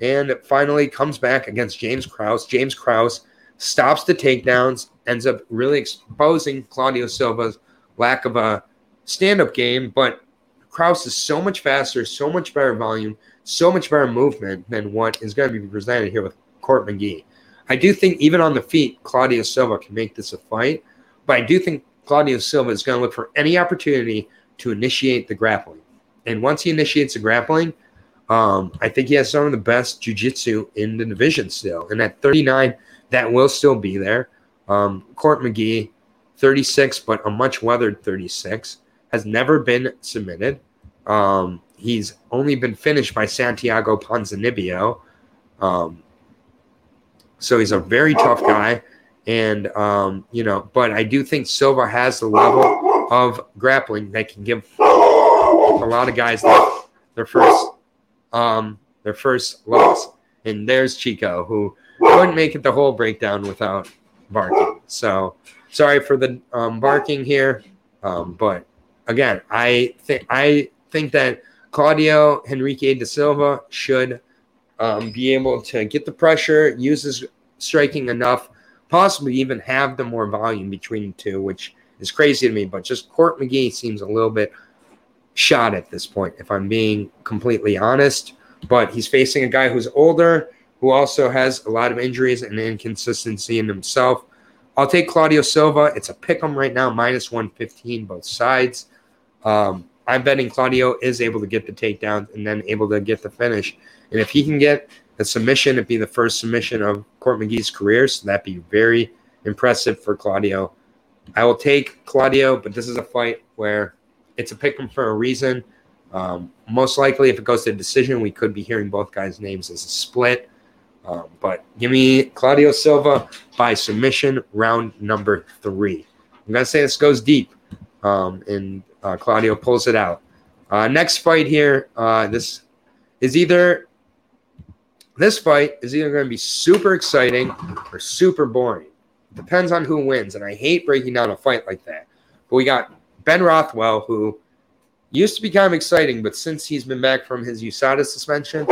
And finally comes back against James Krause. James Krause stops the takedowns, ends up really exposing Claudio Silva's lack of a stand up game. But Krause is so much faster, so much better volume, so much better movement than what is going to be presented here with Court McGee. I do think even on the feet, Claudio Silva can make this a fight, but I do think Claudio Silva is going to look for any opportunity to initiate the grappling. And once he initiates the grappling, um, I think he has some of the best jujitsu in the division still. And at 39, that will still be there. Um, Court McGee, 36, but a much weathered 36, has never been submitted. Um, he's only been finished by Santiago Ponzinibbio. Um, so he's a very tough guy. And, um, you know, but I do think Silva has the level of grappling that can give a lot of guys their, first um, their first loss. And there's Chico, who couldn't make it the whole breakdown without barking. So sorry for the um, barking here. Um, but again, I think I think that Claudio Henrique da Silva should um, be able to get the pressure, use his striking enough, possibly even have the more volume between the two, which is crazy to me. But just Court McGee seems a little bit shot at this point, if I'm being completely honest. But he's facing a guy who's older, who also has a lot of injuries and inconsistency in himself. I'll take Claudio Silva. It's a pick 'em right now, minus 115, both sides. Um, I'm betting Claudio is able to get the takedown and then able to get the finish. And if he can get a submission, it'd be the first submission of Court McGee's career. So that'd be very impressive for Claudio. I will take Claudio, but this is a fight where it's a pick 'em for a reason. Um, most likely, if it goes to decision, we could be hearing both guys' names as a split. Um, but give me Claudio Silva by submission, round number three. I'm gonna say this goes deep, um, and uh, Claudio pulls it out. Uh, next fight here. Uh, this is either this fight is either going to be super exciting or super boring. Depends on who wins, and I hate breaking down a fight like that. But we got Ben Rothwell, who used to be kind of exciting, but since he's been back from his USADA suspension,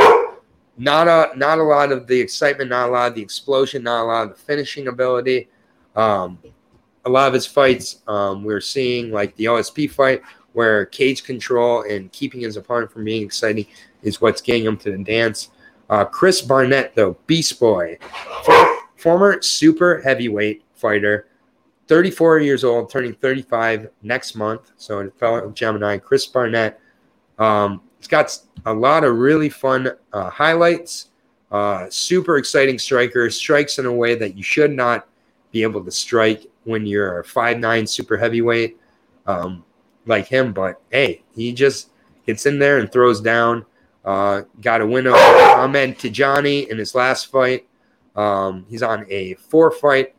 not a not a lot of the excitement, not a lot of the explosion, not a lot of the finishing ability. Um, a lot of his fights, um, we're seeing like the OSP fight, where cage control and keeping his opponent from being exciting is what's getting him to the dance. Uh, Chris Barnett, though, Beast Boy, former super heavyweight fighter, 34 years old, turning 35 next month. So a fellow Gemini, Chris Barnett. Um, he's got a lot of really fun uh, highlights. Uh, super exciting striker, strikes in a way that you should not be able to strike when you're a five nine super heavyweight um, like him. But hey, he just gets in there and throws down. Uh, got a win over Ahmed Tijani in his last fight. Um, he's on a four fight,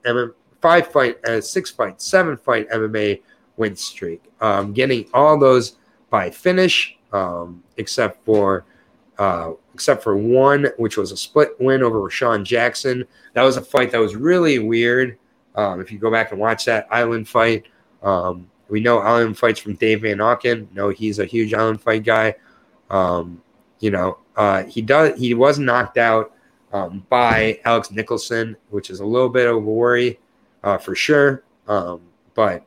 five fight, uh, six fight, seven fight MMA win streak. Um, getting all those by finish, um, except for uh, except for one, which was a split win over Rashawn Jackson. That was a fight that was really weird. Um, if you go back and watch that Island fight, um, we know Island fights from Dave Van Auken. No, he's a huge Island fight guy. Um, you know, uh, he does. He was knocked out um, by Alex Nicholson, which is a little bit of a worry uh, for sure. Um, but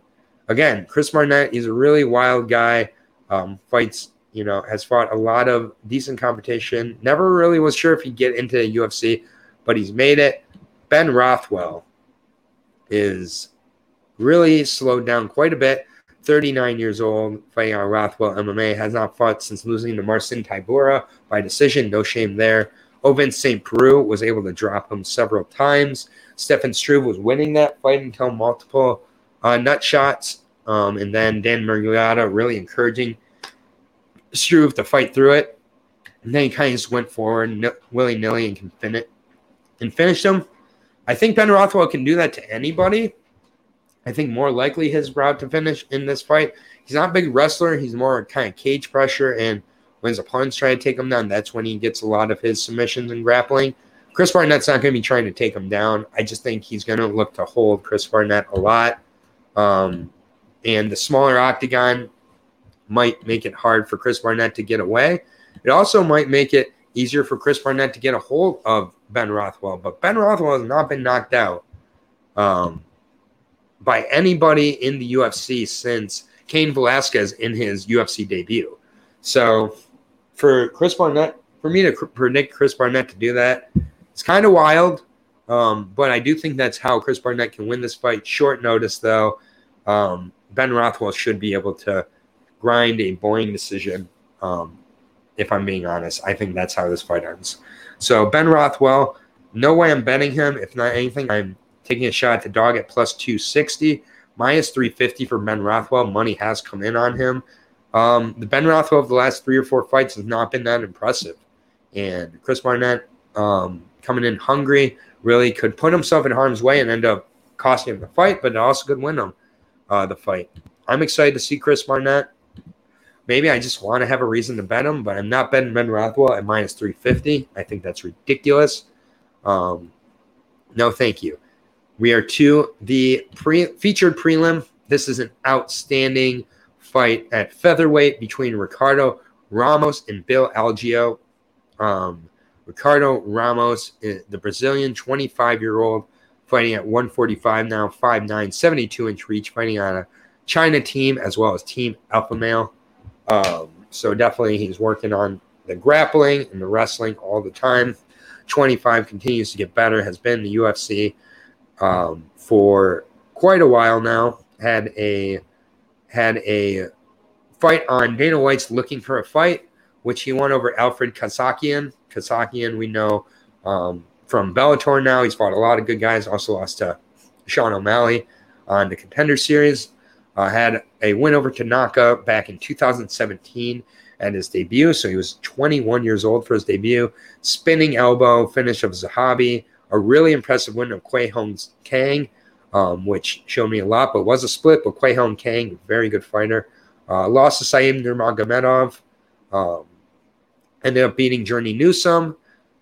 again, Chris Barnett, he's a really wild guy. Um, fights, you know, has fought a lot of decent competition. Never really was sure if he'd get into the UFC, but he's made it. Ben Rothwell is really slowed down quite a bit. 39 years old, fighting on Rothwell MMA, has not fought since losing to Marcin Tybura by decision. No shame there. Ovince St. Preux was able to drop him several times. Stefan Struve was winning that fight until multiple uh, nut shots. Um, and then Dan Miragliotta really encouraging Struve to fight through it. And then he kind of just went forward n- willy nilly and can fin and finished him. I think Ben Rothwell can do that to anybody. I think more likely his route to finish in this fight. He's not a big wrestler. He's more kind of cage pressure. And when his opponents try to take him down, that's when he gets a lot of his submissions and grappling. Chris Barnett's not going to be trying to take him down. I just think he's going to look to hold Chris Barnett a lot. Um, and the smaller octagon might make it hard for Chris Barnett to get away. It also might make it easier for Chris Barnett to get a hold of Ben Rothwell. But Ben Rothwell has not been knocked out. Um, by anybody in the UFC since Cain Velasquez in his UFC debut. So for Chris Barnett, for me to predict Chris Barnett to do that, it's kind of wild. Um, but I do think that's how Chris Barnett can win this fight. Short notice, though. Um, ben Rothwell should be able to grind a boring decision. Um, if I'm being honest, I think that's how this fight ends. So Ben Rothwell, no way I'm betting him. If not anything, I'm taking a shot at the dog at plus 260, minus 350 for Ben Rothwell. Money has come in on him. Um, the Ben Rothwell of the last three or four fights has not been that impressive. And Chris Barnett um, coming in hungry really could put himself in harm's way and end up costing him the fight, but it also could win him uh, the fight. I'm excited to see Chris Barnett. Maybe I just want to have a reason to bet him, but I'm not betting Ben Rothwell at minus 350. I think that's ridiculous. Um, no, thank you. We are to the pre featured prelim. This is an outstanding fight at featherweight between Ricardo Ramos and Bill Algeo. Um, Ricardo Ramos, eh, the Brazilian 25 year old, fighting at 145 now, 5'9, 72 inch reach, fighting on a China team as well as Team Alpha Male. Um, so definitely he's working on the grappling and the wrestling all the time. 25 continues to get better, has been in the UFC um, for quite a while now. Had a had a fight on Dana White's looking for a fight, which he won over Alfred Khashakyan. Khashakyan, we know um, from Bellator now. He's fought a lot of good guys. Also lost to Sean O'Malley on the Contender Series. Uh, had a win over Tanaka back in 2017 at his debut. So he was 21 years old for his debut. Spinning elbow finish of Zahabi. A really impressive win of Kyung Ho Kang, um, which showed me a lot, but was a split. But Kyung Ho Kang, very good fighter. Uh, lost to Said Nurmagomedov. Um, ended up beating Journey Newson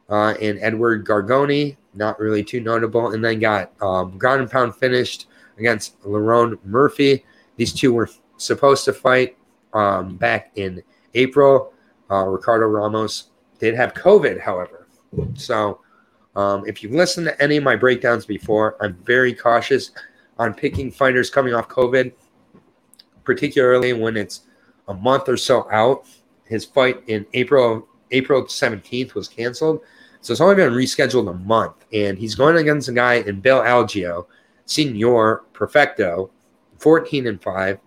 uh, and Eduardo Garagorri. Not really too notable. And then got um, ground and pound finished against Lerone Murphy. These two were supposed to fight um, back in April. Uh, Ricardo Ramos did have COVID, however. So, um, if you've listened to any of my breakdowns before, I'm very cautious on picking fighters coming off COVID, particularly when it's a month or so out. His fight in April April 17th was canceled, so it's only been rescheduled a month, and he's going against a guy in Bill Algeo, Senior Perfecto, 14 and 5.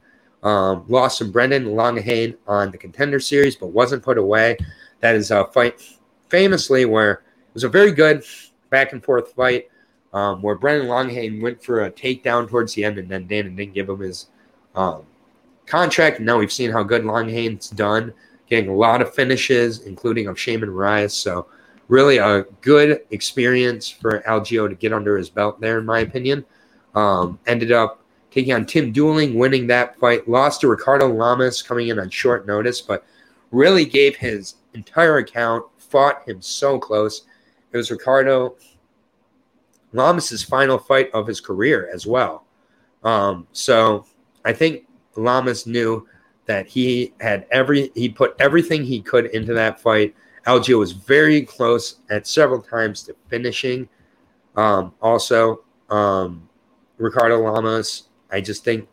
Um, lost to Brendan Loughnane on the contender series, but wasn't put away. That is a fight famously where was a very good back and forth fight um, where Brendan Loughnane went for a takedown towards the end, and then Dana didn't give him his um, contract. Now we've seen how good Loughnane's done, getting a lot of finishes, including of Sheymon Moraes. So, really a good experience for Algeo to get under his belt there, in my opinion. Um, ended up taking on Tim Dooling, winning that fight. Lost to Ricardo Lamas coming in on short notice, but really gave his entire account, fought him so close. It was Ricardo Lamas's final fight of his career as well. Um, so I think Lamas knew that he had every he put everything he could into that fight. Algeo was very close at several times to finishing. Um, also, um, Ricardo Lamas I just think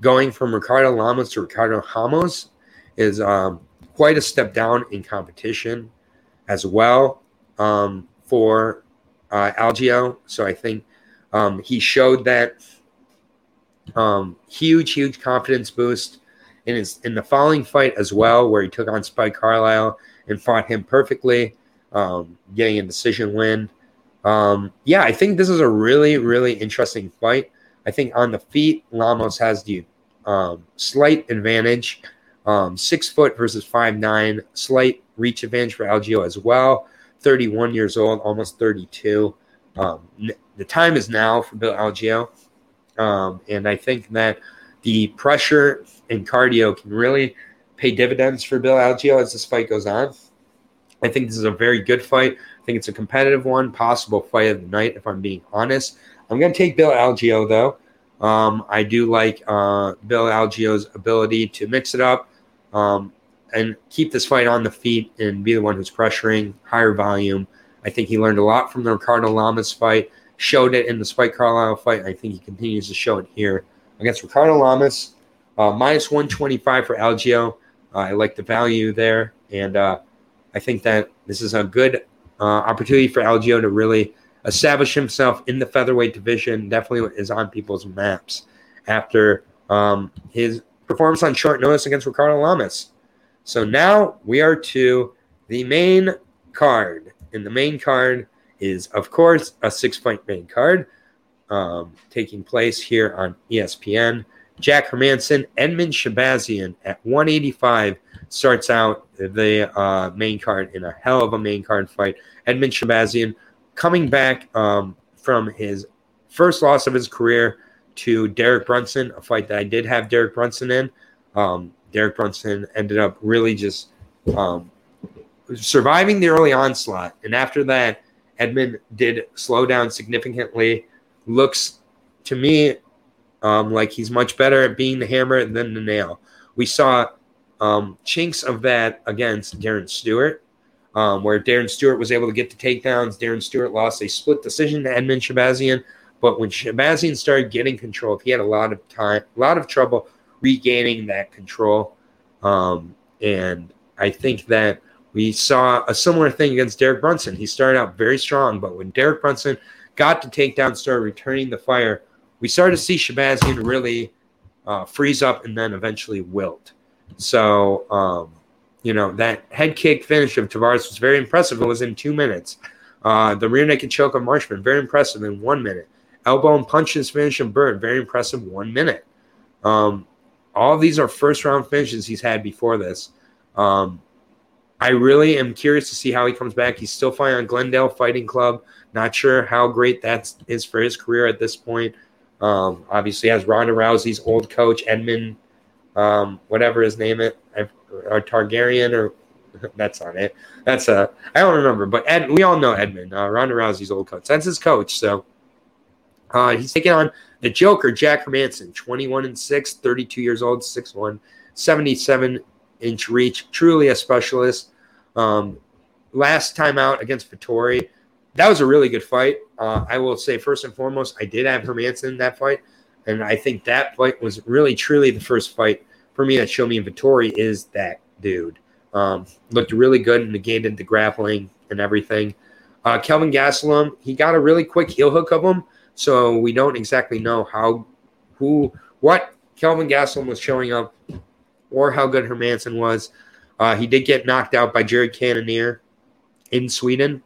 going from Ricardo Lamas to Ricardo Ramos is um, quite a step down in competition as well um, for uh, Algeo. So I think um, he showed that um, huge, huge confidence boost in his in the following fight as well, where he took on Spike Carlyle and fought him perfectly, um, getting a decision win. Um, yeah, I think this is a really, really interesting fight. I think on the feet, Lamos has the um, slight advantage. Um, six foot versus five nine, slight reach advantage for Algeo as well. 31 years old, almost 32. Um, the time is now for Bill Algeo. Um, and I think that the pressure and cardio can really pay dividends for Bill Algeo as this fight goes on. I think this is a very good fight. I think it's a competitive one, possible fight of the night, if I'm being honest. I'm going to take Bill Algeo, though. Um, I do like uh, Bill Algeo's ability to mix it up um, and keep this fight on the feet and be the one who's pressuring, higher volume. I think he learned a lot from the Ricardo Lamas fight, showed it in the Spike Carlyle fight. I think he continues to show it here against Ricardo Lamas. Uh, minus 125 for Algeo. Uh, I like the value there. And uh, I think that this is a good uh, opportunity for Algeo to really establish himself in the featherweight division. Definitely is on people's maps after um, his performance on short notice against Ricardo Lamas. So now we are to the main card. And the main card is, of course, a six point main card. um, taking place here on ESPN. Jack Hermansson, Edmen Shahbazyan at 185 starts out the uh, main card in a hell of a main card fight. Edmen Shahbazyan coming back um, from his first loss of his career to Derek Brunson, a fight that I did have Derek Brunson in. Um, Derek Brunson ended up really just um, surviving the early onslaught. And after that, Edmen did slow down significantly. Looks to me um, like he's much better at being the hammer than the nail. We saw um, chinks of that against Darren Stewart, um, where Darren Stewart was able to get the takedowns. Darren Stewart lost a split decision to Edmen Shahbazyan. But when Shahbazyan started getting control, he had a lot of time, a lot of trouble regaining that control. Um, and I think that we saw a similar thing against Derek Brunson. He started out very strong, but when Derek Brunson got to take takedown, started returning the fire, we started to see Shahbazyan really uh, freeze up and then eventually wilt. So, um, you know, that head kick finish of Tavares was very impressive. It was in two minutes. Uh, the rear naked choke of Marshman, very impressive in one minute. Elbow and punches finish of Byrd, very impressive, one minute. Um, all these are first round finishes he's had before this. Um, I really am curious to see how he comes back. He's still fighting on Glendale Fighting Club. Not sure how great that is for his career at this point. Um, obviously, has Ronda Rousey's old coach Edmund, um, whatever his name it, or Targaryen, or (laughs) that's not it. That's a I don't remember, but Ed, we all know Edmund, uh, Ronda Rousey's old coach. That's his coach. So uh, he's taking on the Joker, Jack Hermansson, 21 and 6, 32 years old, 6'1, 77 inch reach, truly a specialist. Um, last time out against Vettori, that was a really good fight. Uh, I will say, first and foremost, I did have Hermansson in that fight. And I think that fight was really, truly the first fight for me that showed me Vettori is that dude. Um, looked really good and negated the grappling and everything. Uh, Kelvin Gastelum, he got a really quick heel hook of him. So we don't exactly know how, who, what Kelvin Gastelum was showing up or how good Hermansson was. Uh, he did get knocked out by Jared Cannonier in Sweden,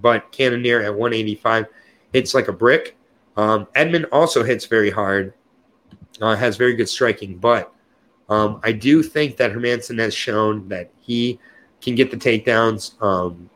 but Cannonier at 185 hits like a brick. Um, Edmen also hits very hard, uh, has very good striking, but um, I do think that Hermansson has shown that he can get the takedowns um,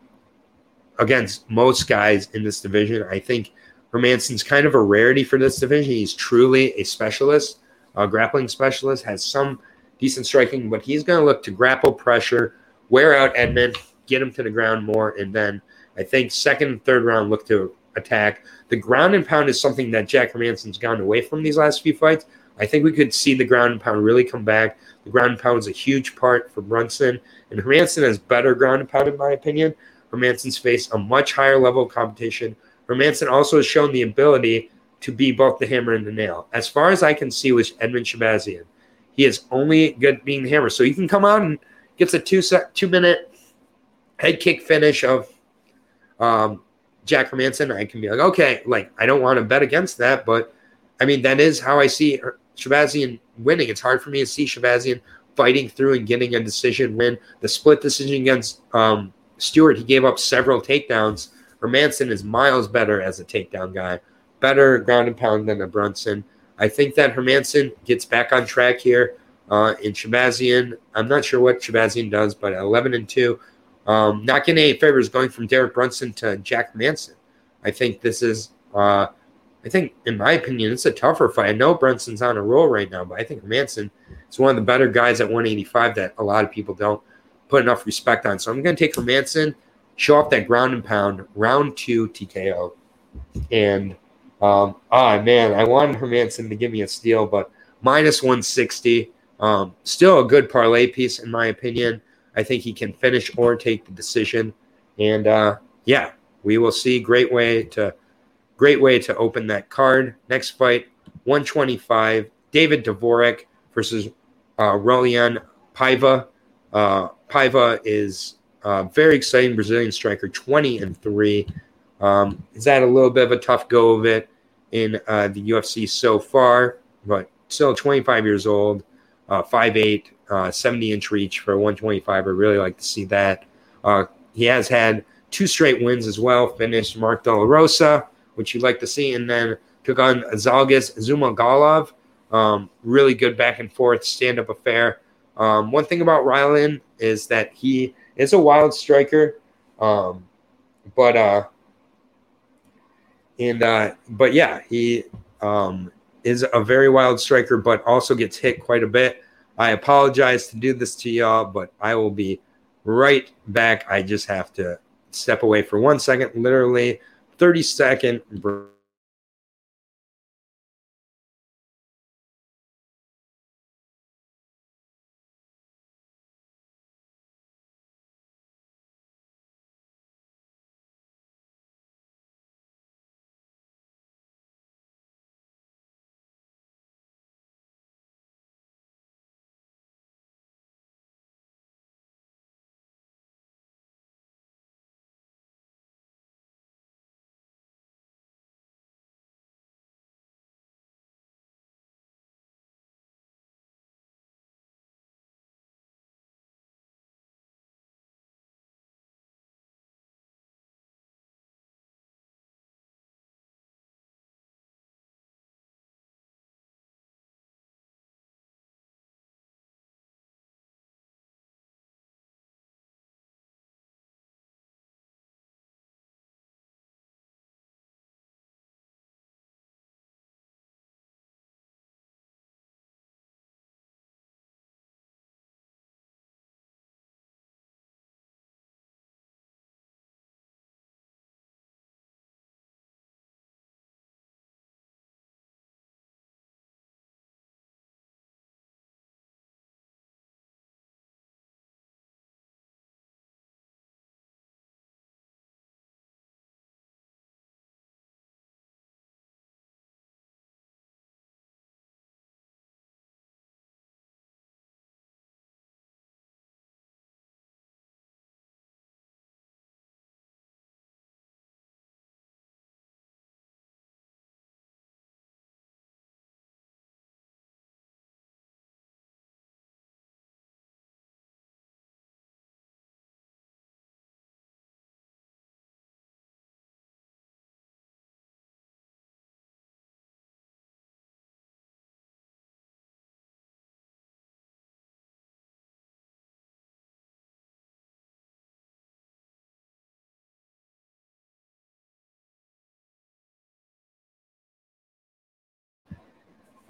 against most guys in this division. I think Hermansson's kind of a rarity for this division. He's truly a specialist, a grappling specialist, has some decent striking, but he's going to look to grapple pressure, wear out Edmen, get him to the ground more, and then I think second and third round look to attack. The ground and pound is something that Jack Hermansson's gone away from these last few fights. I think we could see the ground and pound really come back. The ground and pound is a huge part for Brunson, and Hermansson has better ground and pound, in my opinion. Hermansson's faced a much higher level of competition. Hermansson also has shown the ability to be both the hammer and the nail. As far as I can see with Edmund Shahbazyan, he is only good being the hammer. So he can come out and gets a two two minute head kick finish of um, Jack Hermansson. I can be like, okay, like I don't want to bet against that, but I mean that is how I see Shahbazyan winning. It's hard for me to see Shahbazyan fighting through and getting a decision win. The split decision against um, Stewart, he gave up several takedowns. Hermansson is miles better as a takedown guy, better ground and pound than a Brunson. I think that Hermansson gets back on track here. Uh, in Shahbazyan, I'm not sure what Shahbazyan does, but 11 and 2. Um, not getting any favors going from Derek Brunson to Jack Manson. I think this is, uh, I think, in my opinion, it's a tougher fight. I know Brunson's on a roll right now, but I think Manson is one of the better guys at 185 that a lot of people don't put enough respect on. So I'm going to take Hermansson, show off that ground and pound, round two TKO. And um, ah, man, I wanted Hermansson to give me a steal, but minus 160. Um, still a good parlay piece, in my opinion. I think he can finish or take the decision. And uh, yeah, we will see. Great way to great way to open that card. Next fight, 125. David Dvorak versus uh, Raulian Paiva. Uh, Paiva is a very exciting Brazilian striker, 20 and 3. Um, he's had a little bit of a tough go of it in uh, the UFC so far, but still 25 years old, uh, 5'8, uh, 70 inch reach for 125. I really like to see that. Uh, he has had two straight wins as well, finished Mark De La Rosa which you like to see. And then took on Zhalgas Zhumagulov. Um, really good back and forth stand up affair. Um, one thing about Ryland is that he is a wild striker, um, but uh, and uh, but yeah, he um, is a very wild striker, but also gets hit quite a bit. I apologize to do this to y'all, but I will be right back. I just have to step away for one second, literally 30 second break.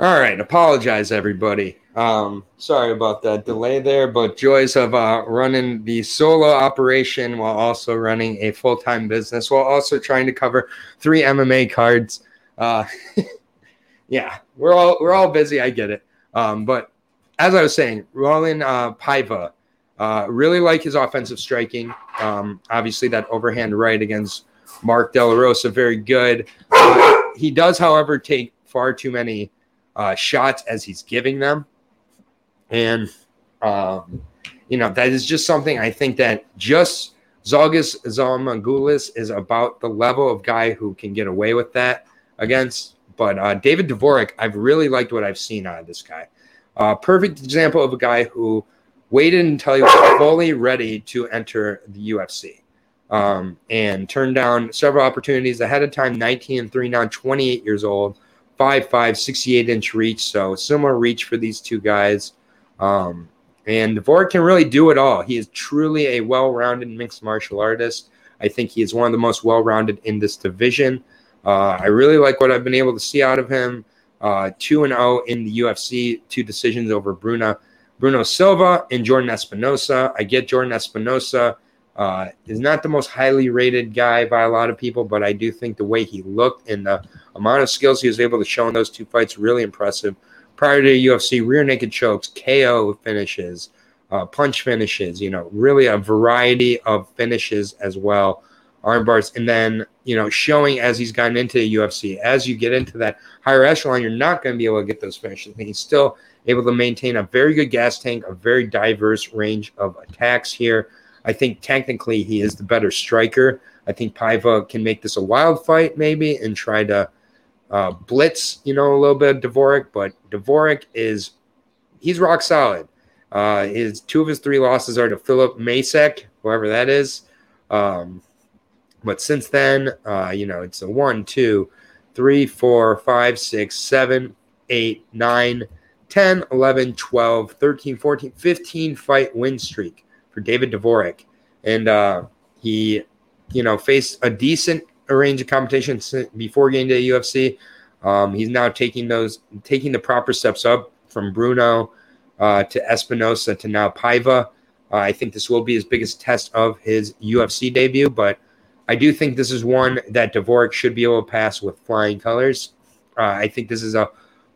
All right, apologize everybody. Um, sorry about that delay there, but joys of uh, running the solo operation while also running a full time business, while also trying to cover three MMA cards. Uh, (laughs) yeah, we're all we're all busy. I get it. Um, but as I was saying, Roland uh, Paiva, uh, really like his offensive striking. Um, obviously, that overhand right against Mark De La Rosa, very good. He does, however, take far too many uh, shots as he's giving them. And, um, you know, that is just something I think that just Zhalgas Zhumagulov is about the level of guy who can get away with that against. But uh, David Dvorak, I've really liked what I've seen out of this guy. Uh, perfect example of a guy who waited until he was fully ready to enter the UFC um, and turned down several opportunities ahead of time 19 and 3 now 28 years old 5'5, 68 inch reach. So similar reach for these two guys. Um, and Dvorak can really do it all. He is truly a well rounded mixed martial artist. I think he is one of the most well rounded in this division. Uh, I really like what I've been able to see out of him. Uh, 2 and 0 in the UFC, two decisions over Bruno, Bruno Silva and Jordan Espinosa. I get Jordan Espinosa uh, is not the most highly rated guy by a lot of people, but I do think the way he looked and the amount of skills he was able to show in those two fights really impressive. Prior to UFC, rear naked chokes, KO finishes, uh, punch finishes, you know, really a variety of finishes as well, arm bars, and then you know, showing as he's gotten into the UFC, as you get into that higher echelon, you're not going to be able to get those finishes. And he's still able to maintain a very good gas tank, a very diverse range of attacks here. I think technically he is the better striker. I think Paiva can make this a wild fight maybe and try to uh, blitz, you know, a little bit of Dvorak, but Dvorak is he's rock solid. Uh, his two of his three losses are to Philip Masek, whoever that is. Um, But since then, uh, you know, it's a one, two, three, four, five, six, seven, eight, nine, 10, 11, 12, 13, 14, 15 fight win streak David Dvorak. And uh, he, you know, faced a decent range of competition before getting to the UFC. Um, he's now taking those, taking the proper steps up from Bruno uh, to Espinosa to now Paiva. Uh, I think this will be his biggest test of his UFC debut, but I do think this is one that Dvorak should be able to pass with flying colors. Uh, I think this is a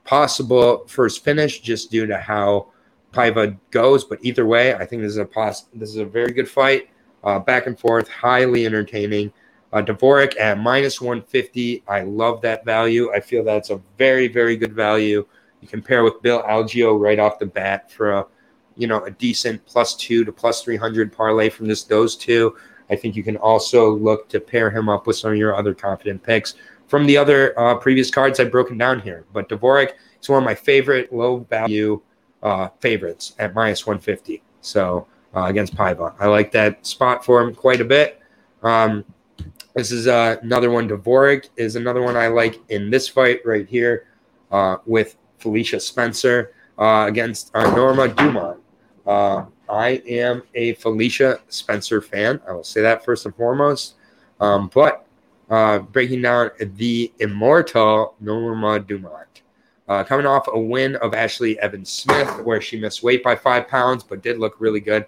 possible first finish just due to how Paiva goes, but either way, I think this is a poss- this is a very good fight, uh, back and forth, highly entertaining. Uh, Dvorak at minus 150. I love that value. I feel that's a very, very good value. You compare with Bill Algeo right off the bat for a, you know, a decent plus two to plus 300 parlay from this those two. I think you can also look to pair him up with some of your other confident picks from the other uh, previous cards I've broken down here. But Dvorak is one of my favorite low value uh, favorites at minus 150. So uh, against Paiva, I like that spot for him quite a bit. Um, this is uh, another one. Dvorak is another one I like in this fight right here uh, with Felicia Spencer uh, against uh, Norma Dumont. Uh, I am a Felicia Spencer fan. I will say that first and foremost. Um, but uh, breaking down the immortal Norma Dumont. Uh, coming off a win of Ashley Evans Smith, where she missed weight by five pounds, but did look really good.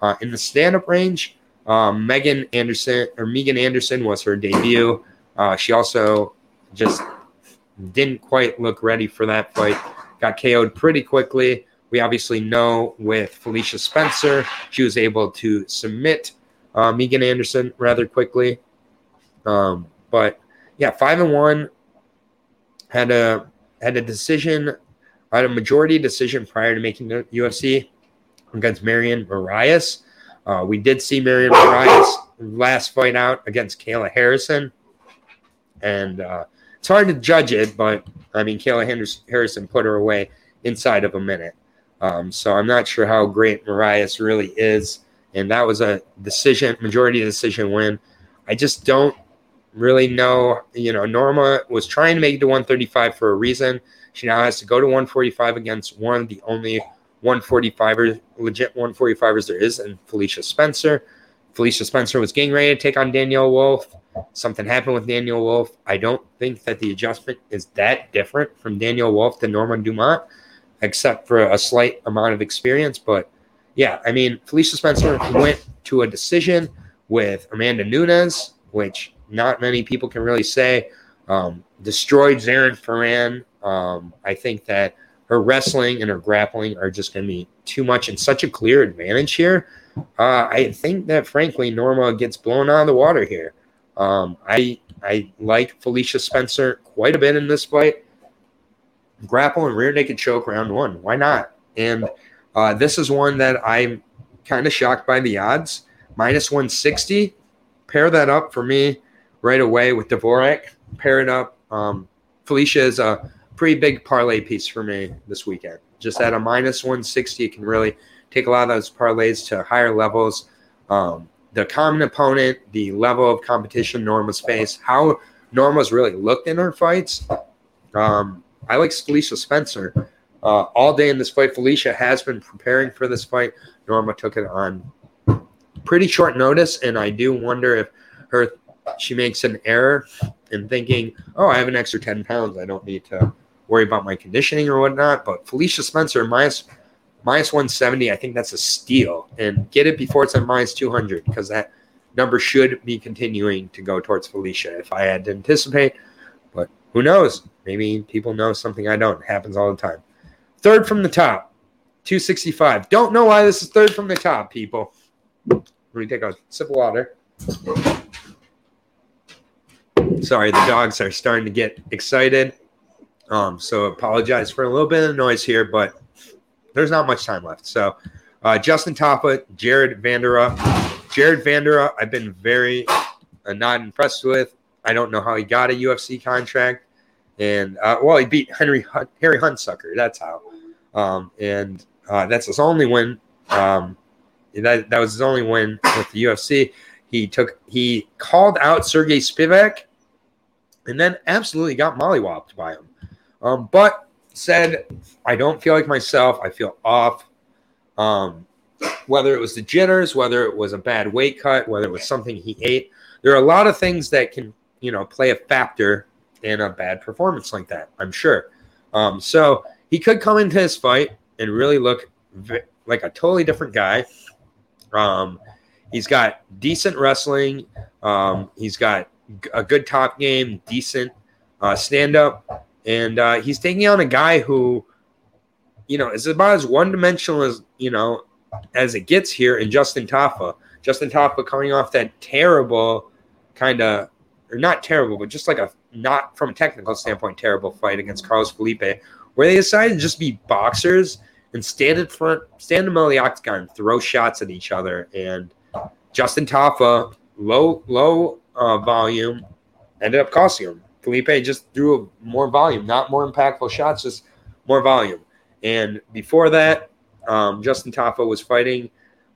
Uh, in the stand up range, um, Megan Anderson or Megan Anderson was her debut. Uh, she also just didn't quite look ready for that fight. Got KO'd pretty quickly. We obviously know with Felicia Spencer, she was able to submit uh, Megan Anderson rather quickly. Um, but yeah, five and one had a had a decision, had a majority decision prior to making the UFC against Marion Moraes. Uh, we did see Marion Moraes last fight out against Kayla Harrison, and uh, it's hard to judge it, but I mean, Kayla Harrison put her away inside of a minute. Um, so I'm not sure how great Moraes really is. And that was a decision, majority decision win. I just don't really know. You know, Norma was trying to make it to 135 for a reason. She now has to go to 145 against one of the only 145ers, legit 145ers there is, and Felicia Spencer. Felicia Spencer was getting ready to take on Danyelle Wolf. Something happened with Danyelle Wolf. I don't think that the adjustment is that different from Danyelle Wolf to Norma Dumont, except for a slight amount of experience. But yeah, I mean, Felicia Spencer went to a decision with Amanda Nunes, which not many people can really say. Um, destroyed Zarah Fairn. Um, I think that her wrestling and her grappling are just going to be too much and such a clear advantage here. Uh, I think that frankly Norma gets blown out of the water here. Um, I I like Felicia Spencer quite a bit in this fight. Grapple and rear naked choke round one. Why not? And uh, this is one that I'm kind of shocked by the odds. Minus 160. Pair that up for me right away with Dvorak. Pair it up. Um, Felicia is a pretty big parlay piece for me this weekend. Just at a minus 160, it can really take a lot of those parlays to higher levels. Um, the common opponent, the level of competition Norma's face, how Norma's really looked in her fights. Um, I like Felicia Spencer. Uh, all day in this fight, Felicia has been preparing for this fight. Norma took it on pretty short notice, and I do wonder if her she makes an error in thinking, "Oh, I have an extra ten pounds. I don't need to worry about my conditioning or whatnot." But Felicia Spencer minus minus 170, I think that's a steal. And get it before it's at minus 200 because that number should be continuing to go towards Felicia if I had to anticipate. But who knows? Maybe people know something I don't. It happens all the time. Third from the top, 265. Don't know why this is third from the top, people. Let me take a sip of water. Sorry, the dogs are starting to get excited. Um, so apologize for a little bit of noise here, but there's not much time left. So uh, Justin Tafa, Jared Vanderaa. Jared Vanderaa, I've been very uh, not impressed with. I don't know how he got a UFC contract. And uh, well, he beat Henry Hunt, Harry Hunsucker. That's how. Um, and uh, that's his only win. Um, that, that was his only win with the UFC. He took he called out Sergey Spivak and then absolutely got mollywopped by him. Um, but said, I don't feel like myself. I feel off. Um, whether it was the jitters, whether it was a bad weight cut, whether it was something he ate, there are a lot of things that can, you know, play a factor in a bad performance like that. I'm sure. Um, so he could come into his fight and really look v- like a totally different guy. Um, he's got decent wrestling. Um, he's got a good top game, decent uh, stand up, and uh, he's taking on a guy who, you know, is about as one dimensional as you know as it gets here in Justin Tafa. Justin Tafa coming off that terrible kind of, or not terrible, but just like a not from a technical standpoint terrible fight against Carlos Felipe, where they decided to just be boxers and stand in front, stand in the middle of the octagon, throw shots at each other. And Justin Tafa, low low uh, volume, ended up costing him. Felipe just threw a more volume, not more impactful shots, just more volume. And before that, um, Justin Tafa was fighting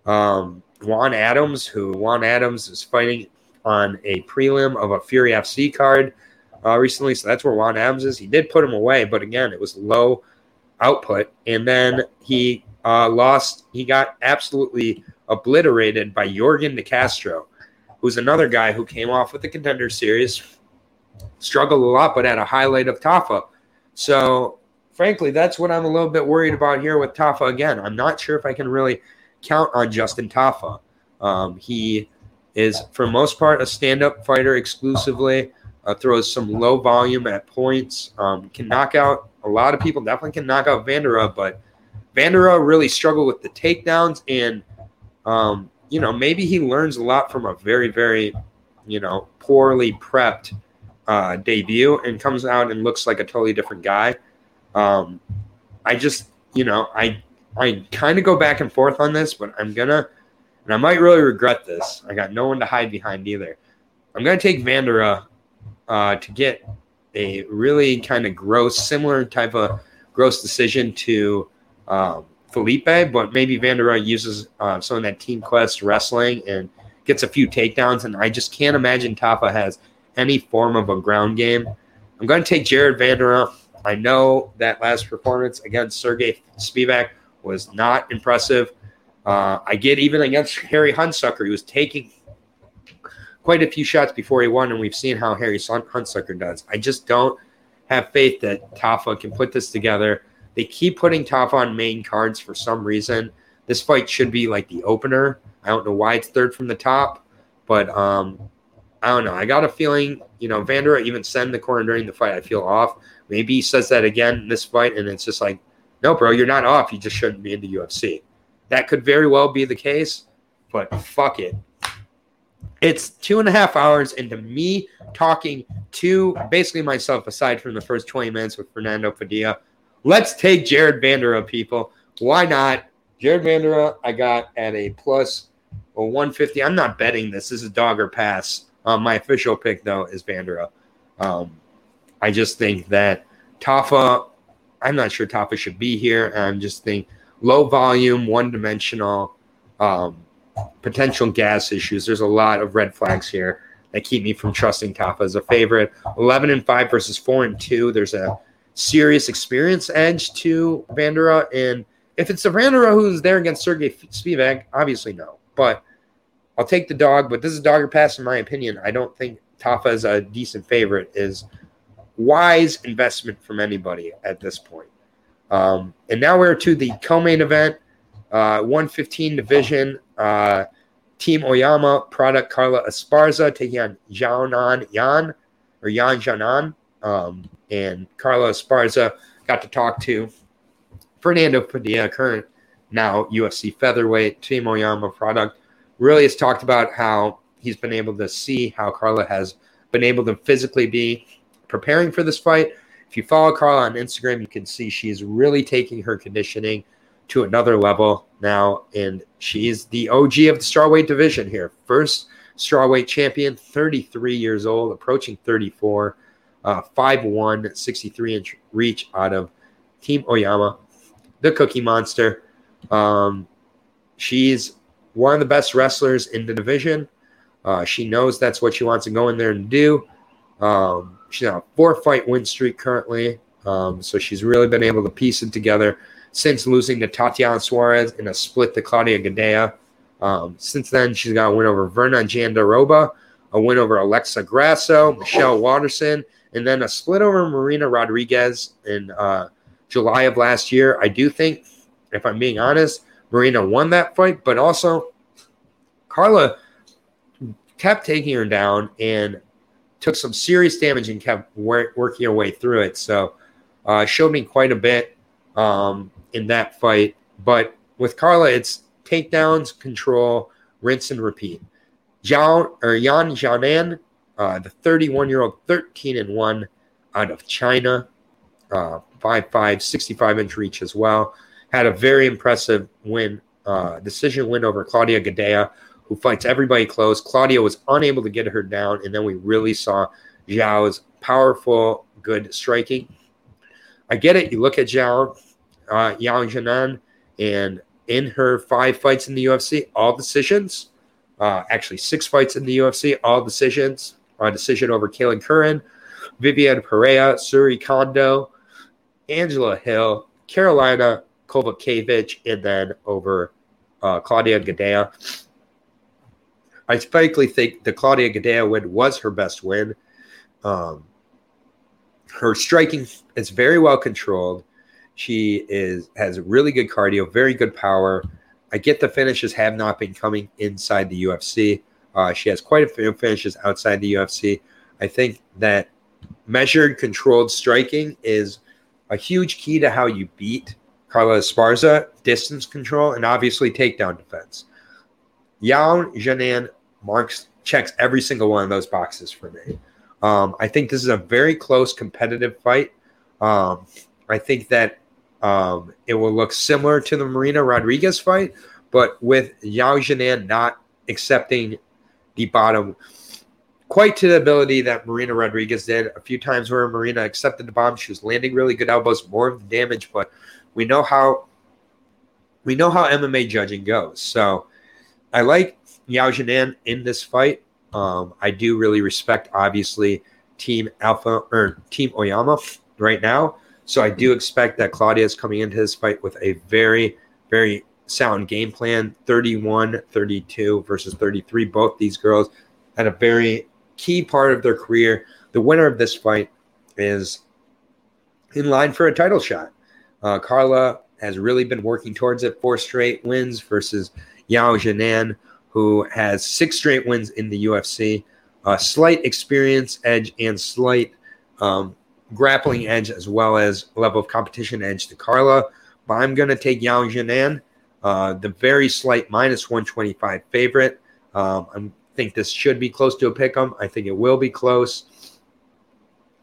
um, Juan Adams, who Juan Adams is fighting on a prelim of a Fury FC card uh, recently. So that's where Juan Adams is. He did put him away, but again, it was low output. And then he uh, lost, he got absolutely obliterated by Yorgan De Castro, who's another guy who came off with the contender series, struggled a lot, but had a highlight of Tafa. So, frankly, that's what I'm a little bit worried about here with Tafa again. I'm not sure if I can really count on Justin Tafa. Um, he is, for most part, a stand up fighter exclusively, uh, throws some low volume at points, um, can knock out a lot of people, definitely can knock out Vanderaa, but Vanderaa really struggled with the takedowns and um, you know, maybe he learns a lot from a very, very, you know, poorly prepped uh, debut and comes out and looks like a totally different guy. Um, I just, you know, I I kind of go back and forth on this, but I'm gonna, and I might really regret this. I got no one to hide behind either. I'm gonna take Vanderaa uh, to get a really kind of gross, similar type of gross decision to um, Felipe, but maybe Vanderaa uses uh, some of that Team Quest wrestling and gets a few takedowns. And I just can't imagine Tafa has any form of a ground game. I'm going to take Jared Vanderaa. I know that last performance against Sergey Spivak was not impressive. Uh, I get even against (laughs) Harry Hunsucker, he was taking quite a few shots before he won, and we've seen how Harry Hunsucker does. I just don't have faith that Tafa can put this together they keep putting Tafa on main cards for some reason. This fight should be like the opener. I don't know why it's third from the top, but um, I don't know. I got a feeling, you know, Vanderaa even in the corner during the fight, I feel off. Maybe he says that again in this fight, and it's just like, no, bro, you're not off. You just shouldn't be in the UFC. That could very well be the case, but fuck it. It's two and a half hours into me talking to basically myself, aside from the first 20 minutes with Fernando Padilla. Let's take Jared Vanderaa, people. Why not? Jared Vanderaa, I got at a plus a 150. I'm not betting this. This is dog or pass. Um, my official pick, though, is Vanderaa. Um, I just think that Tafa, I'm not sure Tafa should be here. I'm just think low volume, one dimensional, um, potential gas issues. There's a lot of red flags here that keep me from trusting Tafa as a favorite. 11 and 5 versus 4 and 2. There's a serious experience edge to Vanderaa. And if it's the Vanderaa who's there against Sergey Spivak, obviously no. But I'll take the dog. But this is dog or pass, in my opinion. I don't think Tafa is a decent favorite. Is wise investment from anybody at this point. Um, and now we're to the co-main event, uh, 115 division. Uh, Team Oyama product Carla Esparza taking on Xiaonan Yan or Yan Xiaonan. Um, and Carlos Esparza got to talk to Fernando Padilla, current now UFC featherweight Team Oyama product. Really has talked about how he's been able to see how Carla has been able to physically be preparing for this fight. If you follow Carla on Instagram, you can see she's really taking her conditioning to another level now, and she's the OG of the strawweight division here. First strawweight champion, 33 years old, approaching 34 uh, 5'1, 63 inch reach out of Team Oyama, the Cookie Monster. Um, she's one of the best wrestlers in the division. Uh, she knows that's what she wants to go in there and do. Um, she's on a four fight win streak currently. Um, so she's really been able to piece it together since losing to Tatiana Suarez in a split to Claudia Gadelha. Um, since then, she's got a win over Virna Jandiroba, a win over Alexa Grasso, Michelle Waterson, and then a split over Marina Rodriguez in uh, July of last year. I do think, if I'm being honest, Marina won that fight, but also Carla kept taking her down and took some serious damage and kept wor- working her way through it. So uh, showed me quite a bit um, in that fight. But with Carla, it's takedowns, control, rinse and repeat. Zhao or Yan Xiaonan, uh, the 31 year old, 13 and 1 out of China, uh, 5'5, 65 inch reach as well. Had a very impressive win, uh, decision win over Claudia Gadelha, who fights everybody close. Claudia was unable to get her down, and then we really saw Zhao's powerful, good striking. I get it. You look at Zhao, uh, Yang Jinan, and in her five fights in the UFC, all decisions. Uh, actually, six fights in the UFC, all decisions. A decision over Kailin Curran, Viviane Pereira, Syuri Kondo, Angela Hill, Karolina Kowalkiewicz, and then over uh, Claudia Gadelha. I frankly think the Claudia Gadelha win was her best win. Um, her striking is very well controlled. She is has really good cardio, very good power. I get the finishes have not been coming inside the UFC. Uh, she has quite a few finishes outside the UFC. I think that measured, controlled striking is a huge key to how you beat Carla Esparza, distance control, and obviously takedown defense. Yao Janan marks checks every single one of those boxes for me. Um, I think this is a very close competitive fight. Um, I think that um, it will look similar to the Marina Rodriguez fight, but with Yao Janan not accepting the bottom quite to the ability that Marina Rodriguez did a few times where Marina accepted the bomb. She was landing really good elbows, more of the damage, but we know how we know how MMA judging goes. So I like Yao Jinan in this fight. Um, I do really respect, obviously, Team Alpha or Team Oyama right now. So I do expect that Claudia is coming into this fight with a very, very sound game plan 31 32 versus 33. Both these girls at a very key part of their career. The winner of this fight is in line for a title shot. Uh, Carla has really been working towards it. Four straight wins versus Yao Janan, who has six straight wins in the UFC. A slight experience edge and slight um, grappling edge, as well as level of competition edge to Carla. But I'm going to take Yao Janan, uh, the very slight minus 125 favorite. Um, I think this should be close to a pick 'em. I think it will be close.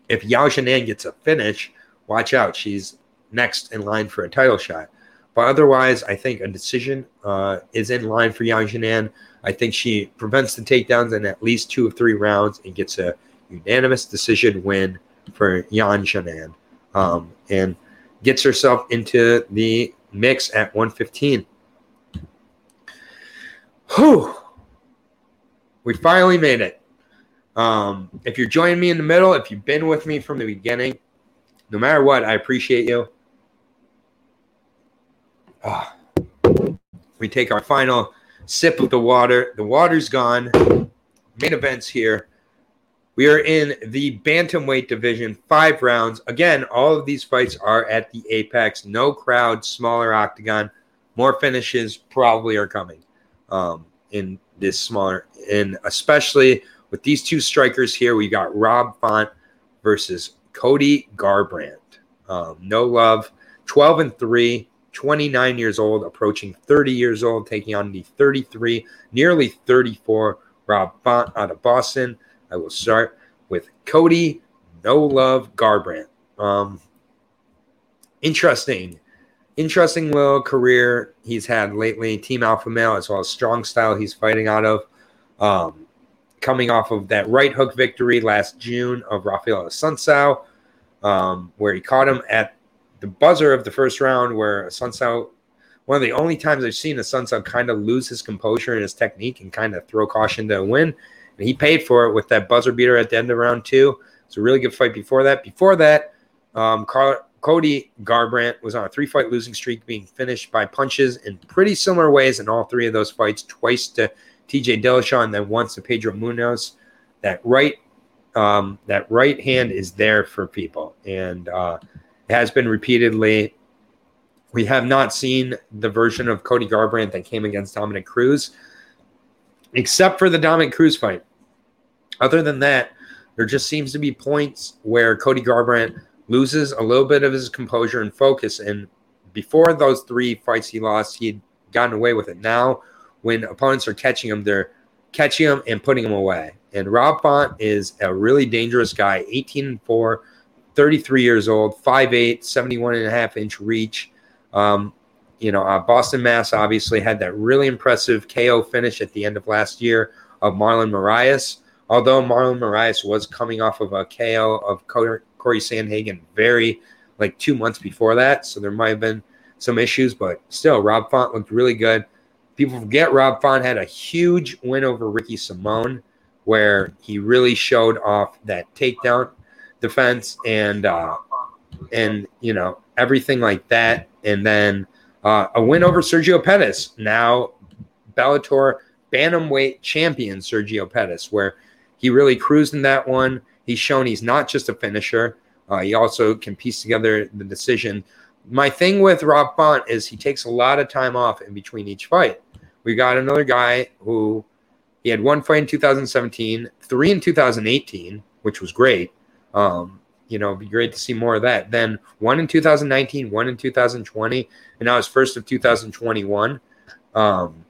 If Yao Janan gets a finish, watch out. She's next in line for a title shot. But otherwise, I think a decision uh, is in line for Yang Jinan. I think she prevents the takedowns in at least two or three rounds and gets a unanimous decision win for Yan Jinan um, and gets herself into the mix at 115. Whew. We finally made it. Um, if you're joining me in the middle, if you've been with me from the beginning, no matter what, I appreciate you. Ah. We take our final sip of the water. The water's gone. Main events here. We are in the bantamweight division, five rounds. Again, all of these fights are at the apex. No crowd, smaller octagon. More finishes probably are coming um, in this smaller, and especially with these two strikers here. We got Rob Font versus Cody Garbrandt. Um, no love, 12 and 3. 29 years old, approaching 30 years old, taking on the 33, nearly 34 Rob Font out of Boston. I will start with Cody No Love Garbrandt. Um, interesting, interesting little career he's had lately. Team Alpha Male as well as Strong Style he's fighting out of. Um, coming off of that right hook victory last June of Rafael Assunção, um, where he caught him at the buzzer of the first round where Sun one of the only times I've seen a Sun Sun kind of lose his composure and his technique and kind of throw caution to a win. And he paid for it with that buzzer beater at the end of round two. It's a really good fight before that. Before that, um, Cody Garbrandt was on a three fight losing streak, being finished by punches in pretty similar ways in all three of those fights twice to TJ Dillashaw and then once to Pedro Munhoz. That right um, that right hand is there for people, and uh, has been repeatedly. We have not seen the version of Cody Garbrandt that came against Dominick Cruz, except for the Dominick Cruz fight. Other than that, there just seems to be points where Cody Garbrandt loses a little bit of his composure and focus. And before those three fights he lost, he had gotten away with it. Now, when opponents are catching him, they're catching him and putting him away. And Rob Font is a really dangerous guy, 18 and 4, 33 years old, 5'8, 71 and a half inch reach. Um, you know, uh, Boston Mass obviously had that really impressive KO finish at the end of last year of Marlon Moraes. Although Marlon Moraes was coming off of a KO of Cory, Sandhagen very like two months before that. So there might have been some issues, but still, Rob Font looked really good. People forget Rob Font had a huge win over Ricky Simon where he really showed off that takedown defense and uh, and you know everything like that, and then uh, a win over Sergio Pettis, now Bellator bantamweight champion Sergio Pettis, where he really cruised in that one. He's shown he's not just a finisher; uh, he also can piece together the decision. My thing with Rob Font is he takes a lot of time off in between each fight. We got another guy who he had one fight in 2017, three in 2018, which was great. Um, you know, it'd be great to see more of that. Then one in 2019, one in 2020, and now his first of 2021. Um,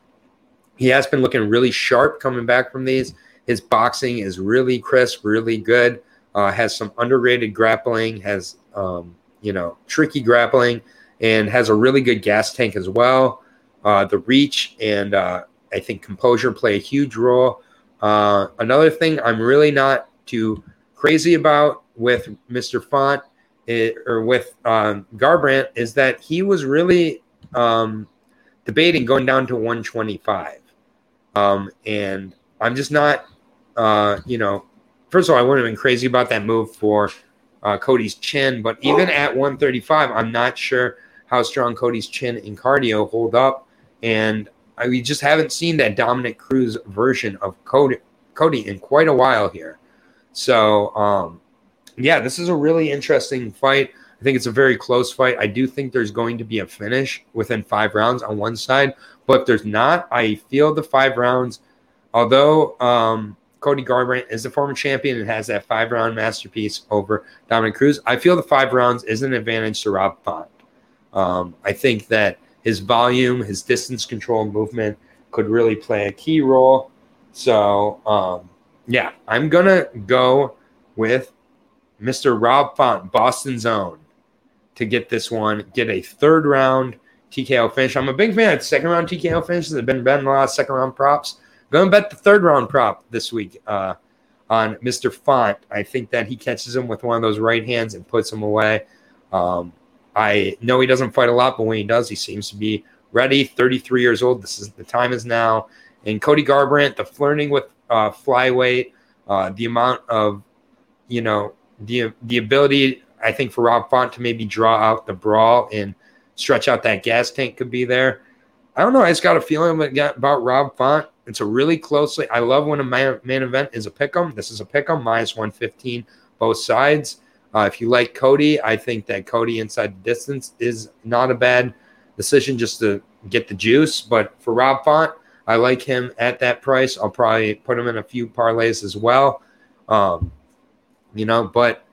he has been looking really sharp coming back from these. His boxing is really crisp, really good. Uh, has some underrated grappling, has um, you know tricky grappling, and has a really good gas tank as well. Uh, the reach and uh, I think composure play a huge role. Uh, another thing I'm really not too crazy about with Mr. Font it, eh, or with um, Garbrandt is that he was really um, debating going down to 125. Um, and I'm just not, uh, you know, first of all, I wouldn't have been crazy about that move for uh, Cody's chin, but even at 135, I'm not sure how strong Cody's chin and cardio hold up. And I, we just haven't seen that Dominick Cruz version of Cody, Cody in quite a while here. So, um, yeah, this is a really interesting fight. I think it's a very close fight. I do think there's going to be a finish within five rounds on one side, but if there's not, I feel the five rounds, although um, Cody Garbrandt is the former champion and has that five round masterpiece over Dominick Cruz, I feel the five rounds is an advantage to Rob Font. Um, I think that his volume, his distance control movement could really play a key role. So, um, yeah, I'm going to go with Mr. Rob Font, Boston Zone, to get this one, get a third round TKO finish. I'm a big fan of second round TKO finishes. I've been betting a lot of second round props. Going to bet the third round prop this week uh, on Mr. Font. I think that he catches him with one of those right hands and puts him away. Um, I know he doesn't fight a lot, but when he does, he seems to be ready. 33 years old. This is the time is now. And Cody Garbrandt, the flirting with uh, flyweight, uh, the amount of, you know, the the ability I think for Rob Font to maybe draw out the brawl and stretch out that gas tank could be there. I don't know. I just got a feeling about Rob Font. It's a really closely. I love when a main, main event is a pick 'em. This is a pick 'em minus 115 both sides. Uh, if you like Cody, I think that Cody inside the distance is not a bad decision just to get the juice. But for Rob Font, I like him at that price. I'll probably put him in a few parlays as well. Um, you know, but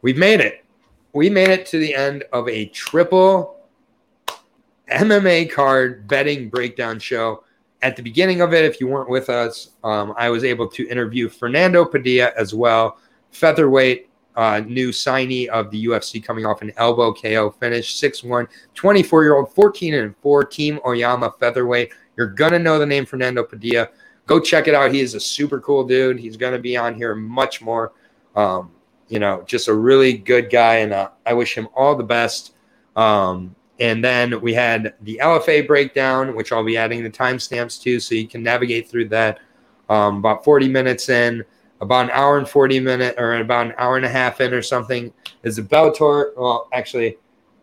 we've made it. We made it to the end of a triple MMA card betting breakdown show. At the beginning of it, if you weren't with us, um, I was able to interview Fernando Padilla as well, featherweight uh, new signee of the UFC coming off an elbow KO finish, 6'1, 24 year old, 14 and 4, Team Oyama featherweight. You're going to know the name Fernando Padilla. Go check it out. He is a super cool dude. He's going to be on here much more. Um, you know, just a really good guy, and uh, I wish him all the best. Um, and then we had the LFA breakdown, which I'll be adding the timestamps to, so you can navigate through that. Um, about 40 minutes in, about an hour and 40 minute, or about an hour and a half in, or something, is the Bellator. Well, actually,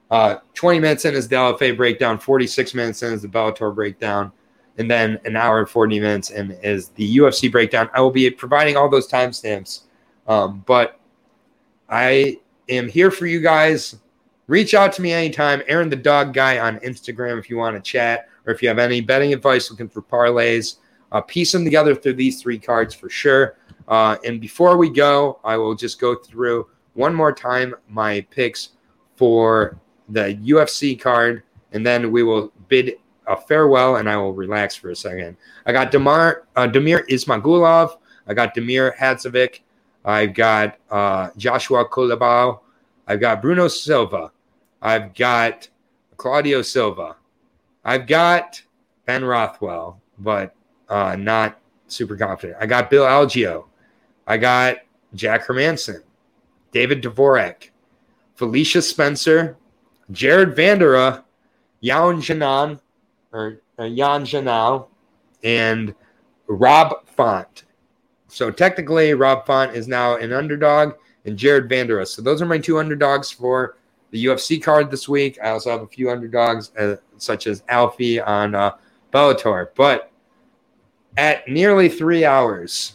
uh, 20 minutes in is the LFA breakdown. 46 minutes in is the Bellator breakdown, and then an hour and 40 minutes in is the UFC breakdown. I will be providing all those timestamps, um, but I am here for you guys reach out to me anytime. Aaron the Dog Guy on Instagram if you want to chat or if you have any betting advice looking for parlays. Uh, piece them together through these three cards for sure. Uh, and before we go, I will just go through one more time my picks for the UFC card, and then we will bid a farewell and I will relax for a second. I got Damir, uh, Damir Ismagulov. I got Damir Hadzovic. I've got uh, Joshua Culibao. I've got Bruno Silva. I've got Claudio Silva. I've got Ben Rothwell, but uh, not super confident. I got Bill Algeo. I got Jack Hermansson, David Dvorak, Felicia Spencer, Jared Vanderaa, Yan Janan, or uh, Jan Janal, and Rob Font. So technically, Rob Font is now an underdog, and Jared Vanderaa. So those are my two underdogs for the UFC card this week. I also have a few underdogs, uh, such as Alfie on uh, Bellator. But at nearly three hours,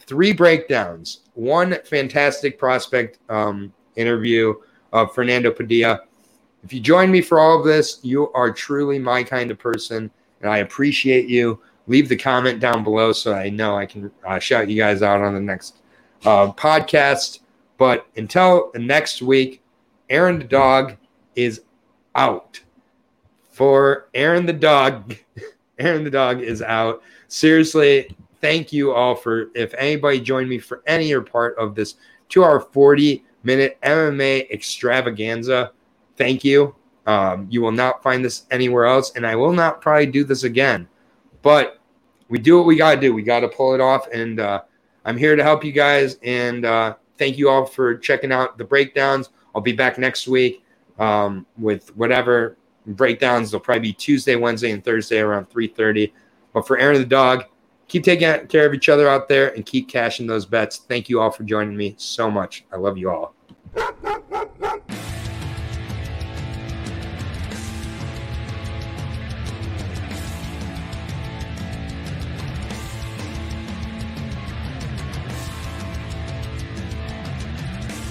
three breakdowns, one fantastic prospect um, interview of Fernando Padilla. If you join me for all of this, you are truly my kind of person, and I appreciate you. Leave the comment down below so I know I can uh, shout you guys out on the next uh, podcast. But until next week, Aaron the dog is out. For Aaron the dog, (laughs) Aaron the dog is out. Seriously, thank you all for if anybody joined me for any or part of this two hour 40 minute MMA extravaganza. Thank you. Um, you will not find this anywhere else, and I will not probably do this again. But we do what we got to do. We got to pull it off, and uh, I'm here to help you guys. And uh, thank you all for checking out the breakdowns. I'll be back next week um, with whatever breakdowns. They'll probably be Tuesday, Wednesday, and Thursday around 3:30. But for Aaron the dog, keep taking care of each other out there and keep cashing those bets. Thank you all for joining me so much. I love you all.